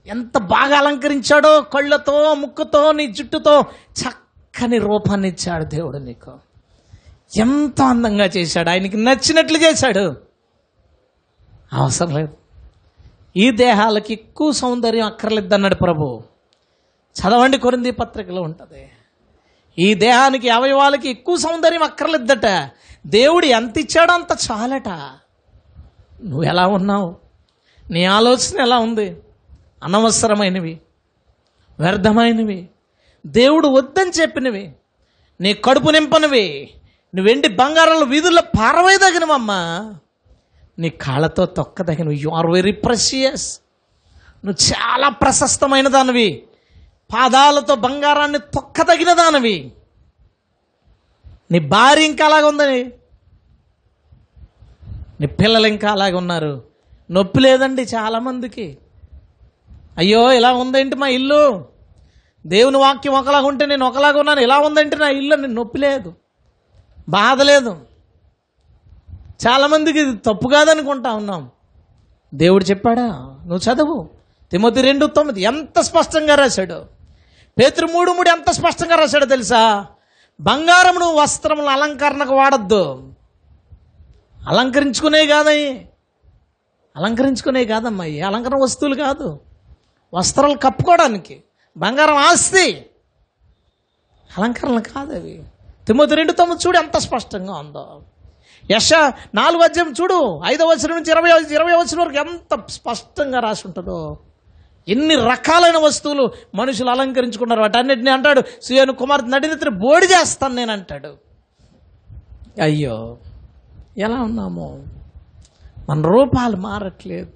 ఎంత బాగా అలంకరించాడో కళ్ళతో ముక్కుతో నీ జుట్టుతో చక్కని రూపాన్ని ఇచ్చాడు దేవుడు నీకు. ఎంత అందంగా చేశాడు ఆయనకి నచ్చినట్లు చేశాడు. అవసరం లేదు. ఈ దేహాలకి ఎక్కువ సౌందర్యం అక్కర్లేదన్నాడు ప్రభు. చదవండి కొరింది పత్రికలో ఉంటుంది. ఈ దేహానికి అవయవాలకి ఎక్కువ సౌందర్యం అక్కర్లేద్దట దేవుడు ఎంత ఇచ్చాడో అంత చాలట. నువ్వు ఎలా ఉన్నావు? నీ ఆలోచన ఎలా ఉంది? అనవసరమైనవి వ్యర్థమైనవి. దేవుడు వద్దని చెప్పినవి నీ కడుపు నింపనివి. నువ్వు వెండి బంగారాలు వీధుల్లో పారవేదగినవమ్మా నీ కాళ్ళతో తొక్కదగినవి. యు ఆర్ వెరీ ప్రెషియస్ నువ్వు చాలా ప్రశస్తమైన దానివి. పాదాలతో బంగారాన్ని తొక్కదగిన దానివి. నీ భార్య ఇంకా అలాగ ఉందని. నీ పిల్లలు ఇంకా అలాగే ఉన్నారు. నొప్పి లేదండి చాలామందికి. అయ్యో ఇలా ఉందేంటి మా ఇల్లు? దేవుని వాక్యం ఒకలాగా ఉంటే నేను ఒకలాగా ఉన్నాను. ఇలా ఉందంటే నా ఇల్లు? నేను నొప్పి లేదు. బాధ లేదు. చాలామందికి ఇది తప్పు కాదనుకుంటా ఉన్నాం. దేవుడు చెప్పాడా? నువ్వు చదువు. తిమ్మతి రెండు తొమ్మిది. ఎంత స్పష్టంగా రాశాడు? పేతురు మూడు మూడు ఎంత స్పష్టంగా రాశాడో తెలుసా? బంగారమును వస్త్రములు అలంకరణకు వాడద్దు. అలంకరించుకునే కాదయ్యి. అలంకరించుకునే కాదమ్మా ఈ అలంకరణ వస్తువులు కాదు. వస్త్రాలు కప్పుకోవడానికి బంగారం ఆస్తి. అలంకరణలు కాదు అవి. తిమ్మతి రెండు తొమ్మిది చూడు ఎంత స్పష్టంగా ఉందో. యశ నాలుగు అధ్యాయం చూడు ఐదవ వచనం నుంచి ఇరవై ఇరవై వచ్చిన వరకు ఎంత స్పష్టంగా రాసి ఉంటుందో. ఎన్ని రకాలైన వస్తువులు మనుషులు అలంకరించుకున్నారు? వాటన్నిటిని అంటాడు సుయను కుమార్ నడినిత్రి బోడి చేస్తాను నేను అంటాడు. అయ్యో ఎలా ఉన్నాము? మన రూపాలు మారట్లేదు.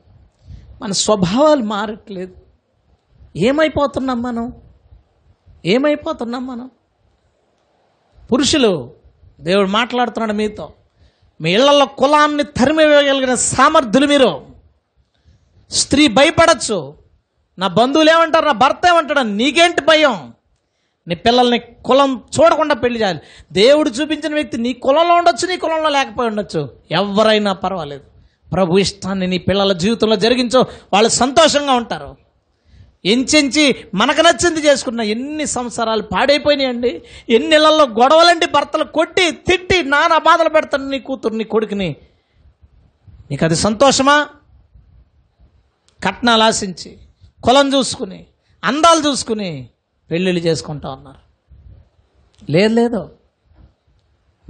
మన స్వభావాలు మారట్లేదు. ఏమైపోతున్నాం మనం? ఏమైపోతున్నాం మనం? పురుషులు దేవుడు మాట్లాడుతున్నాడు మీతో మీ ఇళ్ళలో కులాన్ని తరిమివేయగలిగిన సామర్థ్యులు మీరు. స్త్రీ భయపడచ్చు నా బంధువులు ఏమంటారు? నా భర్త ఏమంటాడు? నీకేంటి భయం? నీ పిల్లల్ని కులం చూడకుండా పెళ్ళి చేయాలి. దేవుడు చూపించిన వ్యక్తి నీ కులంలో ఉండొచ్చు నీ కులంలో లేకపోయి ఉండొచ్చు. ఎవరైనా పర్వాలేదు. ప్రభు ఇష్టాన్ని నీ పిల్లల జీవితంలో జరిగించో. వాళ్ళు సంతోషంగా ఉంటారు. ఎంచెంచి మనకు నచ్చింది చేసుకున్న ఎన్ని సంవత్సరాలు పాడైపోయినాయండి. ఎన్ని నెలల్లో గొడవలండి భర్తలు కొట్టి తిట్టి నానా బాధలు పెడతాను నీ కూతురు నీ కొడుకుని. నీకు అది సంతోషమా? కట్నాలు ఆశించి. కులం చూసుకుని అందాలు చూసుకుని పెళ్ళిళ్ళు చేసుకుంటా ఉన్నారు. లేదు లేదు.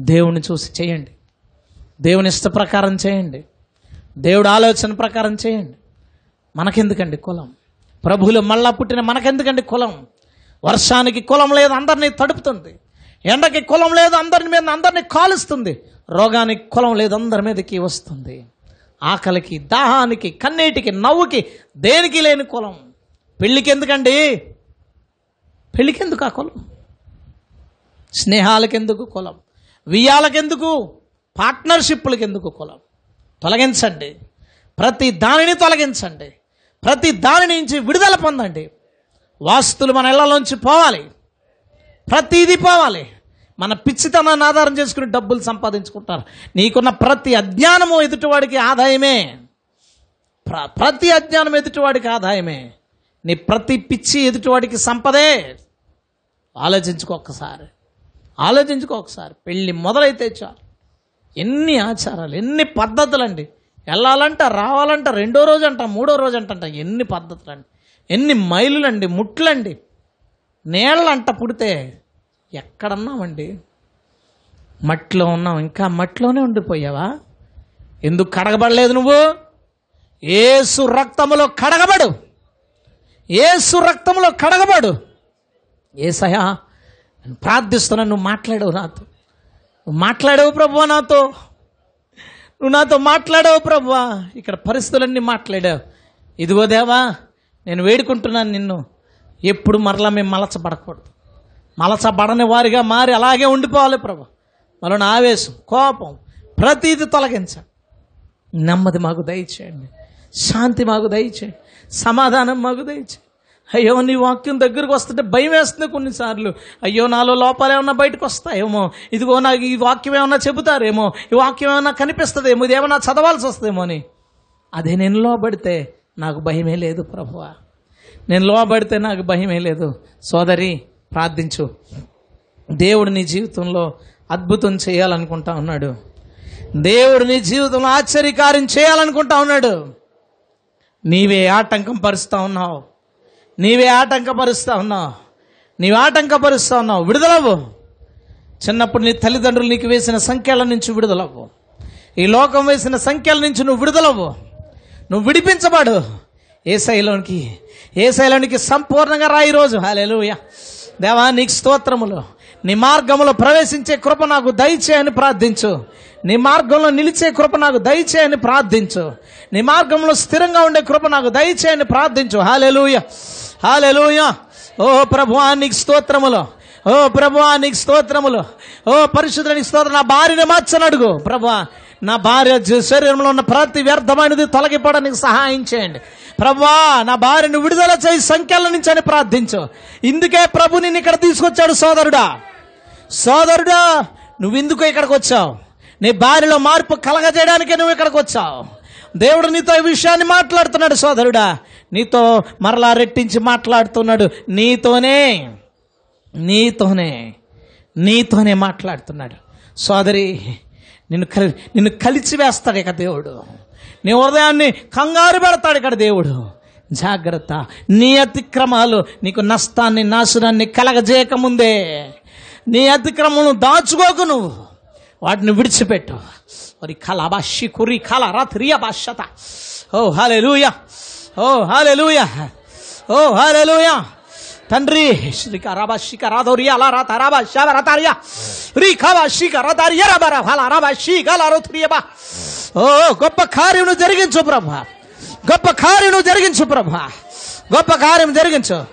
దేవుని చూసి చేయండి. దేవుని ఇష్ట ప్రకారం చేయండి. దేవుడు ఆలోచన ప్రకారం చేయండి. మనకెందుకండి కులం? ప్రభువులు మళ్ళా పుట్టిన మనకెందుకండి కులం? వర్షానికి కులం లేదు అందరినీ తడుపుతుంది. ఎండకి కులం లేదు అందరి మీద అందరినీ కాలుస్తుంది. రోగానికి కులం లేదు అందరి మీదకి వస్తుంది. ఆకలికి దాహానికి కన్నీటికి నవ్వుకి దేనికి లేని కులం? పెళ్ళికి ఎందుకండి పెళ్ళికి ఎందుకు ఆ కులం? స్నేహాలకెందుకు కులం? వియ్యాలకెందుకు పార్ట్నర్షిప్లకి ఎందుకు కులం? తొలగించండి. ప్రతి దానిని తొలగించండి. ప్రతి దాని నుంచి విడుదల పొందండి. వాస్తులు మన ఇళ్ళలోంచి పోవాలి. ప్రతిదీ పోవాలి. మన పిచ్చితనాన్ని ఆధారం చేసుకుని డబ్బులు సంపాదించుకుంటారు. నీకున్న ప్రతి అజ్ఞానము ఎదుటివాడికి ఆదాయమే. ప్ర ప్రతి అజ్ఞానం ఎదుటివాడికి ఆదాయమే. నీ ప్రతి పిచ్చి ఎదుటివాడికి సంపదే. ఆలోచించుకో ఒక్కసారి. ఆలోచించుకో ఒకసారి పెళ్ళి మొదలైతే చాలు. ఎన్ని ఆచారాలు ఎన్ని పద్ధతులండి. వెళ్ళాలంట రావాలంట రెండో రోజు అంట మూడో రోజు అంట ఎన్ని పద్ధతులు అండి ఎన్ని మైలులండి ముట్లండి. నీళ్ళంట పుడితే ఎక్కడన్నామండి మట్టిలో ఉన్నాం ఇంకా మట్టిలోనే ఉండిపోయావా? ఎందుకు కడగబడలేదు నువ్వు? ఏసు రక్తములో కడగబడు. ఏసు రక్తములో కడగబడు. ఏసయా నేను ప్రార్థిస్తున్నాను నువ్వు మాట్లాడవు నాతో. నువ్వు మాట్లాడవు ప్రభువా నాతో. నువ్వు నాతో మాట్లాడావు ప్రభువా. ఇక్కడ పరిస్థితులన్నీ మాట్లాడావు. ఇదిగో దేవా నేను వేడుకుంటున్నాను నిన్ను. ఎప్పుడు మరలా మేము మలచబడకూడదు. మలసబడని వారిగా మారి అలాగే ఉండిపోవాలి ప్రభు. మన ఆవేశం కోపం ప్రతీది తొలగించండి. నెమ్మది మాకు దయచేయండి. శాంతి మాకు దయచేయండి. సమాధానం మాకు దయచేయండి. అయ్యో నీ వాక్యం దగ్గరకు వస్తుంటే భయం వేస్తుంది కొన్నిసార్లు. అయ్యో నాలో లోపాలు ఏమన్నా బయటకు వస్తాయేమో. ఇదిగో నాకు ఈ వాక్యం ఏమన్నా చెబుతారేమో. ఈ వాక్యం ఏమన్నా కనిపిస్తుందేమో. ఇది ఏమన్నా చదవాల్సి వస్తుందేమో అని. అదే నేను లోబడితే నాకు భయమే లేదు ప్రభువా. నేను లోబడితే నాకు భయమే లేదు. సోదరి ప్రార్థించు. దేవుడు నీ జీవితంలో అద్భుతం చేయాలనుకుంటా ఉన్నాడు. దేవుడు నీ జీవితంలో ఆశ్చర్యకార్యం చేయాలనుకుంటా ఉన్నాడు. నీవే ఆటంకం పరుస్తా ఉన్నావు. నీవే ఆటంకపరుస్తా ఉన్నావు. నీవే ఆటంకపరుస్తా ఉన్నావు. విడుదలవ్వు. చిన్నప్పుడు నీ తల్లిదండ్రులు నీకు వేసిన సంఖ్యల నుంచి విడుదలవ్వు. ఈ లోకం వేసిన సంఖ్యల నుంచి నువ్వు విడుదలవ్వు. నువ్వు విడిపించబడు. ఏ శైలోనికి ఏ శైలోనికి సంపూర్ణంగా రా ఈరోజు. హాలేలుయా దేవా నీకు స్తోత్రములు. నీ మార్గంలో ప్రవేశించే కృప నాకు దయచేయని ప్రార్థించు. నీ మార్గంలో నిలిచే కృప నాకు దయచేయని ప్రార్థించు. నీ మార్గంలో స్థిరంగా ఉండే కృప నాకు దయచేయని ప్రార్థించు. హాలెలూయ. హాలెలూయ. ఓ ప్రభువా నీకు స్తోత్రములు. ఓ ప్రభువా నీకు స్తోత్రములు. ఓ పరిశుద్ధునికి స్తోత్రం. నా భార్యని మార్చనడుగు. ప్రభువా నా భార్య శరీరంలో ఉన్న ప్రతి వ్యర్థమైనది తొలగిపోవడానికి సహాయం చేయండి. ప్రభా నా భార్యను విడుదల చేయి సంఖ్యల నుంచి అని ప్రార్థించు. ఇందుకే ప్రభు నిన్ను ఇక్కడ తీసుకొచ్చాడు సోదరుడా. సోదరుడా నువ్వు ఎందుకు ఇక్కడికి వచ్చావు? నీ భార్యలో మార్పు కలగజేయడానికే నువ్వు ఇక్కడికి వచ్చావు. దేవుడు నీతో ఈ విషయాన్ని మాట్లాడుతున్నాడు సోదరుడా. నీతో మరలా రెట్టించి మాట్లాడుతున్నాడు. నీతోనే నీతోనే నీతోనే మాట్లాడుతున్నాడు. సోదరి నిన్ను కలి నిన్ను కలిచి వేస్తాడు ఇక దేవుడు. నీ హృదయాన్ని కంగారు పెడతాడు ఇక్కడ దేవుడు. జాగ్రత్త. నీ అతిక్రమాలు నీకు నష్టాన్ని నాశనాన్ని కలగజేయకముందే నీ అతిక్రమను దాచుకోకు నువ్వు. వాటిని విడిచిపెట్టు. మరి కలాబాషి కురి కళ రాత్రియ భాషత ఓ హాలెలూయ. ఓ హాలెలూయ. ఓ హాలెలూయ. తండ్రి శ్రీక రాబా అలా తరాబా శాబ రతారియా రీ ఖాబా రబర ఫల రాబా శిక ఓ గొప్ప కార్యమును జరిగించు బ్రహ్మ గొప్ప కార్యమును జరిగించు బ్రహ్మ గొప్ప కార్యం జరిగించు.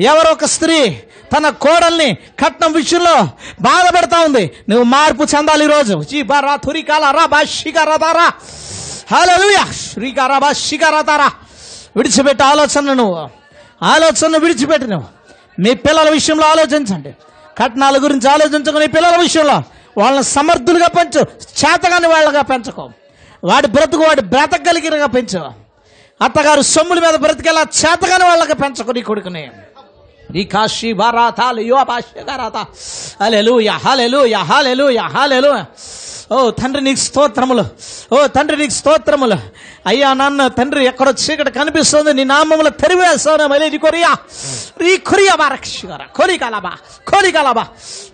ఎవరో ఒక స్త్రీ తన కోడల్ని కట్నం విషయంలో బాధపడతా ఉంది. నువ్వు మార్పు చెందాలి ఈరోజు. జీ బారా తురికాల రా బా శిక రతారా హల్లెలూయా. శ్రీకార బా శిక రతారా ఆలోచన నువ్వు. ఆలోచన విడిచిపెట్టి నువ్వు. మీ పిల్లల విషయంలో ఆలోచించండి. కట్నాల గురించి ఆలోచించుకుని పిల్లల విషయంలో. వాళ్ళని సమర్థులుగా పెంచు చేతగాని వాళ్ళగా పెంచుకో. వాడి బ్రతుకు వాడి బ్రతకగలిగినగా పెంచు. అత్తగారు సొమ్ముల మీద బ్రతికేలా చేతగాని వాళ్ళగా పెంచుకో నీ కొడుకుని. నీ కాశీ బారాతాలు యువ భాష్యగారాత హలెలు హలెలూయ యహాలెలు యహాలెలు ఓ తండ్రి నీకు స్తోత్రములు. ఓ తండ్రి నీకు స్తోత్రములు. అయ్యా నాన్న తండ్రి ఎక్కడో చీకటి కనిపిస్తుంది. నీ నామములు తెరివేస్తాను మళ్ళీ కొరియా. రీ కొరియా బారక్షిగార కోరికలబా కోరికలబా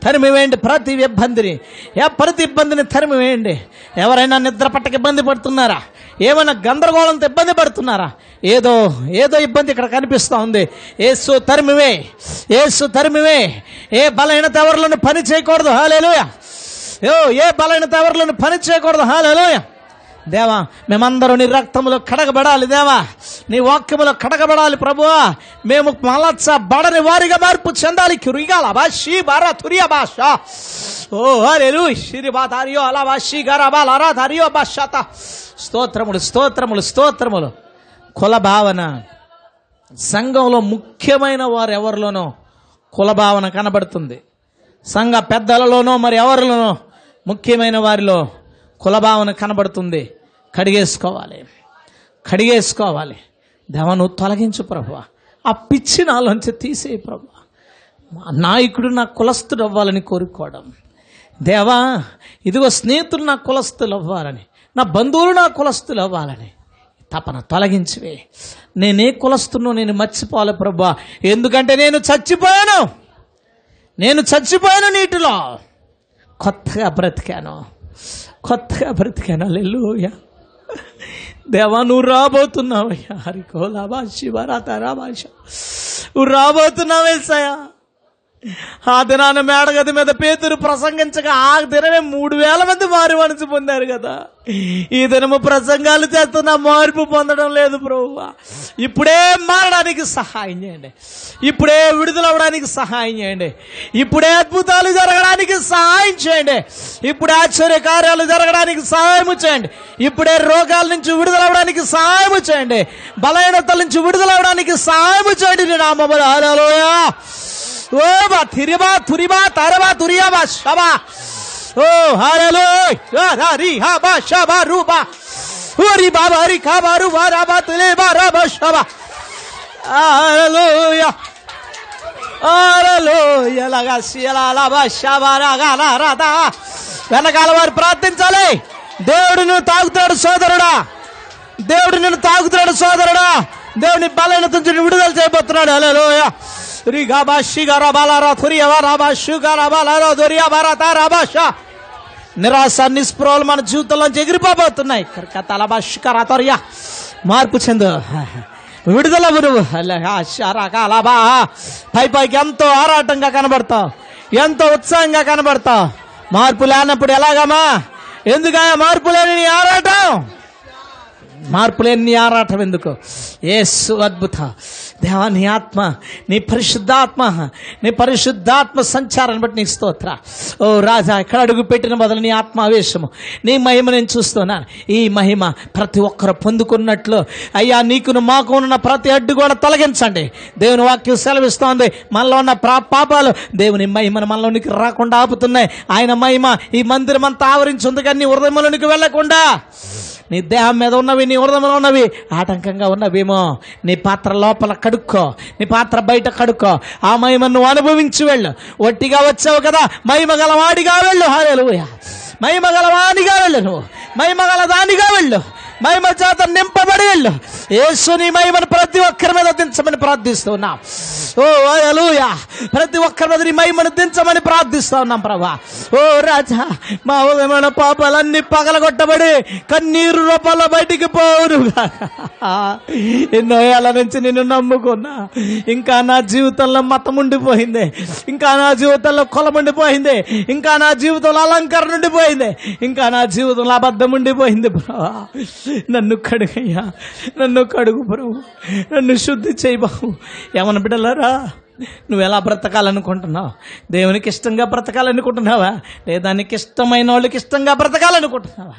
తరిమి వేయండి ప్రతి ఇబ్బందిని. ఏ ప్రతి ఇబ్బందిని తరిమివేయండి. ఎవరైనా నిద్ర పట్టక ఇబ్బంది పడుతున్నారా? ఏమైనా గందరగోళంతో ఇబ్బంది పడుతున్నారా? ఏదో ఏదో ఇబ్బంది ఇక్కడ కనిపిస్తూ ఉంది. ఏసు తరిమివే. ఏసు తరిమివే. ఏ బలహీనత ఎవరిలోనూ పని చేయకూడదు. హాలేలుయ యో ఏ బలహీనత ఎవరిలోనూ పని చేయకూడదు. హాలేలుయ దేవా మేమందరూ నీ రక్తములో కడగబడాలి దేవా. నీ వాక్యములో కడగబడాలి ప్రభువా. మేము మలచ్చ బడని వారిగా మార్పు చెందాలి. కిరిగాల బాషి బారా తురియా భాష ఓ హల్లెలూ శిరి బాతారియో అలా బాషి గారా బాలారా తారియో భాషత స్తోత్రములు స్తోత్రములు స్తోత్రములు. కుల భావన సంఘంలో ముఖ్యమైన వారు ఎవరిలోనో కుల భావన కనబడుతుంది. సంఘ పెద్దలలోనో మరి ఎవరిలోనో ముఖ్యమైన వారిలో కులభావన కనబడుతుంది. కడిగేసుకోవాలి. కడిగేసుకోవాలి. దేవను తొలగించు ప్రభు ఆ పిచ్చి నాలోంచి తీసేయి ప్రభు నాయకుడు నా కులస్తుడు అవ్వాలని కోరుకోవడం. దేవా ఇదిగో స్నేహితులు నా కులస్తులు అవ్వాలని నా బంధువులు నా కులస్తులు అవ్వాలని తపన తొలగించివే. నేనే కులస్తున్నో నేను మర్చిపోవాలి ప్రభా ఎందుకంటే నేను చచ్చిపోయాను. నేను చచ్చిపోయాను నీటిలో. కొత్తగా బ్రతికాను కొత్తగా బ్రతికాను అల్లెలుయ దేవా నువ్వు రాబోతున్నావయ్యా హరికోలా భాష శివరాత రాభాష నువ్వు రాబోతున్నావే సయా ఆ దినాన మేడగది మీద పేతురు ప్రసంగించగా ఆ దినమే మూడు వేల మంది మారు మనసు పొందారు కదా. ఈ దినము ప్రసంగాలు చేస్తున్న మార్పు పొందడం లేదు ప్రభు ఇప్పుడే మారడానికి సహాయం చేయండి. ఇప్పుడే విడుదలవడానికి సహాయం చేయండి. ఇప్పుడే అద్భుతాలు జరగడానికి సహాయం చేయండి. ఇప్పుడే ఆశ్చర్య కార్యాలు జరగడానికి సహాయం చేయండి. ఇప్పుడే రోగాల నుంచి విడుదలవడానికి సహాయం చేయండి. బలహీనతల నుంచి విడుదలవడానికి సహాయం చేయండి నేను నామములో. హల్లెలూయా. ఓ బా తిరిబా తురిబా తరబా తురియాబా షబా ఓ హల్లెలూయా రా రి హా బా షబా రూబా ఓరి బాబా రి కాబా రుబా రాబా తులేబా రాబా షబా హల్లెలూయా హల్లెలూయా లగా శిలా లబా షబా రాగా రా రాదా వెనకాల వారు ప్రార్థించాలి దేవుడు నువ్వు తాగుతాడు సోదరుడా దేవుడు నిన్ను తాగుతున్నాడు సోదరుడా దేవుని బలహీనత నుంచి విడుదల చేయబోతున్నాడు హల్లెలూయా రిగాబా షిగారా బాలారా తురియవా రాబా షుగారా బాలారా దొరియా బారాతా రాబా షా నిరాశ నిస్పృహలు మన జీవితంలో ఎగిరిపోబోతున్నాయి తలబా షికారా తొరియా మార్పు చెందు విడుదల నువ్వు అలాబా పై పైకి ఎంతో ఆరాటంగా కనబడతావు ఎంతో ఉత్సాహంగా కనబడతావు మార్పు లేనప్పుడు ఎలాగమ్మా ఎందుకయ్యా మార్పు లేని నీ ఆరాటం మార్పు లేని నీ ఆరాటం ఎందుకు ఏసు అద్భుత దేవా నీ ఆత్మ నీ పరిశుద్ధాత్మ నీ పరిశుద్ధాత్మ సంచారాన్ని బట్టి నీకు స్తోత్ర. ఓ రాజా ఎక్కడ అడుగు పెట్టిన బదులు నీ ఆత్మావేశము నీ మహిమ నేను చూస్తున్నాను ఈ మహిమ ప్రతి ఒక్కరు పొందుకున్నట్లు అయ్యా నీకును మాకు ఉన్న ప్రతి అడ్డు కూడా తొలగించండి. దేవుని వాక్యం సెలవిస్తోంది. మనలో ఉన్న ప్రా- పాపాలు దేవుని మహిమను మనలోనికి రాకుండా ఆపుతున్నాయి. ఆయన మహిమ ఈ మందిరం అంతా ఆవరించి ఉంది కానీ నీ హృదయంలోనికి వెళ్ళకుండా నీ దేహం మీద ఉన్నవి నీ హృదయంలో ఉన్నవి ఆటంకంగా ఉన్నవేమో. నీ పాత్ర లోపల కడుక్కో నీ పాత్ర బయట కడుక్కో. ఆ మహిమ నువ్వు అనుభవించి వెళ్ళు. ఒట్టిగా వచ్చావు కదా మహిమ గలవాడిగా వెళ్ళు. హాలేలుయ మహిమ గలవాడిగా వెళ్ళు నువ్వు. మహిమ గల దానిగా వెళ్ళు. మహిమ చేత నింపబడి యేసుని మహిమను ప్రతి ఒక్కరి మీద దించమని ప్రార్థిస్తున్నాం. ఓ అలూయా ప్రతి ఒక్కరి మీద నీ మహిమను దించమని ప్రార్థిస్తా ఉన్నాం ప్రభా. ఓ రాజా మా ఉదయమైన పాపాలన్నీ పగలగొట్టబడి కన్నీరు రూపాల బయటికి పోరు ఎన్నో ఏళ్ళ నుంచి నిన్ను నమ్ముకున్నా. ఇంకా నా జీవితంలో మతం ఉండిపోయింది. ఇంకా నా జీవితంలో కులం ఉండిపోయింది. ఇంకా నా జీవితంలో అలంకరణ ఉండిపోయింది. ఇంకా నా జీవితంలో అబద్ధం ఉండిపోయింది ప్రభా. నన్ను కడుగయ్యా. నన్ను కడుగు ప్రభు. నన్ను శుద్ధి చేయి బాబు. ఏమన్నా బిడ్డలారా? నువ్వు ఎలా బ్రతకాలనుకుంటున్నావు? దేవునికి ఇష్టంగా బ్రతకాలనుకుంటున్నావా? లేదా నీకు ఇష్టమైన వాళ్ళకి ఇష్టంగా బ్రతకాలనుకుంటున్నావా?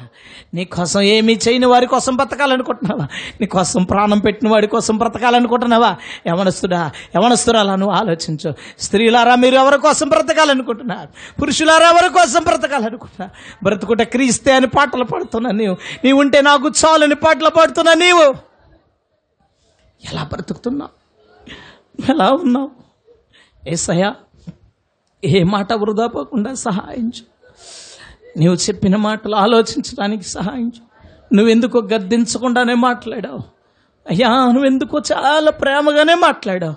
నీ కోసం ఏమీ చేయని వారి కోసం బ్రతకాలనుకుంటున్నావా? నీ కోసం ప్రాణం పెట్టిన వాడి కోసం బ్రతకాలనుకుంటున్నావా? యవనస్తుడా యవనస్తురాలా నువ్వు ఆలోచించు. స్త్రీలారా మీరు ఎవరి కోసం బ్రతకాలనుకుంటున్నారు? పురుషులారా ఎవరి కోసం బ్రతకాలనుకుంటున్నారు? బ్రతుకుంటే క్రీస్తే అని పాటలు పాడుతున్నా నీవు. నీవు ఉంటే నాకు చాలని పాటలు పాడుతున్నా నీవు. ఎలా బ్రతుకుతున్నావు? ఎలా ఉన్నావు? ఏసయ్యా ఏ మాట వృధా పోకుండా సహాయించు. నీవు చెప్పిన మాటలు ఆలోచించడానికి సహాయించు. నువ్వెందుకో గద్దించకుండానే మాట్లాడావు. అయ్యా నువ్వెందుకో చాలా ప్రేమగానే మాట్లాడావు.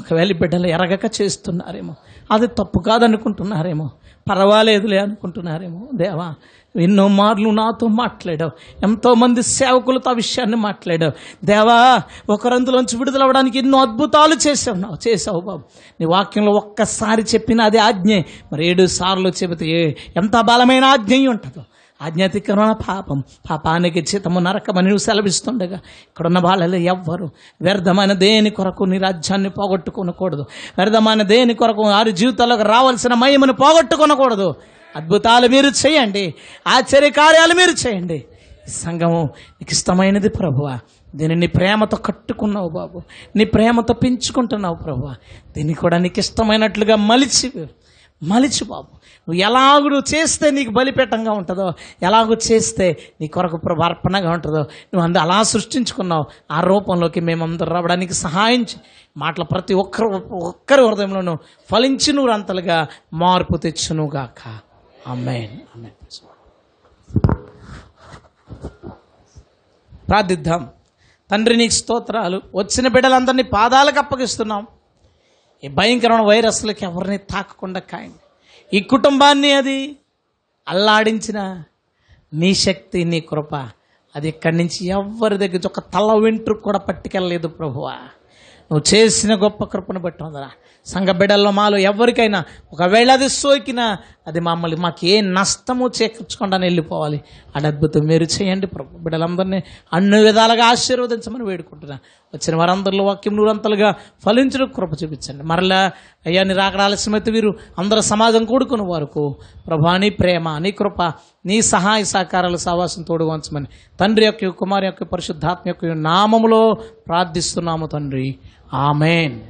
ఒకవేళ బిడ్డలు ఎరగక చేస్తున్నారేమో అది తప్పు కాదనుకుంటున్నారేమో పర్వాలేదులే అనుకుంటున్నారేమో దేవా ఎన్నో మార్లు నాతో మాట్లాడావు ఎంతోమంది సేవకులతో ఆ విషయాన్ని మాట్లాడావు. దేవా ఒకరందులోంచి విడుదలవడానికి ఎన్నో అద్భుతాలు చేసావు నావు చేసావు బాబు. నీ వాక్యంలో ఒక్కసారి చెప్పిన అది ఆజ్ఞే మరి ఏడు సార్లు చెబితే ఏ- ఎంత బలమైన ఆజ్ఞ ఉంటుందో. ఆజ్ఞాతిక్రమణ పాపం. పాపానికి చితము నరకమని నువ్వు సెలవిస్తుండగా ఇక్కడున్న వాళ్ళలో ఎవ్వరు వ్యర్థమైన దేని కొరకు నీ రాజ్యాన్ని పోగొట్టుకొనకూడదు? వ్యర్థమైన దేని కొరకు వారి జీవితాలకు రావాల్సిన మహిమను పోగొట్టుకొనకూడదు? అద్భుతాలు మీరు చేయండి. ఆశ్చర్య కార్యాలు మీరు చేయండి. సంఘము నీకు ఇష్టమైనది ప్రభువా. దీన్ని నీ ప్రేమతో కట్టుకున్నావు బాబు. నీ ప్రేమతో పెంచుకుంటున్నావు ప్రభువా. దీన్ని కూడా నీకు ఇష్టమైనట్లుగా మలిచి మలిచి బాబు. నువ్వు ఎలాగూ చేస్తే నీకు బలిపేటంగా ఉంటుందో ఎలాగూ చేస్తే నీ కొరకు ప్రభు అర్పణగా ఉంటుందో నువ్వు అందు అలా సృష్టించుకున్నావు. ఆ రూపంలోకి మేమందరూ రావడానికి సహాయం మాటల ప్రతి ఒక్కరు ఒక్కరి హృదయంలోనూ ఫలించి నువ్వు అంతలుగా మార్పు తెచ్చునుగాక అమ్మాయి ప్రార్థిద్దాం. తండ్రి నీకు స్తోత్రాలు. వచ్చిన బిడ్డలందరినీ పాదాలకు అప్పగిస్తున్నాం. ఈ భయంకరమైన వైరస్లకి ఎవరిని తాకకుండా కాయండి. ఈ కుటుంబాన్ని అది అల్లాడించిన నీ శక్తి నీ కృప అది ఇక్కడి నుంచి ఎవరి దగ్గర ఒక తల వెంట్రుకు కూడా పట్టుకెళ్ళలేదు ప్రభువా. నువ్వు చేసిన గొప్ప కృపను బట్టి ఉందరా సంఘ బిడ్డల్లో మాలో ఎవరికైనా ఒకవేళ అది సోకినా అది మమ్మల్ని మాకు ఏ నష్టము చేకూర్చకుండా వెళ్ళిపోవాలి. అడద్భుతం అద్భుతం మీరు చేయండి ప్రభు. బిడ్డలందరినీ అన్ని విధాలుగా ఆశీర్వదించమని వేడుకుంటున్నా. వచ్చిన వారందరిలో వాక్యం నూరంతలుగా ఫలించడం కృప చూపించండి. మరలా అయ్యా నీ రాకడ ఆలస్యమైతే వీరు అందరూ సమాజం కూడుకున్న వరకు ప్రభా నీ ప్రేమ నీ కృప నీ సహాయ సహకారాలు సావాసం తోడుగొంచమని తండ్రి యొక్క కుమారి యొక్క పరిశుద్ధాత్మ యొక్క నామములో ప్రార్థిస్తున్నాము తండ్రి. ఆమెన్.